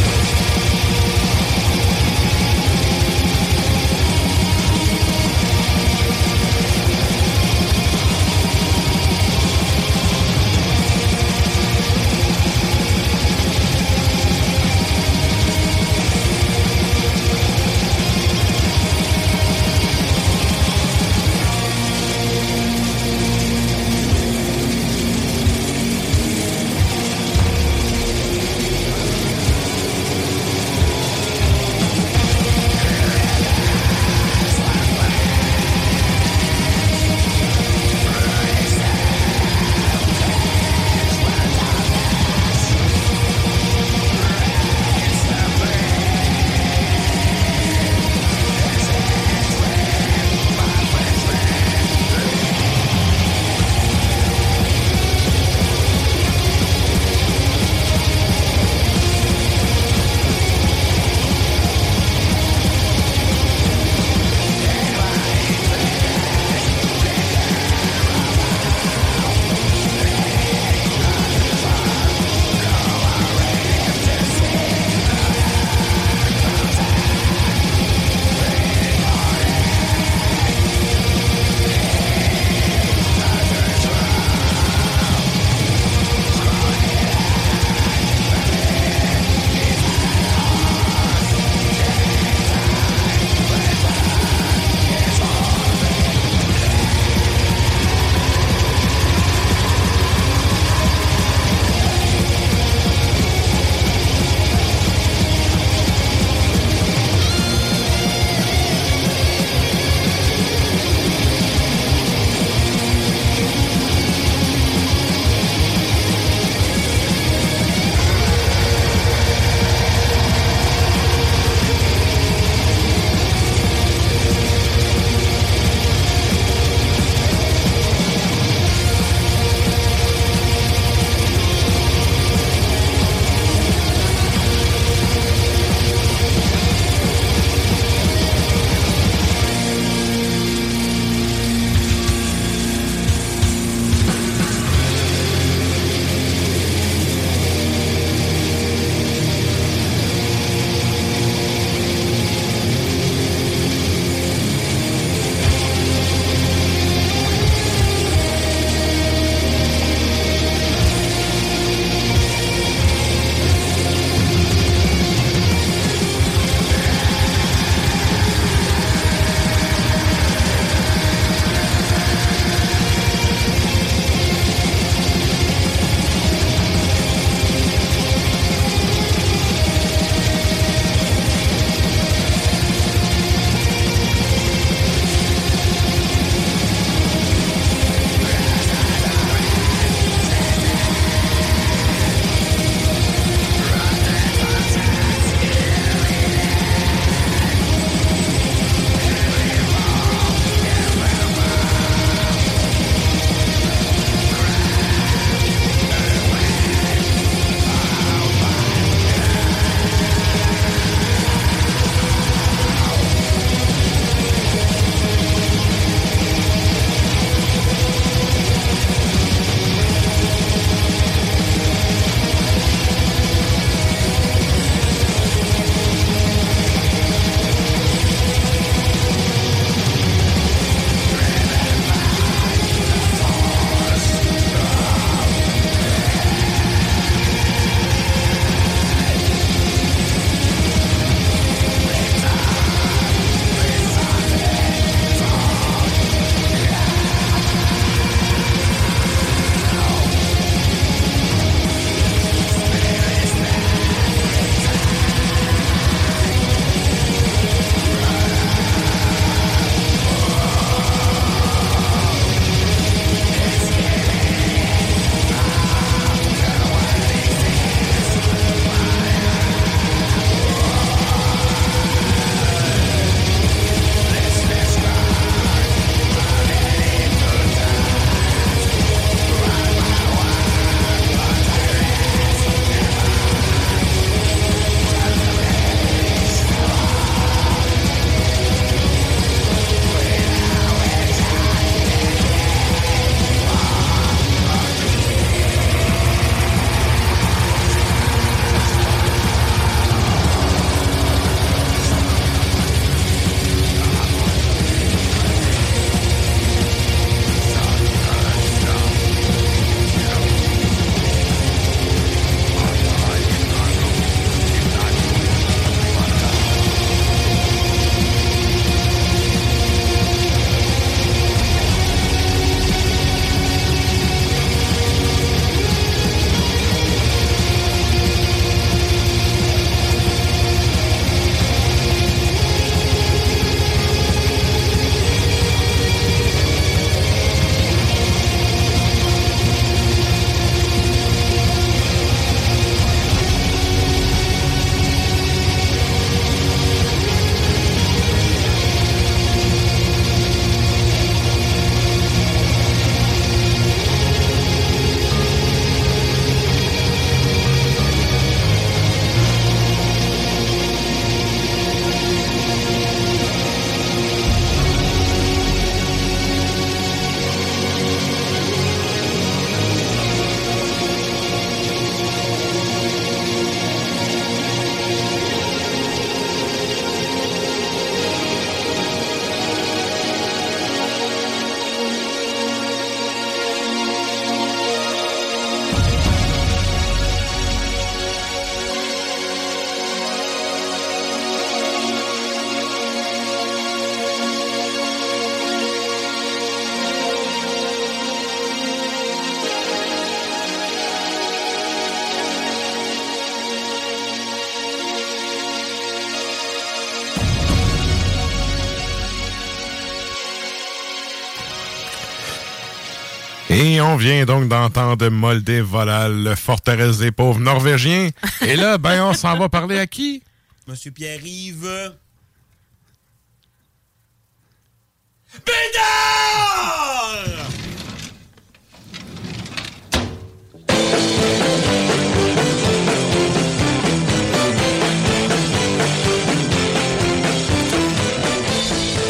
Speaker 2: Et on vient donc d'entendre Molde Volal, forteresse des pauvres norvégiens. Et là, ben, on s'en va parler à qui?
Speaker 4: Monsieur Pierre-Yves. Bédard!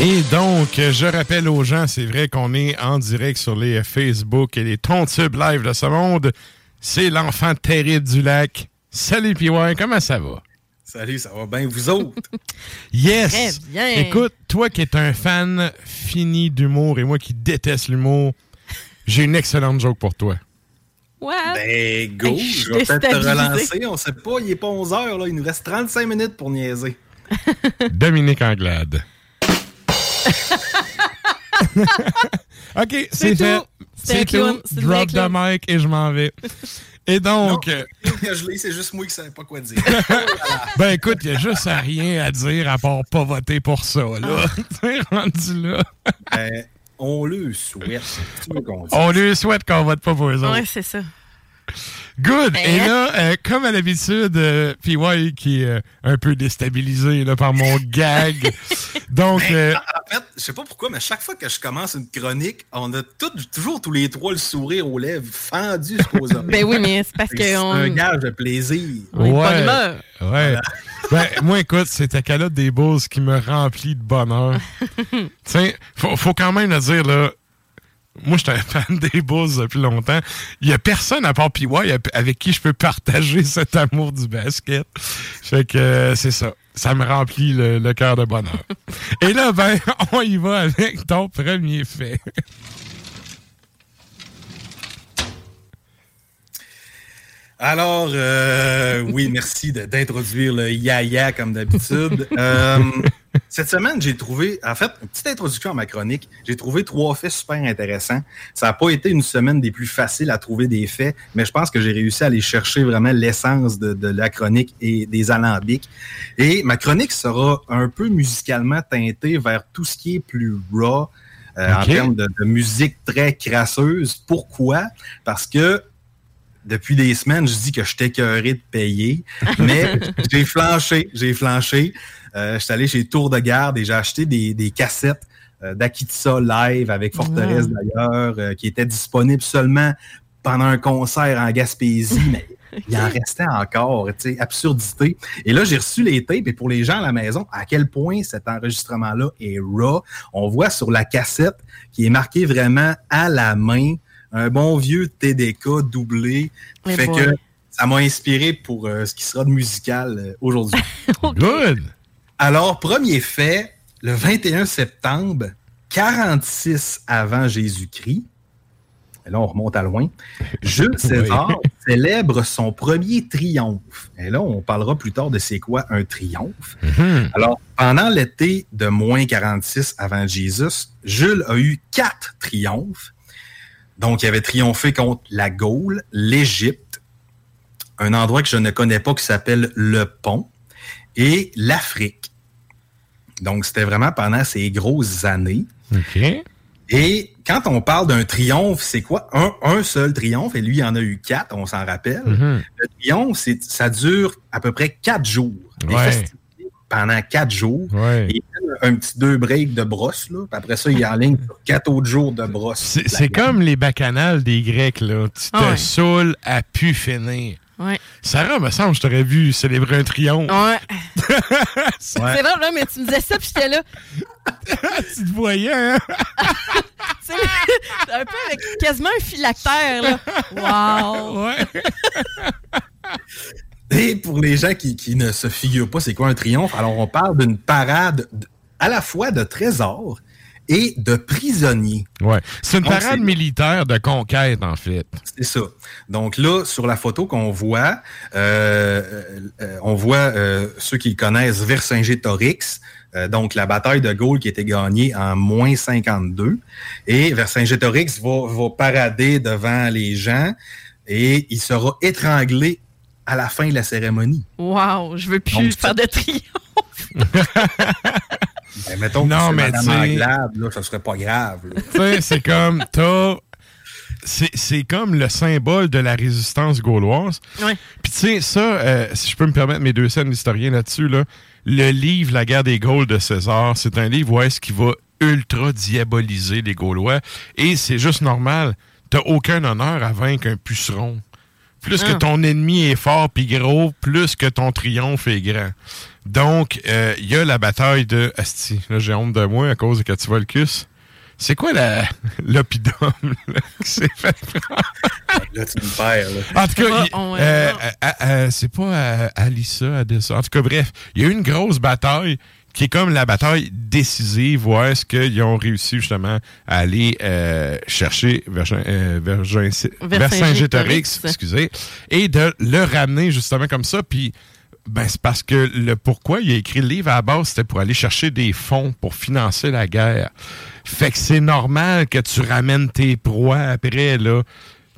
Speaker 2: Et donc, je rappelle aux gens, c'est vrai qu'on est en direct sur les Facebook et les tontubes live de ce monde. C'est l'enfant terrible du lac. Salut PY, comment ça va?
Speaker 4: Salut, ça va bien, vous autres?
Speaker 2: Yes!
Speaker 1: Très bien.
Speaker 2: Écoute, toi qui es un fan fini d'humour et moi qui déteste l'humour, j'ai une excellente joke pour toi.
Speaker 1: What?
Speaker 4: Ben, go,
Speaker 1: Hey, je
Speaker 4: vais peut-être te relancer. On sait pas, il est pas 11 heures, là. Il nous reste 35 minutes pour niaiser.
Speaker 2: Dominique Anglade. OK, c'est fait.
Speaker 4: tout.
Speaker 2: C'est tout. Drop the mic et je m'en vais. Et donc, euh,
Speaker 4: je l'ai, c'est juste moi qui savais pas quoi dire.
Speaker 2: ben écoute, il n'y a juste rien à dire à part pas voter pour ça, là. T'es rendu là.
Speaker 4: Ben, on le souhaite. Dise?
Speaker 2: On lui souhaite qu'on vote pas pour eux autres.
Speaker 1: Ouais, c'est ça.
Speaker 2: Good!
Speaker 1: Hein?
Speaker 2: Et là, euh, comme à l'habitude, euh, PY qui est euh, un peu déstabilisé là, par mon gag. Donc,
Speaker 4: Ben,
Speaker 2: euh,
Speaker 4: en fait, je sais pas pourquoi, mais chaque fois que je commence une chronique, on a tout- toujours tous les trois le sourire aux lèvres fendu jusqu'aux oreilles.
Speaker 1: Ben oui, mais c'est parce
Speaker 4: C'est
Speaker 1: qu'on-
Speaker 4: un gage de plaisir.
Speaker 2: ouais. Ouais. Ben, moi, écoute, c'est ta calotte des Bulls qui me remplit de bonheur. Tiens, faut, faut quand même le dire, là. Moi, j'étais un fan des Bulls depuis longtemps. Il n'y a personne à part PY avec qui je peux partager cet amour du basket. Fait que euh, c'est ça. Ça me remplit le, le cœur de bonheur. Et là, ben, on y va avec ton premier fait.
Speaker 4: Alors, euh, oui, merci de- d'introduire le ya-ya comme d'habitude. Euh, cette semaine, j'ai trouvé, en fait, une petite introduction à ma chronique. J'ai trouvé trois faits super intéressants. Ça n'a pas été une semaine des plus faciles à trouver des faits, mais je pense que j'ai réussi à aller chercher vraiment l'essence de, de la chronique et des alambics. Et ma chronique sera un peu musicalement teintée vers tout ce qui est plus raw. euh, En termes de, de musique très crasseuse. Pourquoi? Parce que depuis des semaines, je dis que je t'écœuré de payer, mais j'ai flanché, j'ai flanché. Euh, je suis allé chez Tour de Garde et j'ai acheté des, des cassettes euh, d'Akitsa live avec Forteresse
Speaker 14: Wow.
Speaker 4: d'ailleurs, euh, qui étaient disponibles seulement pendant un concert en Gaspésie, mais il en restait encore, tu sais, absurdité. Et là, j'ai reçu les tapes et pour les gens à la maison, à quel point cet enregistrement-là est raw. On voit sur la cassette qui est marqué vraiment à la main un bon vieux TDK doublé. Fait
Speaker 1: boy.
Speaker 4: que ça m'a inspiré pour euh, ce qui sera de musical euh, aujourd'hui.
Speaker 2: Good!
Speaker 4: Alors, premier fait, le 21 septembre, 46 avant Jésus-Christ, et là on remonte à loin, Jules César célèbre son premier triomphe. Et là, on parlera plus tard de c'est quoi un triomphe. Alors, pendant l'été de moins 46 avant Jésus, Jules a eu quatre triomphes. Donc, il avait triomphé contre la Gaule, l'Égypte, un endroit que je ne connais pas qui s'appelle le Pont, et l'Afrique. Donc, c'était vraiment pendant ces grosses années.
Speaker 2: OK.
Speaker 4: Et quand on parle d'un triomphe, c'est quoi? Un, un seul triomphe, et lui, il en a eu quatre, on s'en rappelle.
Speaker 2: Mhm.
Speaker 4: Le triomphe, ça dure à peu près quatre jours. Les
Speaker 2: Ouais.
Speaker 4: festivités pendant quatre jours.
Speaker 2: Ouais.
Speaker 4: Et un petit deux breaks de brosse, là. Puis après ça, il est en ligne sur quatre autres jours de brosse.
Speaker 2: C'est c'est comme les bacchanales des Grecs, là. Tu te
Speaker 1: Ah ouais.
Speaker 2: saoules à pu finir.
Speaker 1: Ouais.
Speaker 2: Sarah, me semble, je t'aurais vu célébrer un triomphe.
Speaker 1: Ouais.
Speaker 2: C'est
Speaker 1: C'est drôle, là, mais tu me disais ça, puis j'étais là.
Speaker 2: tu te voyais, hein?
Speaker 1: C'est un peu avec quasiment un phylactère, là. Wow!
Speaker 2: Ouais.
Speaker 4: Et pour les gens qui, qui ne se figurent pas c'est quoi un triomphe, alors on parle d'une parade à la fois de trésors et de prisonniers.
Speaker 2: Ouais. C'est une
Speaker 4: Donc,
Speaker 2: parade militaire de conquête, en fait.
Speaker 4: C'est ça. Donc là, sur la photo qu'on voit, euh, euh, on voit euh, ceux qui connaissent Vercingétorix, euh, donc la bataille de Gaulle qui a été gagnée en moins 52. Et Vercingétorix va, va parader devant les gens et il sera étranglé à la fin de la cérémonie.
Speaker 1: Wow! Je veux plus
Speaker 4: Donc,
Speaker 1: faire de triomphe.
Speaker 4: Ben, mettons que
Speaker 2: Non,
Speaker 4: c'est
Speaker 2: mais
Speaker 4: Madame là, ça serait pas grave. là.
Speaker 2: Tu sais, c'est comme, t'as c'est c'est comme le symbole de la résistance gauloise.
Speaker 1: Ouais.
Speaker 2: Puis tu sais, ça, euh, si je peux me permettre mes deux scènes d'historien là-dessus, là, le livre La guerre des Gaules de César, c'est un livre où est-ce qui va ultra diaboliser les Gaulois. Et c'est juste normal. T'as aucun honneur à vaincre un puceron. Plus que
Speaker 1: Ah.
Speaker 2: ton ennemi est fort puis gros, plus que ton triomphe est grand. Donc, euh, il y a la bataille de... Asti, là, j'ai honte de moi à cause de que tu vois le cus. C'est quoi la l'opidum qui s'est fait prendre?
Speaker 4: Là, tu me perds. là.
Speaker 2: En tout cas,
Speaker 1: Ah, euh,
Speaker 2: euh, euh, c'est pas euh, Alissa, Adessa. En tout cas, bref, il y a eu une grosse bataille qui est comme la bataille décisive, où est-ce qu'ils ont réussi justement à aller euh, chercher Vergin- euh, Vergin- Vercingétorix, excusez, et de le ramener justement comme ça. Puis, ben, c'est parce que le pourquoi il a écrit le livre à la base, c'était pour aller chercher des fonds pour financer la guerre. Fait que c'est normal que tu ramènes tes proies après, là.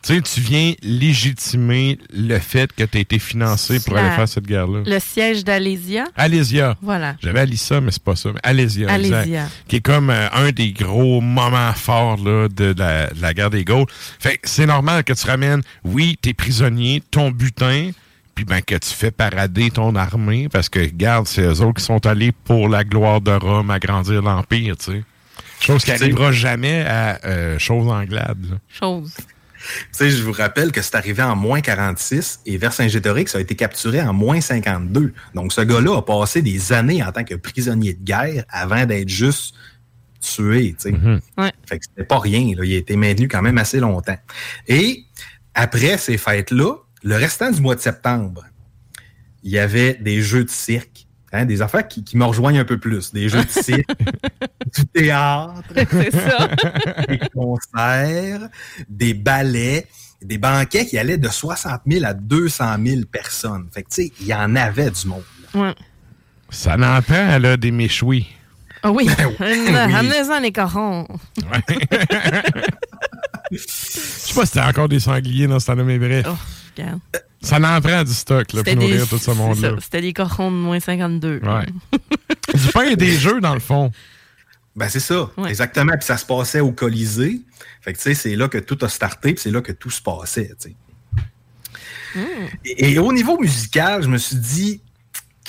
Speaker 2: Tu sais, tu viens légitimer le fait que tu as été financé pour
Speaker 1: La-
Speaker 2: aller faire cette guerre-là.
Speaker 1: Le siège d'Alésia?
Speaker 2: Alésia.
Speaker 1: Voilà.
Speaker 2: J'avais Alissa, mais c'est pas ça. Mais Alésia.
Speaker 1: Alésia.
Speaker 2: exact. Qui est comme euh, un des gros moments forts là, de, la, de la guerre des Gaules. Fait c'est normal que tu ramènes, oui, tes prisonniers, ton butin, puis ben que tu fais parader ton armée, parce que, regarde, c'est eux autres qui sont allés pour la gloire de Rome, agrandir l'Empire, tu sais. Chose qui n'arrivera jamais à euh, chose Anglade. là.
Speaker 1: Chose.
Speaker 4: Tu sais, je vous rappelle que c'est arrivé en moins 46 et Vercingétorix a été capturé en moins 52. Donc, ce gars-là a passé des années en tant que prisonnier de guerre avant d'être juste tué, tu sais.
Speaker 1: Ouais.
Speaker 4: Fait que c'était pas rien, là. Il a été maintenu quand même assez longtemps. Et après ces fêtes-là, le restant du mois de septembre, il y avait des jeux de cirque, hein, des affaires qui, qui me rejoignent un peu plus. Des jeux de cirque, du théâtre,
Speaker 1: C'est ça.
Speaker 4: des concerts, des ballets, des banquets qui allaient de 60 000 à 200 000 personnes. Fait que, tu sais, il y en avait du monde.
Speaker 1: Ouais.
Speaker 2: Ça n'en prend, là, des méchouis.
Speaker 1: Ah oui.
Speaker 4: oui.
Speaker 1: Amenez-en les corons.
Speaker 2: Je sais pas si c'était encore des sangliers dans ce temps-là, mais bref.
Speaker 1: Oh, regarde.
Speaker 2: Ça n'en prend du stock, là, pour
Speaker 1: des-
Speaker 2: nourrir tout ce monde-là.
Speaker 1: C'était des corons de moins 52.
Speaker 2: Ouais. du pain et des jeux, dans le fond.
Speaker 4: Ben, c'est ça,
Speaker 1: Ouais.
Speaker 4: exactement. Puis ça se passait au Colisée. Fait que, tu sais, c'est là que tout a starté, puis c'est là que tout se passait, tu sais. Et, et au niveau musical, je me suis dit,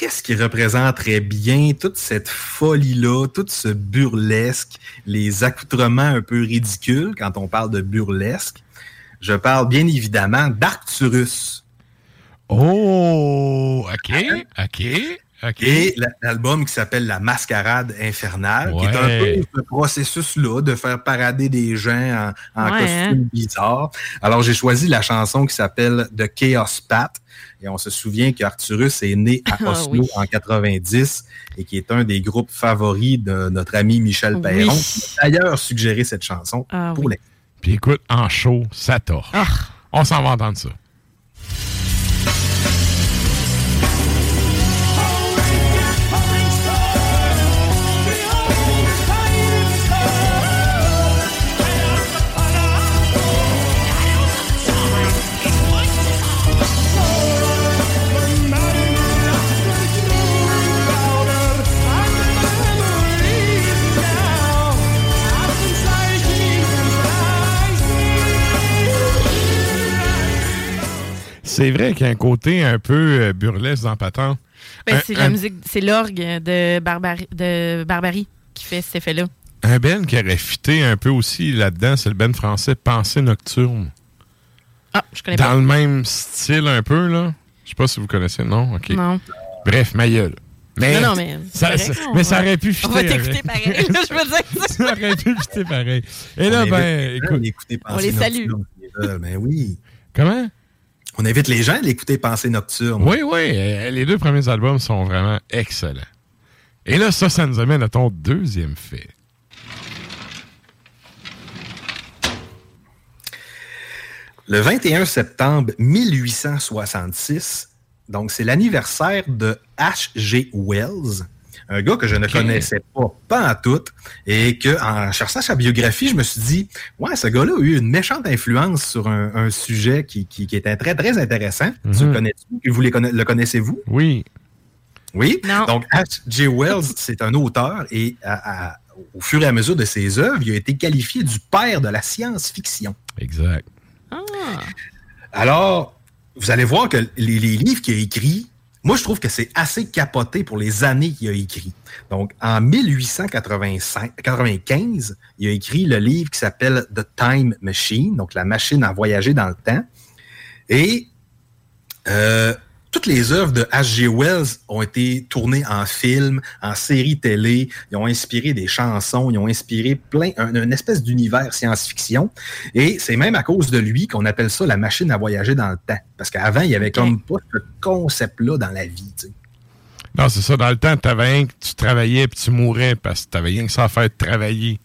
Speaker 4: qu'est-ce qui représenterait bien toute cette folie-là, tout ce burlesque, les accoutrements un peu ridicules quand on parle de burlesque? Je parle bien évidemment d'Arcturus.
Speaker 2: Oh, OK, OK, OK.
Speaker 4: Et la- l'album qui s'appelle La Mascarade Infernale, qui est un peu ce processus-là de faire parader des gens en, en
Speaker 1: Ouais,
Speaker 4: costume
Speaker 1: hein.
Speaker 4: bizarre. Alors, j'ai choisi la chanson qui s'appelle The Chaos Pat. Et on se souvient qu'Arcturus est né à
Speaker 1: Ah
Speaker 4: Oslo
Speaker 1: oui.
Speaker 4: en 90 et qui est un des groupes favoris de notre ami Michel
Speaker 1: Oui.
Speaker 4: Perron, qui a d'ailleurs suggéré cette chanson
Speaker 1: Ah
Speaker 4: pour
Speaker 1: oui.
Speaker 4: les...
Speaker 2: Puis écoute, en show, ça torche.
Speaker 1: Ah.
Speaker 2: On s'en va entendre ça. C'est vrai qu'il y a un côté un peu euh, burlesque dans Patente.
Speaker 1: Ben, c'est la
Speaker 2: un-
Speaker 1: musique, c'est l'orgue de Barbarie, de Barbarie qui fait cet effet-là.
Speaker 2: Un Ben qui aurait fité un peu aussi là-dedans, c'est le Ben français Pensée Nocturne.
Speaker 1: Ah, je connais
Speaker 2: Dans
Speaker 1: pas.
Speaker 2: le même style un peu, là. Je sais pas si vous connaissez, non? OK.
Speaker 1: Non.
Speaker 2: Bref, ma gueule. Mais,
Speaker 1: Non, non, mais
Speaker 2: ça,
Speaker 1: on
Speaker 2: mais ça
Speaker 1: va-
Speaker 2: aurait pu
Speaker 1: on
Speaker 2: fitter.
Speaker 1: va
Speaker 2: avec.
Speaker 1: t'écouter pareil, là, je veux dire.
Speaker 2: ça aurait pu fitter pareil. Et
Speaker 4: On
Speaker 2: là, ben, écoute.
Speaker 1: On les salue.
Speaker 4: Ben oui.
Speaker 2: Comment?
Speaker 4: On invite les gens à l'écouter Pensée Nocturne.
Speaker 2: Oui, oui. euh, Les deux premiers albums sont vraiment excellents. Et là, ça, ça nous amène à ton deuxième fait.
Speaker 4: Le 21 septembre 1866, donc c'est l'anniversaire de H.G. Wells, un gars que je ne connaissais pas, pas en tout, et que en cherchant sa biographie, je me suis dit, ouais, ce gars-là a eu une méchante influence sur un, un sujet qui, qui, qui était très, très intéressant. Tu le
Speaker 2: Mhm.
Speaker 4: connais-tu? Vous les conna- le connaissez-vous?
Speaker 2: Oui.
Speaker 4: Oui.
Speaker 1: Non.
Speaker 4: Donc, H.G. Wells, c'est un auteur et à- à- au fur et à mesure de ses œuvres, il a été qualifié du père de la science-fiction.
Speaker 2: Exact.
Speaker 4: Alors, vous allez voir que les, les livres qu'il a écrits, moi, je trouve que c'est assez capoté pour les années qu'il a écrit. Donc, en 1895, il a écrit le livre qui s'appelle The Time Machine, donc la machine à voyager dans le temps. Et euh, toutes les œuvres de H.G. Wells ont été tournées en film, en série télé. Ils ont inspiré des chansons, ils ont inspiré plein, un- une espèce d'univers science-fiction. Et c'est même à cause de lui qu'on appelle ça la machine à voyager dans le temps. Parce qu'avant, il y avait comme pas ce concept-là dans la vie.
Speaker 2: Non, c'est ça. Dans le temps, t'avais rien que tu travaillais puis tu mourais parce que t'avais rien que ça à faire de travailler.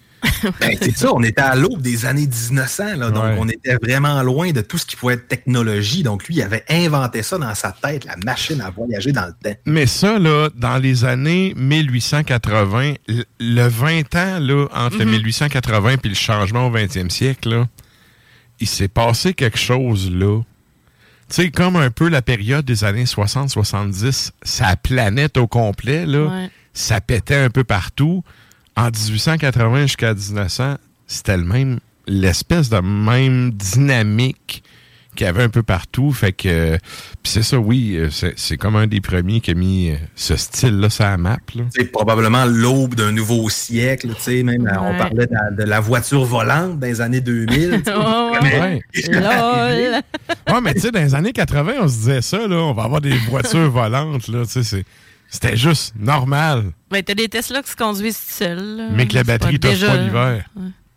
Speaker 4: Ben, c'est ça, on était à l'aube des années 1900, là, donc
Speaker 2: Ouais.
Speaker 4: on était vraiment loin de tout ce qui pouvait être technologie. Donc lui, il avait inventé ça dans sa tête, la machine à voyager dans le temps.
Speaker 2: Mais ça, là, dans les années 1880, le- le 20 ans, là, entre le
Speaker 4: Mhm.
Speaker 2: 1880 puis le changement au 20e siècle, là, il s'est passé quelque chose, là. Tu sais, comme un peu la période des années 60-70, sa planète au complet, là,
Speaker 1: Ouais.
Speaker 2: ça pétait un peu partout. En 1880 jusqu'à 1900, c'était le même, l'espèce de même dynamique qu'il y avait un peu partout. Fait que, puis c'est ça, oui, euh, c'est c'est comme un des premiers qui a mis euh, ce style-là sur la map.
Speaker 4: C'est probablement l'aube d'un nouveau siècle. tu sais, Même, euh, on parlait de la, de la voiture volante dans les années 2000. tu sais.
Speaker 1: Oh,
Speaker 2: Ouais.
Speaker 1: Lol.
Speaker 2: Ouais, mais tu sais, dans les années 80, on se disait ça, là, on va avoir des voitures volantes, là, tu sais, c'est- c'était juste normal.
Speaker 1: Ben, t'as des Tesla qui se conduisent seuls.
Speaker 2: Mais que la batterie t'offre pas l'hiver.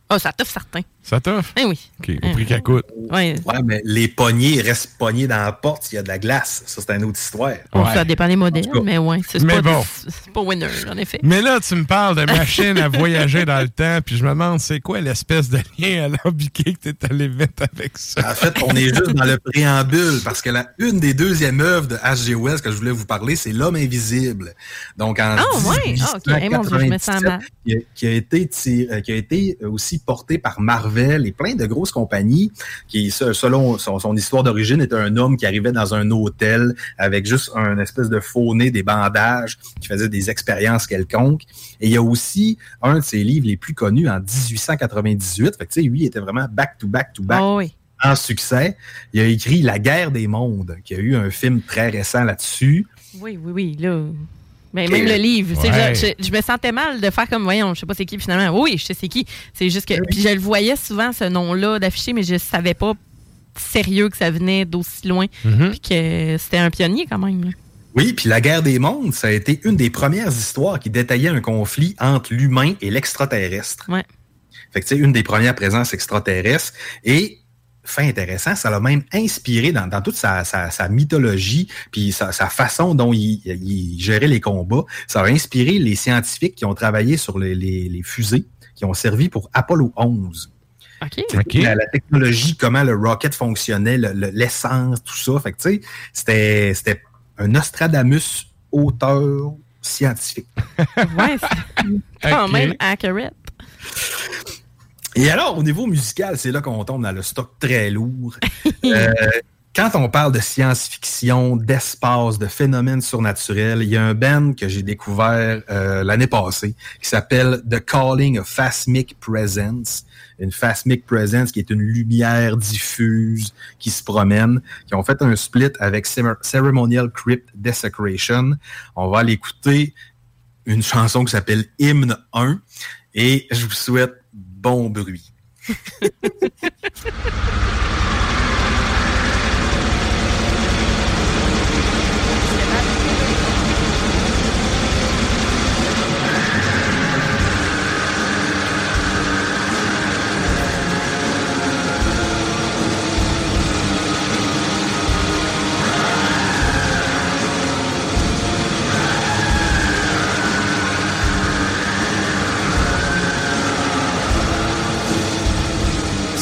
Speaker 1: Ah, ça t'offre certain.
Speaker 2: Ça t'offre?
Speaker 1: Eh oui.
Speaker 2: OK, au prix qu'elle coûte.
Speaker 1: Ouais.
Speaker 4: Ouais, mais les poignées restent poignées dans la porte s'il y a de la glace. Ça, c'est une autre histoire.
Speaker 1: Bon, Ça dépend des modèles, mais ouais, c'est
Speaker 2: Mais
Speaker 1: pas,
Speaker 2: bon.
Speaker 1: c'est pas winner, en effet.
Speaker 2: Mais là, tu me parles de machine à voyager dans le temps, puis je me demande, c'est quoi l'espèce de lien alambiqué que t'es allé mettre avec ça?
Speaker 4: En fait, on est juste dans le préambule parce que la, une des deuxièmes œuvres de H.G. Wells que je voulais vous parler, c'est L'homme invisible. Donc en
Speaker 1: Ah, ouais. Ok. Eh, mon Dieu, je me sens
Speaker 4: 1897,
Speaker 1: mal.
Speaker 4: qui, a, qui a été euh, qui a été aussi porté par Marvel et plein de grosses compagnies qui, se- selon son, son histoire d'origine, était un homme qui arrivait dans un hôtel avec juste un espèce de faux nez, des bandages, qui faisait des expériences quelconques. Et il y a aussi un de ses livres les plus connus en 1898. Fait que, tu sais, lui, il était vraiment back to back to back
Speaker 1: oui.
Speaker 4: en succès. Il a écrit La guerre des mondes, qui a eu un film très récent là-dessus.
Speaker 1: Oui, oui, oui, là. Mais
Speaker 4: Et-
Speaker 1: même le livre, tu sais,
Speaker 4: Ouais.
Speaker 1: je, je- je me sentais mal de faire comme, voyons, je sais pas c'est qui finalement. Oui, je sais c'est qui. C'est juste que. Puis je le voyais souvent, ce nom-là, d'afficher, mais je savais pas sérieux que ça venait d'aussi loin.
Speaker 4: Mhm.
Speaker 1: Puis que c'était un pionnier quand même. là.
Speaker 4: Oui, puis la guerre des mondes, ça a été une des premières histoires qui détaillait un conflit entre l'humain et l'extraterrestre.
Speaker 1: Ouais.
Speaker 4: Fait que c'est une des premières présences extraterrestres. Et intéressant, ça l'a même inspiré dans, dans toute sa, sa- sa mythologie, puis sa, sa façon dont il, il gérait les combats. Ça a inspiré les scientifiques qui ont travaillé sur les, les- les fusées qui ont servi pour Apollo 11.
Speaker 1: OK.
Speaker 4: C'est La, la technologie, comment le rocket fonctionnait, le- le- l'essence, tout ça. Fait que, tu sais, c'était, c'était un Nostradamus auteur scientifique.
Speaker 1: Ouais, c'est quand même accurate.
Speaker 4: Et alors, au niveau musical, c'est là qu'on tombe dans le stock très lourd. Euh, quand on parle de science-fiction, d'espace, de phénomènes surnaturels, il y a un band que j'ai découvert euh, l'année passée qui s'appelle The Calling of Phasmic Presence. Une Phasmic Presence qui est une lumière diffuse qui se promène, qui ont fait un split avec Cere- Ceremonial Crypt Desecration. On va aller écouter une chanson qui s'appelle Hymne 1 et je vous souhaite bon bruit.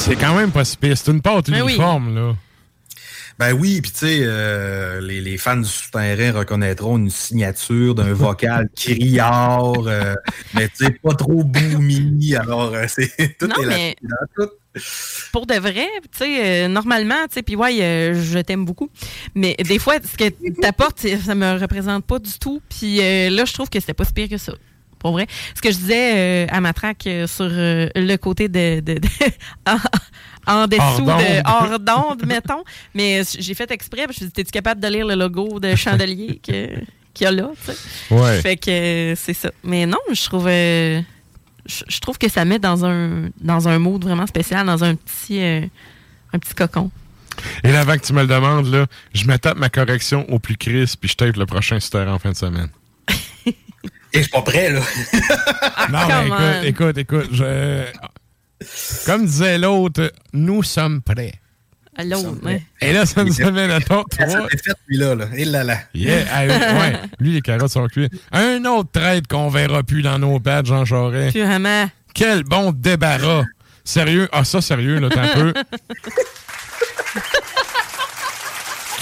Speaker 2: C'est quand même pas si pire. C'est une pâte
Speaker 4: Ben oui.
Speaker 2: uniforme, là.
Speaker 4: Ben oui, puis tu sais, euh, les, les fans du souterrain reconnaîtront une signature d'un vocal criard, euh, mais tu sais, pas trop boomy. Alors, euh, c'est tout
Speaker 1: Non,
Speaker 4: est
Speaker 1: mais-
Speaker 4: là- tout.
Speaker 1: Pour de vrai, tu sais, euh, normalement, tu sais, puis ouais, euh, je t'aime beaucoup. Mais des fois, ce que t'apportes, ça me représente pas du tout. Puis euh, là, je trouve que c'était pas si pire que ça. Pour vrai. Ce que je disais euh, à ma traque euh, sur euh, le côté de. de- de- en, dessous
Speaker 2: Hors
Speaker 1: de.
Speaker 2: d'onde.
Speaker 1: hors d'onde, mettons. Mais j'ai fait exprès, parce que je me suis dit, capable de lire le logo de chandelier qu'il y a là, tu sais?
Speaker 2: Ouais.
Speaker 1: Fait que c'est ça. Mais non, je trouve. je, je trouve que ça met dans un dans un mood vraiment spécial, dans un petit un petit cocon.
Speaker 2: Et là, avant que tu me le demandes, là, je me tape ma correction au plus crisp, puis je tape le prochain Sutter en fin de semaine.
Speaker 4: Et je suis pas prêt, là.
Speaker 2: Non, mais écoute, écoute, écoute. je- Comme disait l'autre, nous sommes prêts.
Speaker 1: À l'autre, ouais.
Speaker 2: Et là, ça nous amène à ton
Speaker 4: Ça
Speaker 2: 3.
Speaker 4: fait lui là. Et là, là.
Speaker 2: Yeah, ah, ouais. Lui, les carottes sont cuites. Un autre trade qu'on verra plus dans nos pads, Jean Charest.
Speaker 1: Puis vraiment.
Speaker 2: Quel bon débarras. Sérieux? Ah, ça, sérieux, là, t'as un peu.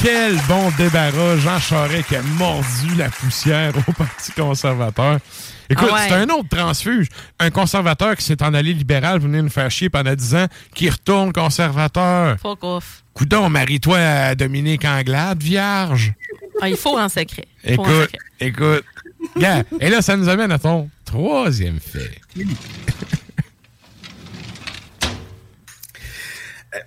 Speaker 2: Quel bon débarras, Jean Charest qui a mordu la poussière au Parti conservateur. Écoute,
Speaker 1: Ah ouais.
Speaker 2: c'est un autre transfuge. Un conservateur qui s'est en allé libéral, venir nous faire chier pendant 10 ans, qui retourne conservateur.
Speaker 1: Fuck off.
Speaker 2: Coudon, marie-toi à Dominique Anglade, vierge.
Speaker 1: Ah, il faut en secret. En
Speaker 2: Écoute,
Speaker 1: secret.
Speaker 2: écoute. Et là, ça nous amène à ton troisième fait.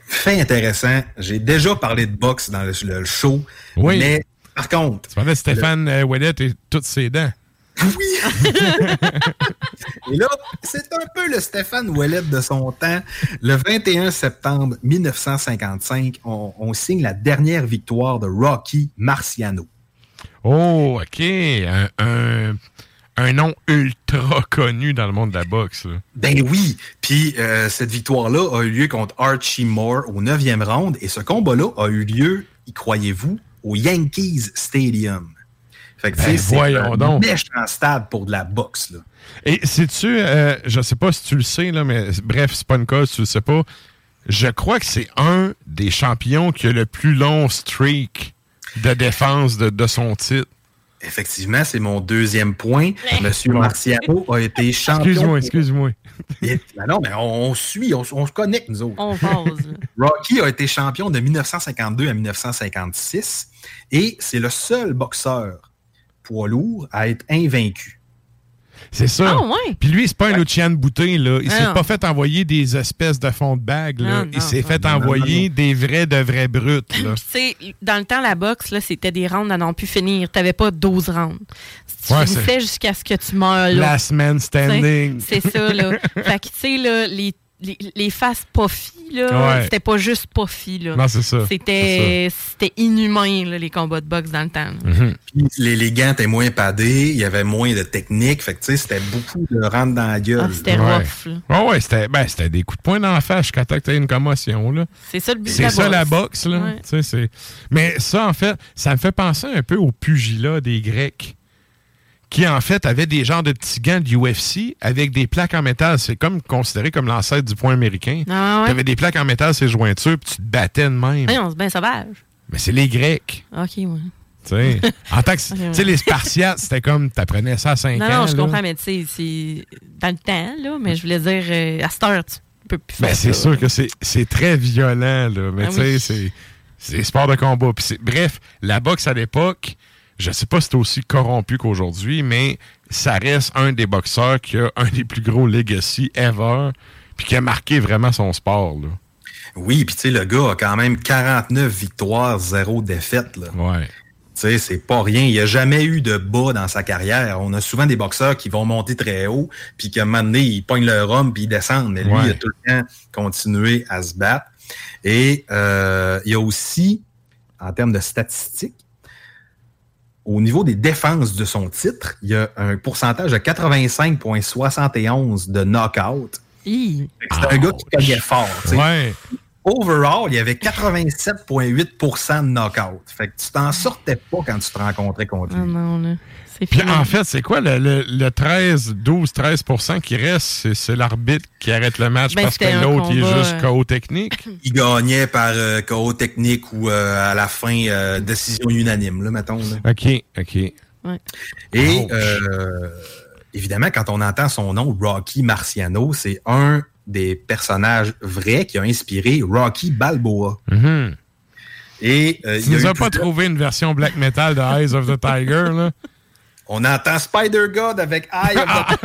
Speaker 4: Fait intéressant. J'ai déjà parlé de boxe dans le, le show.
Speaker 2: Oui.
Speaker 4: Mais par contre.
Speaker 2: Tu parlais de Stéphane euh, Ouellet et toutes ses dents.
Speaker 4: Et là, c'est un peu le Stéphane Ouellet de son temps. Le 21 septembre 1955, on, on signe la dernière victoire de Rocky Marciano.
Speaker 2: Oh, OK. Un, un- un nom ultra connu dans le monde de la boxe. là.
Speaker 4: Ben oui. Puis euh, cette victoire-là a eu lieu contre Archie Moore au 9e round. Et ce combat-là a eu lieu, y croyez-vous, au Yankees Stadium. Fait que
Speaker 2: Ben, voyons
Speaker 4: un
Speaker 2: donc.
Speaker 4: méchant stade pour de la boxe. Là.
Speaker 2: Et sais-tu, euh, je sais pas si tu le sais, là, mais bref, c'est pas une cause, tu le sais pas. Je crois que c'est un des champions qui a le plus long streak de défense de, de son titre.
Speaker 4: Effectivement, c'est mon deuxième point. Monsieur Marciano a été champion.
Speaker 2: Excuse-moi, excuse-moi.
Speaker 4: Ben non, mais on, on suit, on, on se connecte, nous autres.
Speaker 1: On.
Speaker 4: Rocky a été champion de 1952 à 1956 et c'est le seul boxeur poids lourd à être invaincu.
Speaker 2: C'est ça.
Speaker 1: Ah, ouais.
Speaker 2: Puis lui, c'est pas un Lucian Boutin, là. Il s'est pas fait envoyer des espèces de fonds de bague, là.
Speaker 1: Non,
Speaker 2: Il s'est fait
Speaker 4: non,
Speaker 2: envoyer
Speaker 4: non,
Speaker 2: des vrais de vrais brutes, là.
Speaker 1: Puis, tu sais, dans le temps, la boxe, là, c'était des rounds à n'en plus finir. T'avais pas 12 rounds. Tu
Speaker 2: Ouais,
Speaker 1: finissais jusqu'à ce que tu meurs, là.
Speaker 2: Last man standing.
Speaker 1: C'est ça, là. fait que, tu sais, là, les, les, les faces puffy, là,
Speaker 2: Ouais.
Speaker 1: c'était pas juste puffy, là.
Speaker 2: Non, c'est ça.
Speaker 1: C'était c'était inhumain, là, les combats de boxe dans le temps.
Speaker 2: Mhm.
Speaker 4: Puis les, les gants étaient moins padés, il y avait moins de technique, fait que tu sais, c'était beaucoup de rentre dans la gueule.
Speaker 1: Ah, c'était
Speaker 2: Ouais.
Speaker 1: rough, là.
Speaker 2: Ouais, ouais, c'était ben, c'était des coups de poing dans la face jusqu'à temps que t'aies une commotion, là.
Speaker 1: C'est ça le but de
Speaker 2: C'est ça la boxe, là.
Speaker 1: Ouais.
Speaker 2: Tu sais, c'est- Mais ça, en fait, ça me fait penser un peu au pugilat des Grecs, qui, en fait, avaient des genres de petits gants de UFC avec des plaques en métal. C'est comme considéré comme l'ancêtre du poing américain.
Speaker 1: Ah, ouais.
Speaker 2: T'avais des plaques en métal, ces jointures, puis tu te battais de même.
Speaker 1: Voyons, c'est bien sauvage.
Speaker 2: Mais c'est les Grecs.
Speaker 1: OK, ouais.
Speaker 2: tu sais. en tant que,
Speaker 1: Ok,
Speaker 2: tu
Speaker 1: ouais.
Speaker 2: sais, les Spartiates, c'était comme, t'apprenais ça à 5
Speaker 1: Non,
Speaker 2: ans.
Speaker 1: non, je
Speaker 2: là.
Speaker 1: comprends, mais tu sais, c'est dans le temps, là, mais je voulais dire, euh, à cette heure, tu peux plus faire
Speaker 2: Ben, c'est sûr que c'est très violent, là. Mais
Speaker 1: Ah
Speaker 2: tu sais,
Speaker 1: oui.
Speaker 2: c'est- c'est des sports de combat. Bref, la boxe à l'époque, je sais pas si c'est aussi corrompu qu'aujourd'hui, mais ça reste un des boxeurs qui a un des plus gros legacy ever, puis qui a marqué vraiment son sport, là.
Speaker 4: Oui, puis tu sais, le gars a quand même 49 victoires, 0 défaites. Là.
Speaker 2: Ouais.
Speaker 4: Tu sais, c'est pas rien. Il n'y a jamais eu de bas dans sa carrière. On a souvent des boxeurs qui vont monter très haut, puis qu'à un moment donné, ils pognent leur homme, puis ils descendent. Mais lui,
Speaker 2: Ouais.
Speaker 4: il a tout le temps continué à se battre. Et euh, il y a aussi, en termes de statistiques, au niveau des défenses de son titre, il y a un pourcentage de 85,71 de knockout. C'est un gars qui cognait fort.
Speaker 2: Ouais.
Speaker 4: Overall, il y avait 87,8% de knockout. Fait que tu t'en sortais pas quand tu te rencontrais contre
Speaker 1: Ah
Speaker 4: lui.
Speaker 1: non, là. C'est
Speaker 2: Puis
Speaker 1: fini.
Speaker 2: en fait, c'est quoi le, le, le 13, 12, 13% qui reste? C'est- C'est l'arbitre qui arrête le match
Speaker 1: Ben,
Speaker 2: parce que l'autre, il est juste
Speaker 1: euh,
Speaker 2: KO technique?
Speaker 4: Il gagnait par euh, KO technique ou euh, à la fin, euh, décision unanime, là, mettons. là.
Speaker 2: OK, OK.
Speaker 4: Et euh, évidemment, quand on entend son nom, Rocky Marciano, c'est un des personnages vrais qui a inspiré Rocky Balboa. Et euh,
Speaker 2: Tu
Speaker 4: il a
Speaker 2: nous as pas
Speaker 4: plusieurs-
Speaker 2: trouvé une version black metal de Eyes of the Tiger, là?
Speaker 4: On entend Spider-God avec Eye of the...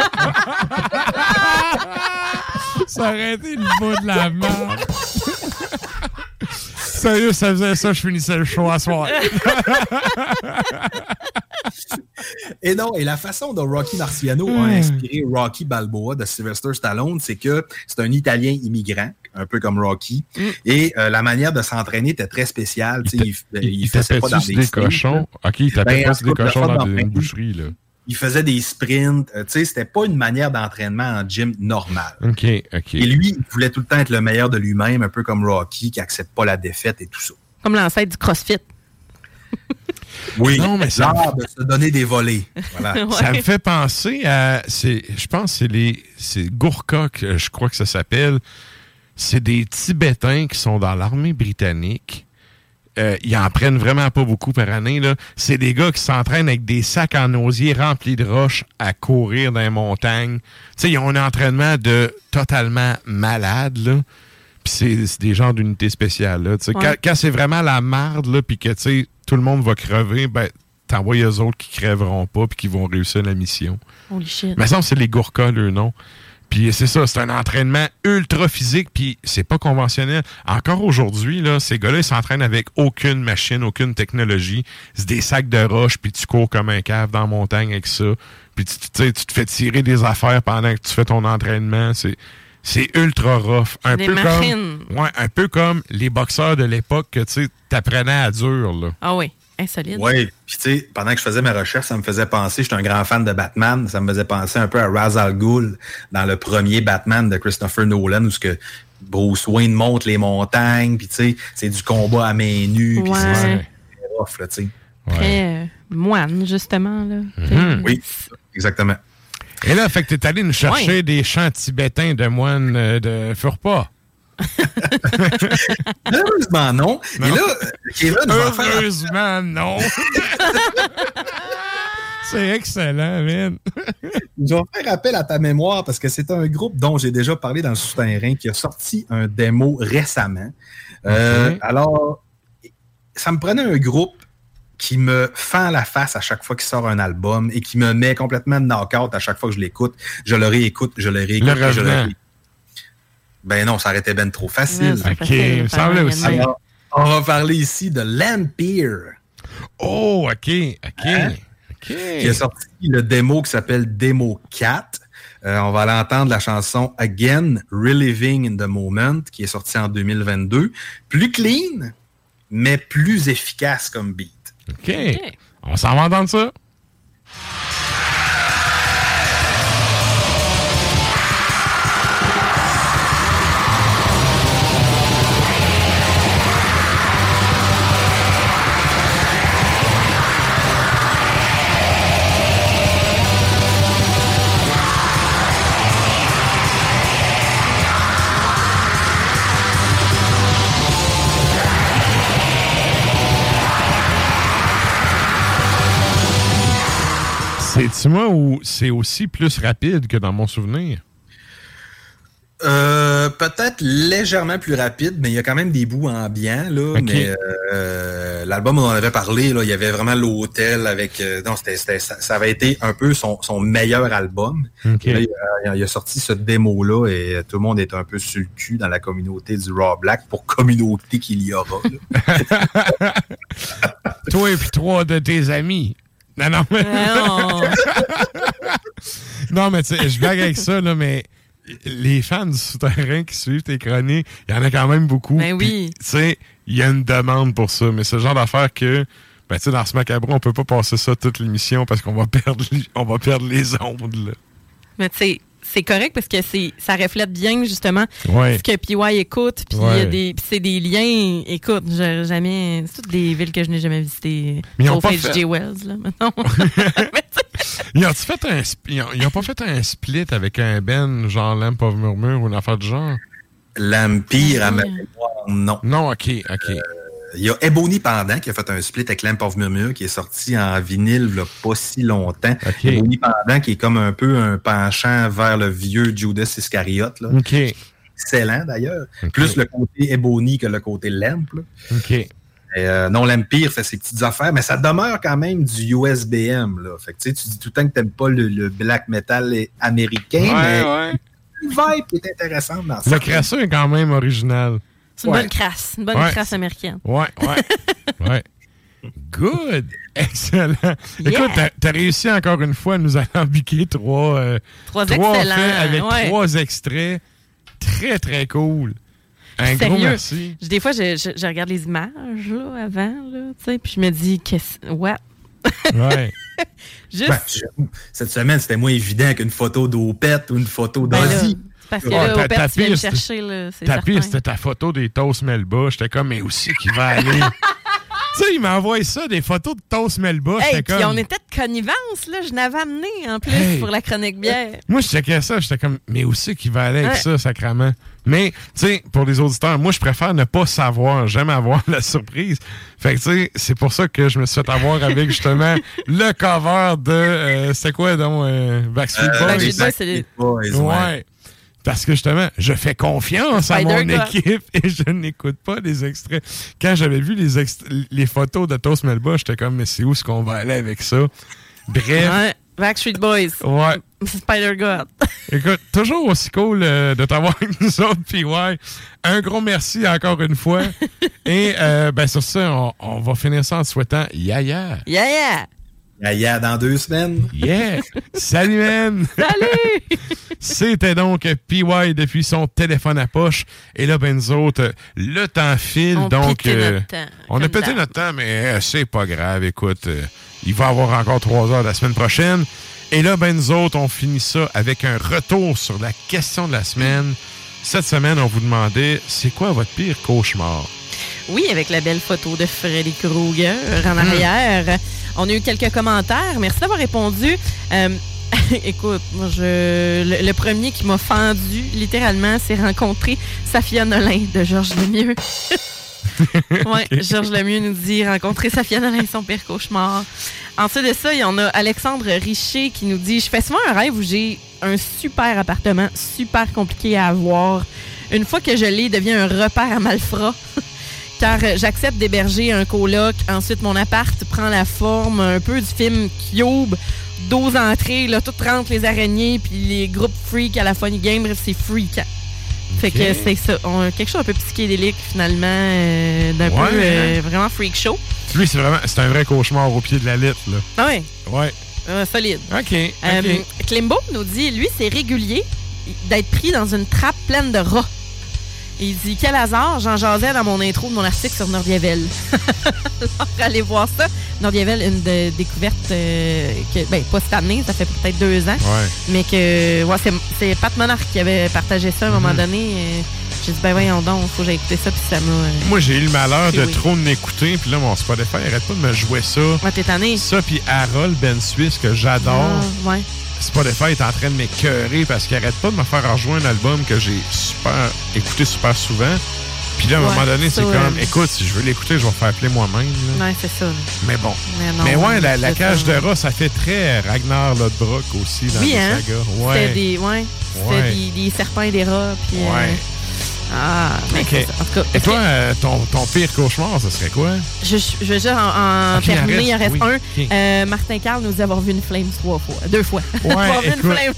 Speaker 2: Ça aurait été le bout de la merde. Sérieux, ça faisait ça, je finissais le show à soir.
Speaker 4: Et non, et la façon dont Rocky Marciano a inspiré Rocky Balboa de Sylvester Stallone, c'est que c'est un Italien immigrant, un peu comme Rocky, et euh, la manière de s'entraîner était très spéciale. Il, il,
Speaker 2: Il
Speaker 4: faisait pas dans des
Speaker 2: cochons? Ok, il tapait
Speaker 4: Ben,
Speaker 2: pas des cochons dans
Speaker 4: fois
Speaker 2: une
Speaker 4: dans-
Speaker 2: boucherie, là.
Speaker 4: Il faisait des sprints. euh, tu sais, c'était pas une manière d'entraînement en gym normal.
Speaker 2: Ok, ok.
Speaker 4: Et lui, il voulait tout le temps être le meilleur de lui-même, un peu comme Rocky, qui accepte pas la défaite et tout ça.
Speaker 1: Comme l'ancêtre du CrossFit.
Speaker 4: Oui,
Speaker 2: Non, mais ça-
Speaker 4: l'art de se donner des volets. Voilà.
Speaker 2: Ça me fait penser à. c'est- Je pense que c'est les. C'est Gourka, je crois que ça s'appelle. C'est des Tibétains qui sont dans l'armée britannique. Euh, ils en prennent vraiment pas beaucoup par année. là. C'est des gars qui s'entraînent avec des sacs en osier remplis de roches à courir dans les montagnes. Tu sais, ils ont un entraînement de totalement malade, là. Puis c'est des genres d'unités spéciales, là.
Speaker 1: Ouais.
Speaker 2: Quand, quand c'est vraiment la marde, là, puis que, tu sais, tout le monde va crever, ben, t'envoies eux autres qui crèveront pas puis qui vont réussir la mission.
Speaker 1: Holy shit.
Speaker 2: Mais ça, c'est les Gourkas, le nom. Puis c'est ça, c'est un entraînement ultra physique, puis c'est pas conventionnel. Encore aujourd'hui, là, ces gars-là, ils s'entraînent avec aucune machine, aucune technologie. C'est des sacs de roches, puis tu cours comme un cave dans la montagne avec ça. Puis tu, tu te fais tirer des affaires pendant que tu fais ton entraînement. C'est c'est ultra rough. Un
Speaker 1: Des
Speaker 2: peu
Speaker 1: machines.
Speaker 2: comme ouais, un peu comme les boxeurs de l'époque que tu sais, t'apprenais à dur là.
Speaker 1: Ah oui, insolite.
Speaker 4: Oui, puis tu sais, pendant que je faisais mes recherches, ça me faisait penser, j'étais un grand fan de Batman, ça me faisait penser un peu à Ra's al Ghul dans le premier Batman de Christopher Nolan, où ce que Bruce Wayne monte les montagnes, puis tu sais, c'est du combat à main nue, puis c'est-
Speaker 1: Ouais.
Speaker 4: c'est rough, là, tu sais.
Speaker 1: Très euh, moine, justement. Là.
Speaker 2: Mhm.
Speaker 4: Oui, exactement.
Speaker 2: Et là, fait que t'es allé nous chercher
Speaker 1: Ouais.
Speaker 2: des chants tibétains de moines euh, de Furpa.
Speaker 4: Heureusement, non. Et là, faire
Speaker 2: Heureusement, non. C'est excellent, man.
Speaker 4: Je vais faire appel à ta mémoire parce que c'est un groupe dont j'ai déjà parlé dans le souterrain qui a sorti un démo récemment. Euh, alors, ça me prenait un groupe qui me fend la face à chaque fois qu'il sort un album et qui me met complètement knock-out à chaque fois que je l'écoute. Je le réécoute, je le réécoute.
Speaker 2: Le
Speaker 4: je
Speaker 2: Revenant.
Speaker 4: réécoute. Ben non, ça aurait été ben trop facile.
Speaker 2: Ok,
Speaker 1: facile,
Speaker 2: il me semblait
Speaker 1: faire
Speaker 2: aussi.
Speaker 4: Alors, on va parler ici de Lampere.
Speaker 2: Oh, OK, OK.
Speaker 4: Hein?
Speaker 2: OK.
Speaker 4: qui a sorti le démo qui s'appelle Demo 4. Euh, on va aller entendre la chanson Again, Reliving in the Moment, qui est sortie en 2022. Plus clean, mais plus efficace comme beat.
Speaker 2: OK. On s'en va entendre ça? Moi ou c'est aussi plus rapide que dans mon souvenir?
Speaker 4: Euh, Peut-être légèrement plus rapide, mais il y a quand même des bouts ambiants. Là,
Speaker 2: Ok.
Speaker 4: Mais euh, l'album, on en avait parlé, là, il y avait vraiment l'hôtel avec. euh, non, c'était, c'était- ça, ça avait été un peu son, son meilleur album. Là, il, a, il a sorti ce démo-là et tout le monde est un peu sur le cul dans la communauté du Raw Black pour communauté qu'il y aura.
Speaker 2: Toi et puis trois de tes amis. Non, non, mais.
Speaker 1: Non.
Speaker 2: non, mais tu sais, je blague avec ça, là, mais les fans du souterrain qui suivent tes chroniques, il y en a quand même beaucoup.
Speaker 1: Ben oui.
Speaker 2: Tu sais, il y a une demande pour ça, mais c'est le genre d'affaire que, ben, tu sais, dans ce macabre, on peut pas passer ça toute l'émission parce qu'on va perdre, on va perdre les ondes, là.
Speaker 1: Mais tu sais, c'est correct parce que c'est ça reflète bien justement
Speaker 2: Ouais.
Speaker 1: ce que PY écoute. Puis il y a
Speaker 2: Ouais.
Speaker 1: des- puis c'est des liens. Écoute, j'ai jamais. C'est toutes des villes que je n'ai jamais visitées.
Speaker 2: Mais ils ont pas fait-
Speaker 1: Wells, là, maintenant.
Speaker 2: Ils ont-tu fait un, ils ont, ils ont pas fait un split avec un Ben, genre Lamp of Murmure ou une affaire du genre?
Speaker 4: L'Empire, à ma mémoire, non.
Speaker 2: Non, ok, ok.
Speaker 4: Il y a Ebony Pendant qui a fait un split avec Lamp of Murmure qui est sorti en vinyle il y a pas si longtemps. Ebony Pendant qui est comme un peu un penchant vers le vieux Judas Iscariot. Là.
Speaker 2: Ok.
Speaker 4: Excellent d'ailleurs. Plus le côté Ebony que le côté Lamp. là.
Speaker 2: Ok.
Speaker 4: Euh, non, l'Empire fait ses petites affaires, mais ça demeure quand même du USBM. Là. Fait que, tu sais, tu dis tout le temps que t'aimes pas le, le black metal américain, mais
Speaker 12: ouais.
Speaker 4: le vibe est intéressant dans ça.
Speaker 2: La création est quand même originale.
Speaker 1: C'est une
Speaker 4: Ouais.
Speaker 1: bonne crasse, une bonne
Speaker 2: Ouais.
Speaker 1: crasse américaine.
Speaker 2: Ouais, ouais. ouais. Good! Excellent. Écoute, t'as- t'as réussi encore une fois à nous alambiquer trois, euh,
Speaker 1: Trois
Speaker 2: trois faits avec
Speaker 1: ouais.
Speaker 2: trois extraits. Très, très cool. Un gros merci.
Speaker 1: Des fois, je, je- je regarde les images là, avant, là, tu sais, puis je me dis, qu'est-ce. What?
Speaker 2: Ouais.
Speaker 1: Juste.
Speaker 4: Ben, j'avoue, cette semaine, c'était moins évident qu'une photo d'Opette ou une photo
Speaker 1: Ben c'est parce que là,
Speaker 2: ta-
Speaker 1: au
Speaker 2: ta
Speaker 1: tu
Speaker 2: piste-
Speaker 1: chercher, là,
Speaker 2: Ta piste, c'était ta photo des Toast Melba. J'étais comme, mais aussi qui va aller? tu sais, il m'a envoyé ça, des photos de Toast Melba.
Speaker 1: Hey, puis
Speaker 2: comme.
Speaker 1: on était de connivence, là. Je n'avais amené, en plus,
Speaker 2: Hey.
Speaker 1: pour la chronique bière.
Speaker 2: Moi, je checkais ça, j'étais comme, mais aussi qui va aller avec
Speaker 1: Ouais.
Speaker 2: ça, sacrament. Mais, tu sais, pour les auditeurs, moi, je préfère ne pas savoir. J'aime avoir la surprise. Fait que, tu sais, c'est pour ça que je me suis fait avoir avec, justement, le cover de, euh, c'était quoi, donc, euh, Backstreet
Speaker 4: Euh,
Speaker 2: Boys?
Speaker 1: Backstreet Boys, c'est les-
Speaker 4: Boys,
Speaker 2: Ouais.
Speaker 4: ouais.
Speaker 2: Parce que justement, je fais confiance à mon équipe et je n'écoute pas les extraits. Quand j'avais vu les, les photos de Toast Melba, j'étais comme, mais c'est où est-ce qu'on va aller avec ça? Bref.
Speaker 1: Ouais. Backstreet Boys.
Speaker 2: Ouais.
Speaker 1: Spider-God.
Speaker 2: Écoute, toujours aussi cool euh, de t'avoir avec nous autres, puis ouais, un gros merci encore une fois. Et euh, ben sur ça, on, on va finir ça en te souhaitant yaya.
Speaker 1: Yeah, yeah.
Speaker 4: Yaya dans deux semaines.
Speaker 2: Yeah! Salut, man!
Speaker 1: Salut!
Speaker 2: C'était donc PY depuis son téléphone à poche. Et là, ben nous autres, le temps file.
Speaker 1: On
Speaker 2: donc,
Speaker 1: pétait notre temps,
Speaker 2: on a pété notre temps, mais euh, c'est pas grave. Écoute, euh, il va y avoir encore trois heures la semaine prochaine. Et là, ben nous autres, on finit ça avec un retour sur la question de la semaine. Cette semaine, on vous demandait, c'est quoi votre pire cauchemar?
Speaker 1: Oui, avec la belle photo de Freddy Krueger
Speaker 2: Hmm.
Speaker 1: en arrière. On a eu quelques commentaires. Merci d'avoir répondu. Euh, écoute, moi, je, le, le premier qui m'a fendu, littéralement, c'est rencontrer Safia Nolin de Georges Lemieux. oui, Georges Lemieux nous dit rencontrer Safia Nolin, son pire cauchemar. Ensuite de ça, il y en a Alexandre Richer qui nous dit Je fais souvent un rêve où j'ai un super appartement, super compliqué à avoir. Une fois que je l'ai, il devient un repère à malfrats. car euh, j'accepte d'héberger un coloc. Ensuite, mon appart prend la forme un peu du film Cube. 12 entrées, là, tout rentre les araignées, puis les groupes freak à la Funny Game, bref, c'est freakant. Fait que c'est ça. On- quelque chose un peu psychédélique, finalement, euh, d'un
Speaker 2: Ouais,
Speaker 1: peu euh,
Speaker 2: hein?
Speaker 1: vraiment freak show.
Speaker 2: Lui, c'est vraiment, c'est un vrai cauchemar au pied de la lettre, là.
Speaker 1: Ah ouais,
Speaker 2: Ouais.
Speaker 1: euh, solide.
Speaker 2: OK. OK.
Speaker 1: Klimbo nous dit, lui, c'est régulier d'être pris dans une trappe pleine de rats. Et il dit, quel hasard, j'en jasais dans mon intro de mon article sur Nordiavel. Alors, allez voir ça. Nordiavel, une de- découverte, euh, que, ben, pas cette année, ça fait peut-être deux ans.
Speaker 2: Ouais.
Speaker 1: Mais que, ouais, c'est, Pat Monarch qui avait partagé ça à un moment
Speaker 2: Mhm.
Speaker 1: donné. euh, j'ai dit, ben voyons donc, faut que j'aille écouter ça, puis ça m'a... euh,
Speaker 2: Moi, j'ai eu le malheur de
Speaker 1: Oui.
Speaker 2: trop m'écouter, puis là, mon Spotify arrête pas de me jouer ça.
Speaker 1: Ouais, t'es tanné.
Speaker 2: Ça, puis Harold Ben Suisse, que j'adore.
Speaker 1: Ah, ouais.
Speaker 2: Spotify est en train de m'écœurer parce qu'il arrête pas de me faire rejoindre un album que j'ai super écouté super souvent. Puis là, à un
Speaker 1: Ouais,
Speaker 2: moment donné, c'est
Speaker 1: ouais.
Speaker 2: comme, écoute, si je veux l'écouter, je vais faire appeler moi-même.
Speaker 1: Ouais, c'est ça.
Speaker 2: Mais bon.
Speaker 1: Mais, non,
Speaker 2: Mais ouais, la, cage
Speaker 1: ça.
Speaker 2: de rat, ça fait très Ragnar Lodbrok aussi dans
Speaker 1: Oui,
Speaker 2: les
Speaker 1: hein?
Speaker 2: sagas.
Speaker 1: C'était
Speaker 2: Ouais.
Speaker 1: des, ouais, c'était
Speaker 2: Ouais.
Speaker 1: des, des serpents et des rats. Puis, euh,
Speaker 2: Ouais.
Speaker 1: Ah,
Speaker 2: OK.
Speaker 1: En tout cas,
Speaker 2: Et toi, euh, ton, ton pire cauchemar, ce serait quoi?
Speaker 1: je, je veux juste en, en terminer, il en
Speaker 2: reste, oui.
Speaker 1: un. Euh, Martin Carl nous dit avoir vu une flame trois fois. Deux fois.
Speaker 2: Ouais,
Speaker 1: avoir vu
Speaker 2: écoute,
Speaker 1: une flame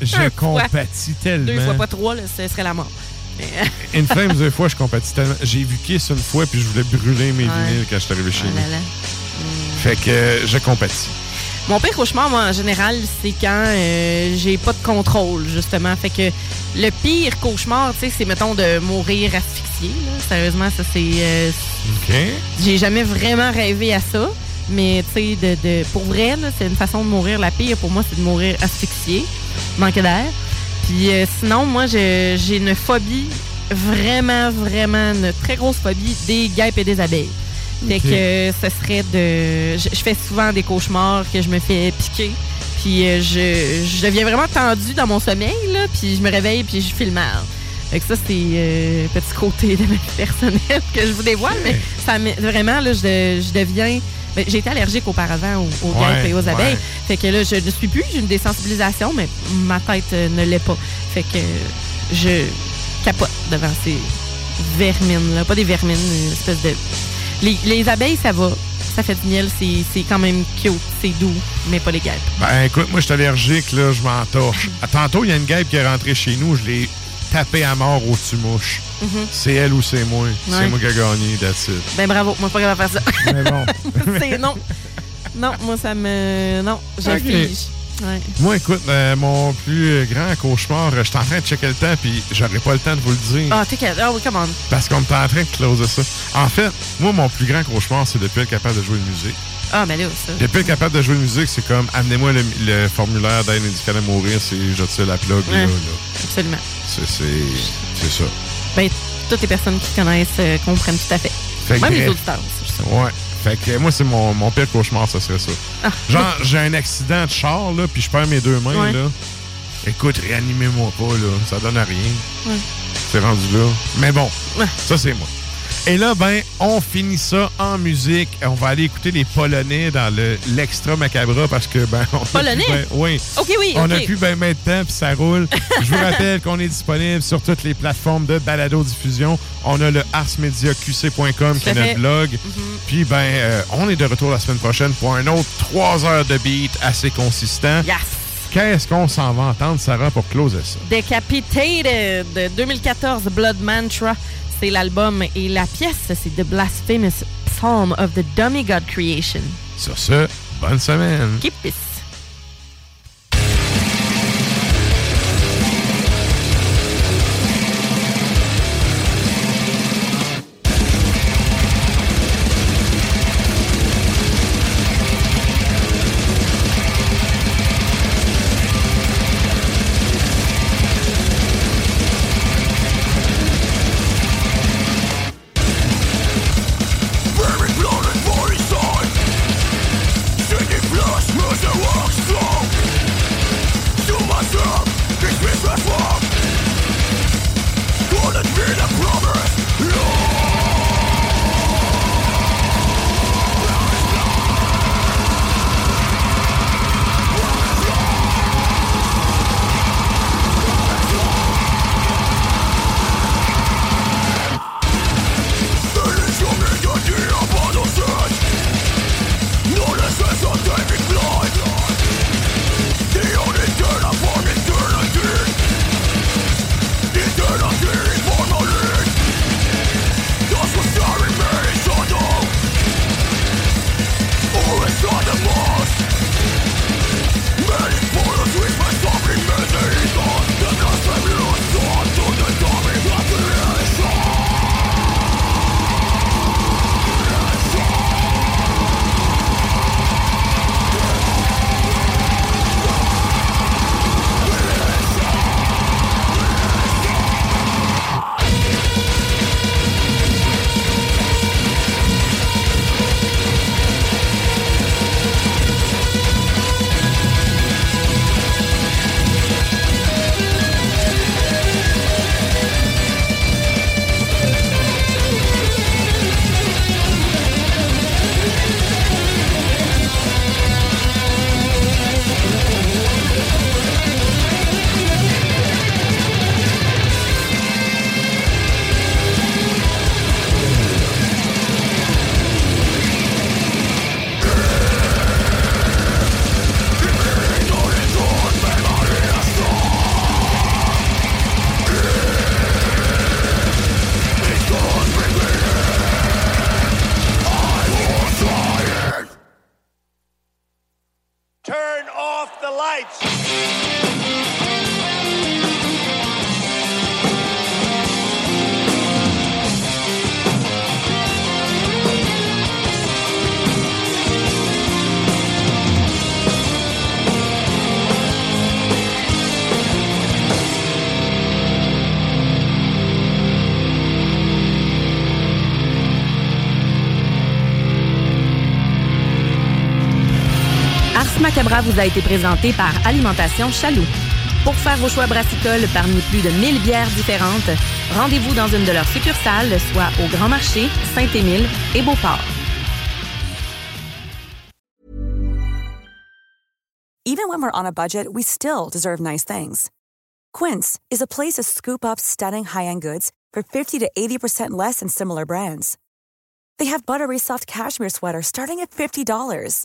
Speaker 2: Je compatis tellement.
Speaker 1: Deux fois, pas trois, là, ce serait la mort.
Speaker 2: Une flame deux fois, je compatis tellement. J'ai vu Kiss une fois, puis je voulais brûler mes
Speaker 1: Ouais.
Speaker 2: vinyles quand je suis arrivé chez
Speaker 1: oh là.
Speaker 2: Fait que euh, je compatis.
Speaker 1: Mon pire cauchemar, moi, en général, c'est quand euh, j'ai pas de contrôle, justement. Fait que le pire cauchemar, tu sais, c'est, mettons, de mourir asphyxié. là. Sérieusement, ça, c'est... euh,
Speaker 2: OK?
Speaker 1: J'ai jamais vraiment rêvé à ça. Mais, tu sais, de, de- pour vrai, c'est une façon de mourir. La pire, pour moi, c'est de mourir asphyxié, manquer d'air. Puis euh, sinon, moi, j'ai une phobie, vraiment, vraiment, une très grosse phobie des guêpes et des abeilles. Fait que ce serait de... Je, je fais souvent des cauchemars que je me fais piquer. Puis euh, je, je deviens vraiment tendue dans mon sommeil, là. Puis je me réveille, puis je file mal. Fait que ça, c'est euh, petit côté de ma vie personnelle que je vous dévoile. Mais ça vraiment, là, je, je deviens... ben, j'ai été allergique auparavant aux, aux
Speaker 14: Ouais,
Speaker 1: et aux abeilles.
Speaker 14: ouais.
Speaker 1: Fait que là, je ne suis plus, j'ai une désensibilisation, mais ma tête euh, ne l'est pas. Fait que je capote devant ces vermines, là. Pas des vermines, une espèce de
Speaker 13: Les, les abeilles, ça va. Ça fait du miel, c'est quand même cute, c'est doux, mais pas les guêpes.
Speaker 2: Ben écoute, moi je suis allergique, là, je m'en torche. Ah, Tantôt, il y a une guêpe qui est rentrée chez nous, je l'ai tapée à mort au tue-mouche.
Speaker 13: Mhm.
Speaker 2: C'est elle ou c'est moi. C'est moi qui ai gagné, that's it.
Speaker 13: Ben bravo, moi, je suis pas capable de faire ça.
Speaker 2: Mais bon.
Speaker 13: c'est non. Non, moi, ça me. Non, j'affiche. Ouais.
Speaker 2: Moi, écoute, euh, mon plus grand cauchemar, euh, je suis en train de checker le temps, puis j'aurais pas le temps de vous le dire.
Speaker 13: Ah, t'es. Ah oui, come on.
Speaker 2: Parce qu'on est en train de closer ça. En fait, moi, mon plus grand cauchemar, c'est de plus être capable de jouer de musique.
Speaker 13: Ah, mais là, ça.
Speaker 2: De plus être capable de jouer de musique, c'est comme amenez-moi le, le formulaire d'aide médicale à mourir, c'est je tire la plug là,
Speaker 13: Ouais.
Speaker 2: là.
Speaker 13: Absolument.
Speaker 2: C'est c'est- c'est ça.
Speaker 13: Ben, toutes les personnes qui connaissent euh, comprennent tout à fait. Même les je sais.
Speaker 2: Ouais. Fait que moi, c'est mon, mon pire cauchemar, ça serait ça.
Speaker 13: Ah.
Speaker 2: Genre, j'ai un accident de char, là, puis je perds mes deux mains,
Speaker 13: Ouais.
Speaker 2: là. Écoute, réanimez-moi pas, là. Ça donne à rien.
Speaker 13: Ouais.
Speaker 2: C'est rendu là. Mais bon,
Speaker 13: Ouais.
Speaker 2: ça, c'est moi. Et là, ben, on finit ça en musique. On va aller écouter les Polonais dans le l'extra macabra parce que, ben, on
Speaker 13: Polonais?
Speaker 2: ben- oui.
Speaker 13: Ok, oui,
Speaker 2: On a plus ben mettre de temps, puis ça roule. Je vous rappelle qu'on est disponible sur toutes les plateformes de balado-diffusion. On a le arsmediaqc.com qui est notre blog.
Speaker 13: Mhm.
Speaker 2: Puis, ben, euh, on est de retour la semaine prochaine pour un autre trois heures de beat assez consistant.
Speaker 13: Yes!
Speaker 2: Qu'est-ce qu'on s'en va entendre, Sarah, pour closer ça?
Speaker 13: Decapitated de 2014, Blood Mantra, c'est l'album. Et la pièce, c'est The Blasphemous Psalm of the Dummy God Creation.
Speaker 2: Sur ce, bonne semaine.
Speaker 13: Keep this.
Speaker 1: Macabra vous a été présenté par Alimentation Chaloux. Pour faire vos choix brassicoles parmi plus de 1000 bières différentes, rendez-vous dans une de leurs succursales, soit au Grand Marché, Saint-Émile et Beauport.
Speaker 15: Even when we're on a budget, we still deserve nice things. Quince is a place to scoop up stunning high-end goods for 50 to 80% less than similar brands. They have buttery soft cashmere sweaters starting at $50,